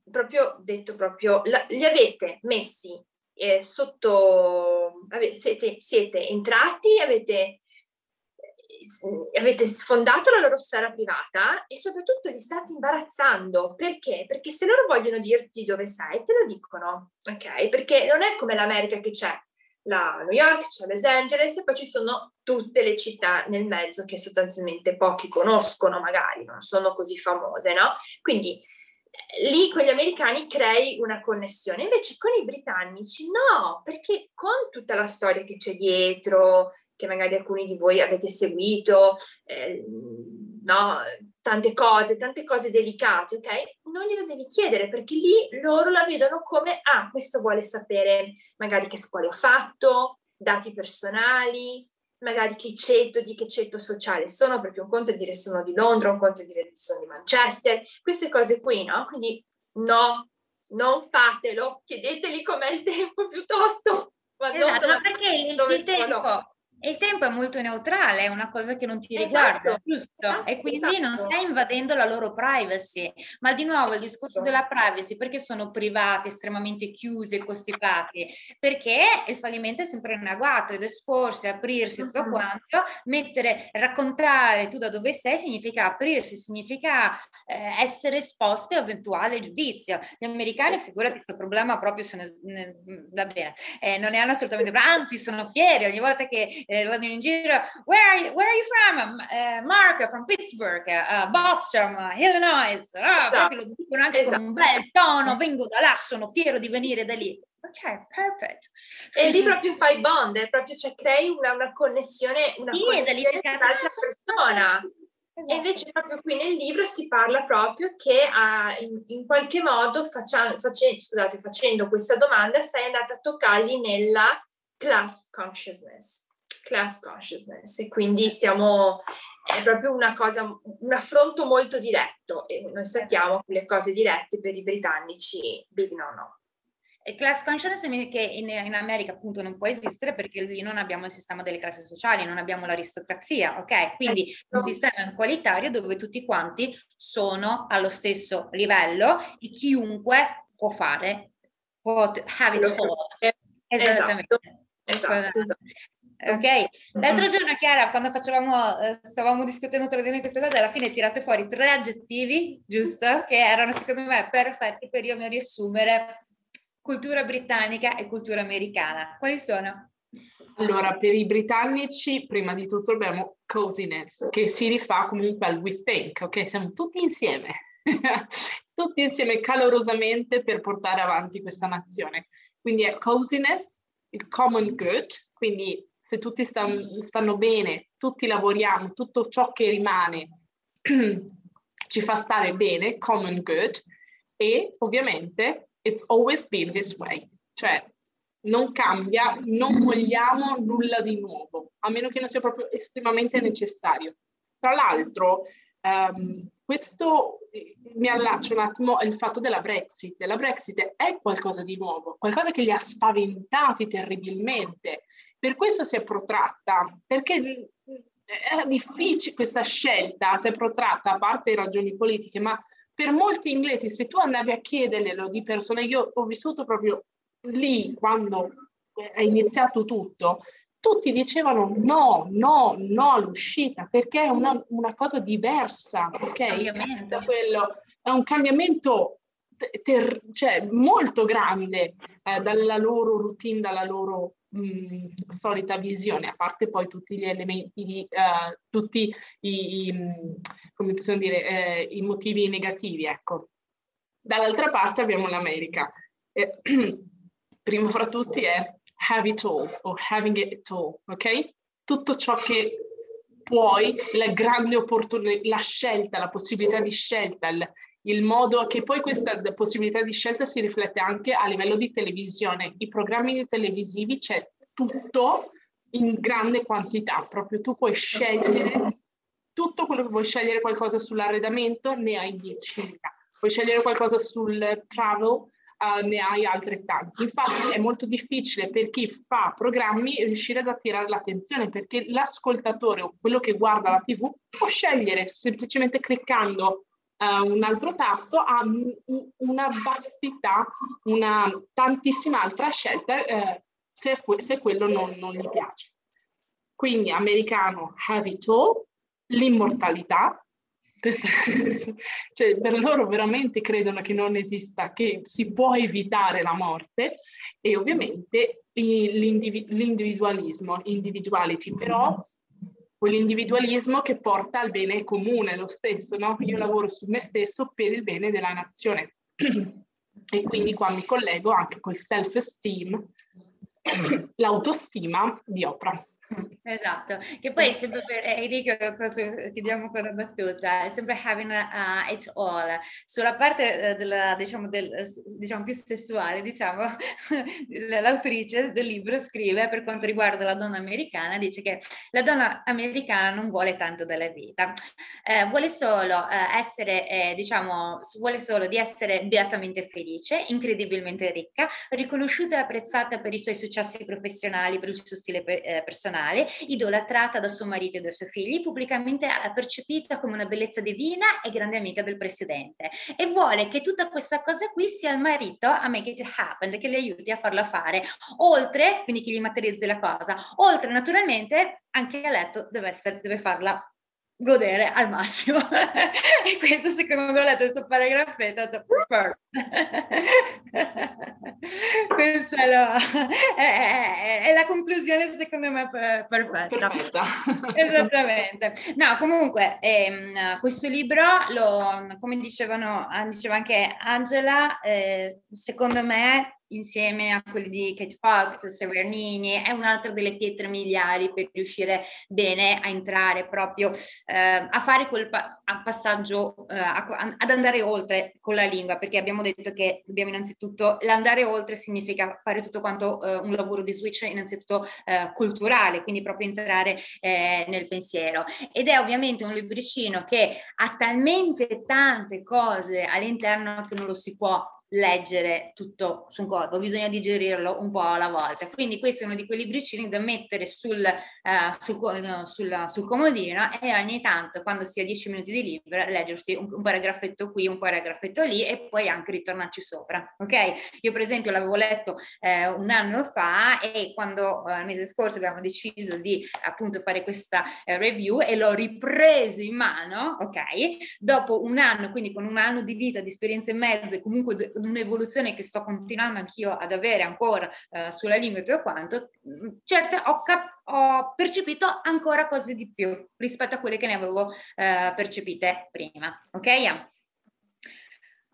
proprio detto proprio, la, li avete messi eh, sotto, ave, siete, siete, entrati, avete, avete sfondato la loro sfera privata e soprattutto li state imbarazzando. Perché? Perché se loro vogliono dirti dove sei, te lo dicono, ok? Perché non è come l'America che c'è la New York, c'è Los Angeles e poi ci sono tutte le città nel mezzo che sostanzialmente pochi conoscono magari, non sono così famose, no? Quindi eh, lì con gli americani crei una connessione, invece con i britannici no, perché con tutta la storia che c'è dietro, che magari alcuni di voi avete seguito, eh, no, tante cose, tante cose delicate, ok? Non glielo devi chiedere perché lì loro la vedono come, ah, questo vuole sapere magari che scuole ho fatto, dati personali, magari che ceto, di che ceto sociale sono, perché un conto è dire sono di Londra, un conto è dire sono di Manchester, queste cose qui, no? Quindi no, non fatelo, chiedeteli com'è il tempo piuttosto. Ma esatto, non perché il, il tempo, il tempo è molto neutrale, è una cosa che non ti riguarda, esatto, giusto? Esatto, e quindi esatto. non stai invadendo la loro privacy. Ma di nuovo il discorso della privacy, perché sono private, estremamente chiuse, costipati? Perché il fallimento è sempre in agguato ed esporsi, aprirsi, tutto uh-huh. quanto, mettere, raccontare tu da dove sei significa aprirsi, significa eh, essere esposti a eventuale giudizio. Gli americani, figurati, questo problema proprio se ne, ne va bene, eh, non ne hanno assolutamente, anzi sono fieri ogni volta che eh, vanno in giro, where are you, where are you from? Uh, Mark, from Pittsburgh, uh, Boston, uh, Illinois, ah, esatto. lo dicono anche esatto. con un bel tono, vengo da là, sono fiero di venire da lì. Ok, perfetto. E lì proprio fai bond, proprio cioè crei una, una connessione, una sì, connessione con l'altra persona. Esatto. E invece proprio qui nel libro si parla proprio che uh, in, in, qualche modo faccia, face, scusate, facendo questa domanda sei andata a toccarli nella class consciousness class consciousness e quindi siamo, è proprio una cosa, un affronto molto diretto e noi sappiamo che le cose dirette per i britannici big no no. E class consciousness che in, in, America appunto non può esistere perché lì non abbiamo il sistema delle classi sociali, non abbiamo l'aristocrazia, ok? Quindi un esatto. sistema qualitario dove tutti quanti sono allo stesso livello e chiunque può fare, può have it all. Esattamente. Esatto, esatto. Ok, l'altro giorno Chiara, quando facevamo, eh, stavamo discutendo tra di noi queste cose, alla fine tirate fuori tre aggettivi, giusto? Che erano secondo me perfetti per io mi riassumere cultura britannica e cultura americana. Quali sono? Allora, per i britannici, prima di tutto abbiamo coziness, che si rifà comunque al we think, ok? Siamo tutti insieme. tutti insieme calorosamente per portare avanti questa nazione. Quindi è coziness, il common good, quindi se tutti stanno, stanno bene, tutti lavoriamo, tutto ciò che rimane ci fa stare bene, common good, e ovviamente it's always been this way, cioè non cambia, non vogliamo nulla di nuovo, a meno che non sia proprio estremamente necessario. Tra l'altro, um, questo mi allaccio un attimo al fatto della Brexit. La Brexit è qualcosa di nuovo, qualcosa che li ha spaventati terribilmente. Per questo si è protratta, perché era difficile questa scelta, si è protratta a parte ragioni politiche, ma per molti inglesi, se tu andavi a chiederglielo di persona, io ho vissuto proprio lì quando è iniziato tutto, tutti dicevano no, no, no all'uscita perché è una, una cosa diversa, ok? Da quello, è un cambiamento ter, cioè, molto grande eh, dalla loro routine, dalla loro mh, solita visione, a parte poi tutti gli elementi di, uh, tutti i, i, come possiamo dire, eh, i motivi negativi, ecco. Dall'altra parte abbiamo l'America. Eh, primo fra tutti è have it all o having it all, ok? Tutto ciò che puoi, la grande opportunità, la scelta, la possibilità di scelta, il, il modo che poi questa possibilità di scelta si riflette anche a livello di televisione. I programmi televisivi c'è tutto in grande quantità, proprio tu puoi scegliere tutto quello che vuoi scegliere qualcosa sull'arredamento, ne hai 10.000. Puoi scegliere qualcosa sul travel, uh, ne hai altrettanti. Infatti è molto difficile per chi fa programmi riuscire ad attirare l'attenzione perché l'ascoltatore o quello che guarda la TV può scegliere semplicemente cliccando uh, un altro tasto ha una vastità, una tantissima altra scelta eh, se, se, quello non, non gli piace. Quindi americano have it all, l'immortalità, cioè, per loro veramente credono che non esista, che si può evitare la morte e ovviamente l'individualismo, individuality, però quell'individualismo che porta al bene comune lo stesso, no? Io lavoro su me stesso per il bene della nazione e quindi qua mi collego anche col self-esteem, l'autostima di Oprah. Esatto, che poi sempre per Enrico, chiediamo con la battuta, è sempre having a, uh, it all. Sulla parte uh, della, diciamo, del, diciamo, più sessuale, diciamo, l'autrice del libro scrive per quanto riguarda la donna americana, dice che la donna americana non vuole tanto dalla vita, eh, vuole solo eh, essere, eh, diciamo, vuole solo di essere beatamente felice, incredibilmente ricca, riconosciuta e apprezzata per i suoi successi professionali, per il suo stile eh, personale personale, idolatrata da suo marito e dai suoi figli, pubblicamente percepita come una bellezza divina e grande amica del presidente. E vuole che tutta questa cosa qui sia il marito a make it happen, che le aiuti a farla fare. Oltre, quindi che gli materializzi la cosa, oltre naturalmente anche a letto deve, essere, deve farla godere al massimo. e questo secondo me ho letto questo paragrafetto, ho detto, questa è la, è, è, è la, conclusione secondo me perfetta. perfetta. Esattamente. No, comunque ehm, questo libro, lo, come dicevano, diceva anche Angela, eh, secondo me insieme a quelli di Kate Fox, Severnini, è un'altra delle pietre miliari per riuscire bene a entrare proprio eh, a fare quel pa- passaggio, eh, a, ad andare oltre con la lingua, perché abbiamo detto che dobbiamo innanzitutto, l'andare oltre significa fare tutto quanto eh, un lavoro di switch innanzitutto eh, culturale, quindi proprio entrare eh, nel pensiero. Ed è ovviamente un libricino che ha talmente tante cose all'interno che non lo si può leggere tutto su un corpo, bisogna digerirlo un po' alla volta. Quindi questo è uno di quei libricini da mettere sul, uh, sul, sul, sul, comodino e ogni tanto, quando si ha 10 minuti di libro, leggersi un, un paragrafetto qui, un paragrafetto lì e poi anche ritornarci sopra. Ok? Io per esempio l'avevo letto eh, un anno fa e quando eh, mese scorso abbiamo deciso di appunto fare questa eh, review e l'ho ripreso in mano, ok? Dopo un anno, quindi con un anno di vita, di esperienza e mezzo e comunque un'evoluzione che sto continuando anch'io ad avere ancora eh, sulla lingua e tutto quanto, mm, certe ho, cap- ho, percepito ancora cose di più rispetto a quelle che ne avevo eh, percepite prima. Ok?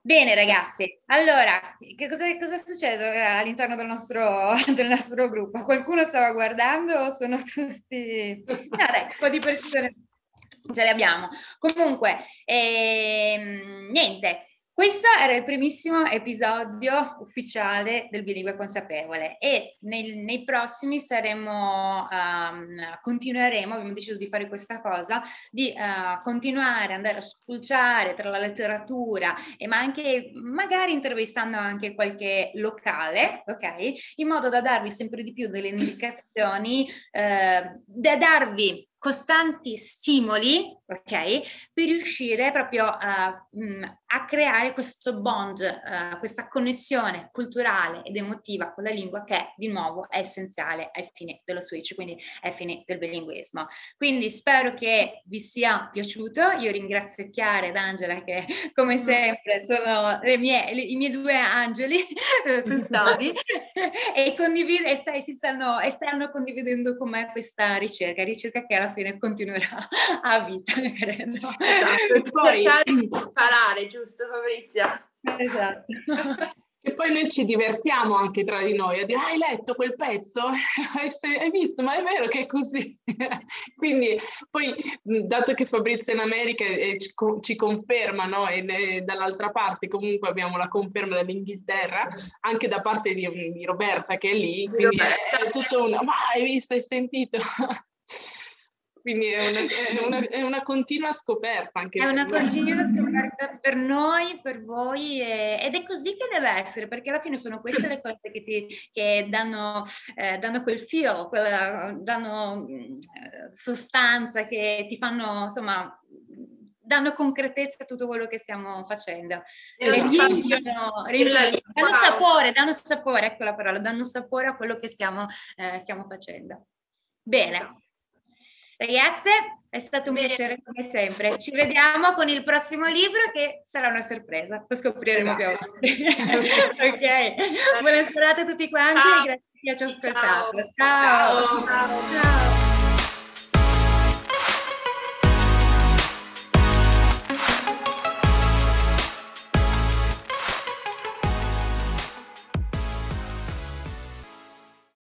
Bene ragazzi, allora, che cosa, cosa è successo eh, all'interno del nostro, del nostro, gruppo? Qualcuno stava guardando o sono tutti... No, dai, un po' di persone ce le abbiamo. Comunque, ehm, niente, questo era il primissimo episodio ufficiale del bilingue consapevole e nei, nei prossimi saremo, um, continueremo, abbiamo deciso di fare questa cosa, di uh, continuare ad andare a spulciare tra la letteratura e ma anche magari intervistando anche qualche locale, ok? In modo da darvi sempre di più delle indicazioni, uh, da darvi costanti stimoli, ok, per riuscire proprio a, mm, a creare questo bond, uh, questa connessione culturale ed emotiva con la lingua che di nuovo è essenziale ai fini dello switch, quindi ai fini del bilinguismo. Quindi spero che vi sia piaciuto. Io ringrazio Chiara ed Angela che come mm. sempre sono le mie, le, i miei due angeli eh, custodi e, condivid- e, stai, si stanno, e stanno condividendo con me questa ricerca, ricerca che alla fine continuerà a vita, credo. Esatto, e poi imparare, giusto Fabrizia? Esatto. E poi noi ci divertiamo anche tra di noi a dire hai letto quel pezzo? hai visto? Ma è vero che è così. Quindi poi dato che Fabrizio è in America e ci, conferma no? e dall'altra parte comunque abbiamo la conferma dall'Inghilterra anche da parte di, di Roberta che è lì, quindi è, è tutto un ma hai visto, hai sentito? Quindi è una, è, una, è una, continua scoperta anche È una continua scoperta per noi, per voi e, ed è così che deve essere perché alla fine sono queste le cose che, ti, che danno, eh, danno, quel feel, quella, danno eh, sostanza, che ti fanno insomma danno concretezza a tutto quello che stiamo facendo. Riempiono, riempiono, danno sapore, danno sapore, ecco la parola, danno sapore a quello che stiamo, eh, stiamo facendo. Bene. Ragazze, è stato un piacere come sempre. Ci vediamo con il prossimo libro che sarà una sorpresa, lo scopriremo esatto. più avanti. ok, buona serata a tutti quanti Ciao. e grazie per chi ci ha ascoltato. Ciao. Ciao. Ciao.